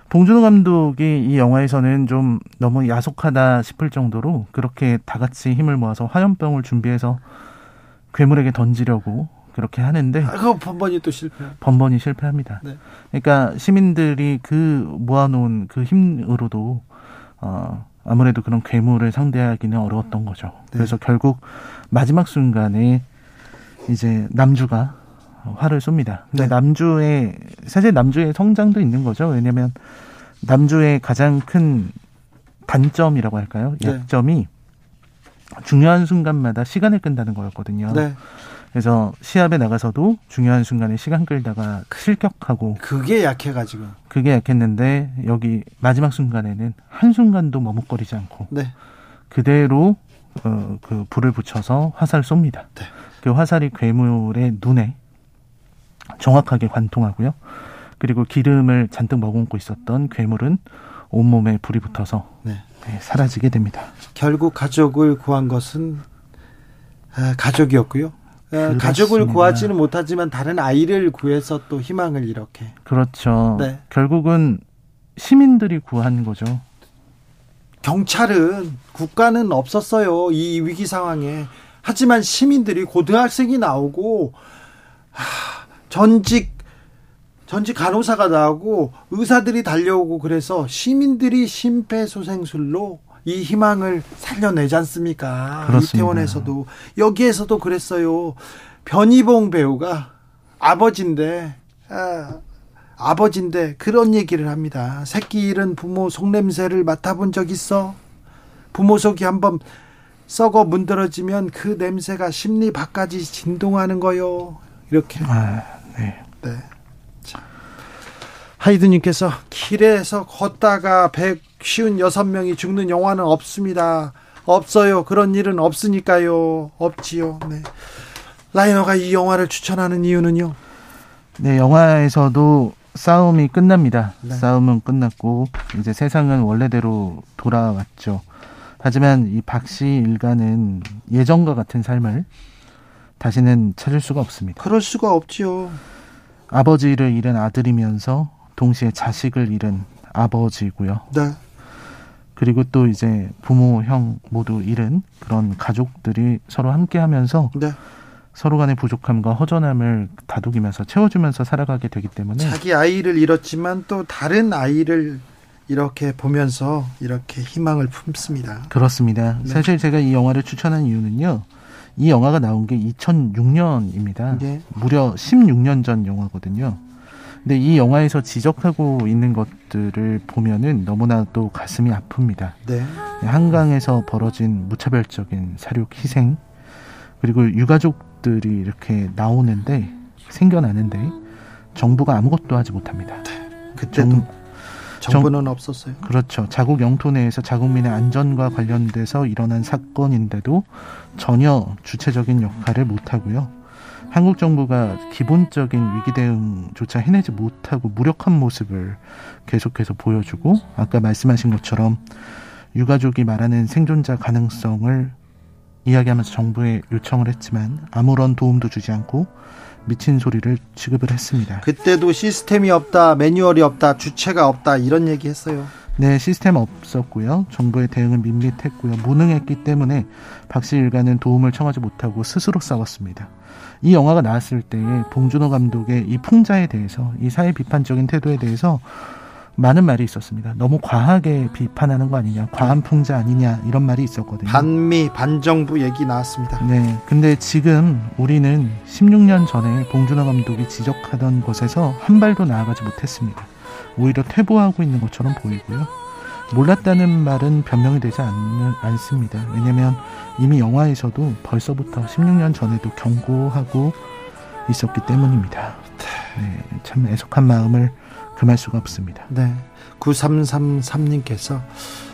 봉준호 감독이 이 영화에서는 좀 너무 야속하다 싶을 정도로 그렇게 다 같이 힘을 모아서 화염병을 준비해서 괴물에게 던지려고 그렇게 하는데 아, 그거 번번이 또 실패. 번번이 실패합니다. 네. 그러니까 시민들이 그 모아놓은 그 힘으로도 어 아무래도 그런 괴물을 상대하기는 어려웠던 거죠. 네. 그래서 결국 마지막 순간에 이제 남주가 화를 쏩니다. 근데 네. 남주의 사실 남주의 성장도 있는 거죠. 왜냐하면 남주의 가장 큰 단점이라고 할까요? 네. 약점이 중요한 순간마다 시간을 끈다는 거였거든요. 네. 그래서 시합에 나가서도 중요한 순간에 시간 끌다가 실격하고 그게 약해가지고. 그게 약했는데 여기 마지막 순간에는 한 순간도 머뭇거리지 않고 네. 그대로 어, 그 불을 붙여서 화살을 쏩니다. 네. 그 화살이 괴물의 눈에 정확하게 관통하고요. 그리고 기름을 잔뜩 머금고 있었던 괴물은 온몸에 불이 붙어서 네. 네, 사라지게 됩니다. 결국 가족을 구한 것은 아, 가족이었고요. 아, 그렇습니다. 가족을 구하지는 못하지만 다른 아이를 구해서 또 희망을 이렇게. 그렇죠. 네. 결국은 시민들이 구한 거죠. 경찰은 국가는 없었어요. 이 위기 상황에. 하지만 시민들이 고등학생이 나오고 하, 전직 전직 간호사가 나오고 의사들이 달려오고 그래서 시민들이 심폐소생술로 이 희망을 살려내지 않습니까? 그렇습니다. 이태원에서도 여기에서도 그랬어요. 변희봉 배우가 아버지인데 아, 아버지인데 그런 얘기를 합니다. 새끼 잃은 부모 속냄새를 맡아본 적 있어? 부모 속이 한번 썩어 문드러지면 그 냄새가 심리 밖까지 진동하는 거요. 이렇게. 아, 네. 네. 자. 하이드님께서 길에서 걷다가 156명이 죽는 영화는 없습니다. 없어요. 그런 일은 없으니까요. 없지요. 네. 라이너가 이 영화를 추천하는 이유는요? 네, 영화에서도 싸움이 끝납니다. 네. 싸움은 끝났고 이제 세상은 원래대로 돌아왔죠. 하지만 이 박 씨 일가는 예전과 같은 삶을 다시는 찾을 수가 없습니다. 그럴 수가 없지요. 아버지를 잃은 아들이면서 동시에 자식을 잃은 아버지고요. 네. 그리고 또 이제 부모, 형 모두 잃은 그런 가족들이 서로 함께 하면서 네. 서로 간의 부족함과 허전함을 다독이면서 채워주면서 살아가게 되기 때문에 자기 아이를 잃었지만 또 다른 아이를 이렇게 보면서 이렇게 희망을 품습니다. 그렇습니다. 네. 사실 제가 이 영화를 추천한 이유는요. 이 영화가 나온 게 2006년입니다. 예. 무려 16년 전 영화거든요. 근데 이 영화에서 지적하고 있는 것들을 보면은 너무나도 가슴이 아픕니다. 네. 한강에서 벌어진 무차별적인 사륙 희생 그리고 유가족들이 이렇게 나오는데 생겨나는데 정부가 아무것도 하지 못합니다. 그때도 정- 정부는 없었어요. 그렇죠. 자국 영토 내에서 자국민의 안전과 관련돼서 일어난 사건인데도 전혀 주체적인 역할을 못 하고요. 한국 정부가 기본적인 위기 대응조차 해내지 못하고 무력한 모습을 계속해서 보여주고 아까 말씀하신 것처럼 유가족이 말하는 생존자 가능성을 이야기하면서 정부에 요청을 했지만 아무런 도움도 주지 않고 미친 소리를 취급을 했습니다. 그때도 시스템이 없다, 매뉴얼이 없다, 주체가 없다 이런 얘기 했어요. 네, 시스템 없었고요. 정부의 대응은 밋밋했고요. 무능했기 때문에 박씨 일가는 도움을 청하지 못하고 스스로 싸웠습니다. 이 영화가 나왔을 때 봉준호 감독의 이 풍자에 대해서 이 사회 비판적인 태도에 대해서 많은 말이 있었습니다. 너무 과하게 비판하는 거 아니냐, 과한 풍자 아니냐 이런 말이 있었거든요. 반미 반정부 얘기 나왔습니다. 네, 근데 지금 우리는 16년 전에 봉준호 감독이 지적하던 것에서 한 발도 나아가지 못했습니다. 오히려 퇴보하고 있는 것처럼 보이고요. 몰랐다는 말은 변명이 되지 않는, 않습니다. 왜냐면 이미 영화에서도 벌써부터 16년 전에도 경고하고 있었기 때문입니다. 네, 참 애석한 마음을 금할 수가 없습니다. 네. 9333님께서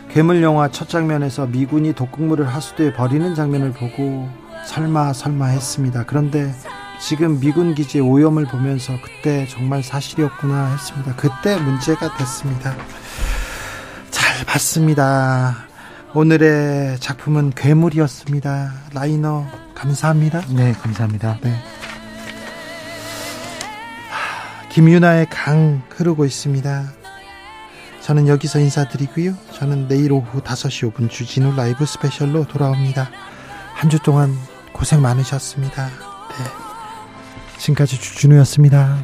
괴물 영화 첫 장면에서 미군이 독극물을 하수도에 버리는 장면을 보고 설마 설마 했습니다. 그런데 지금 미군 기지의 오염을 보면서 그때 정말 사실이었구나 했습니다. 그때 문제가 됐습니다. 잘 봤습니다. 오늘의 작품은 괴물이었습니다. 라이너 감사합니다. 네, 감사합니다. 네. 김유나의 강 흐르고 있습니다. 저는 여기서 인사드리고요. 저는 내일 오후 5시 5분 주진우 라이브 스페셜로 돌아옵니다. 한 주 동안 고생 많으셨습니다. 네. 지금까지 주진우였습니다.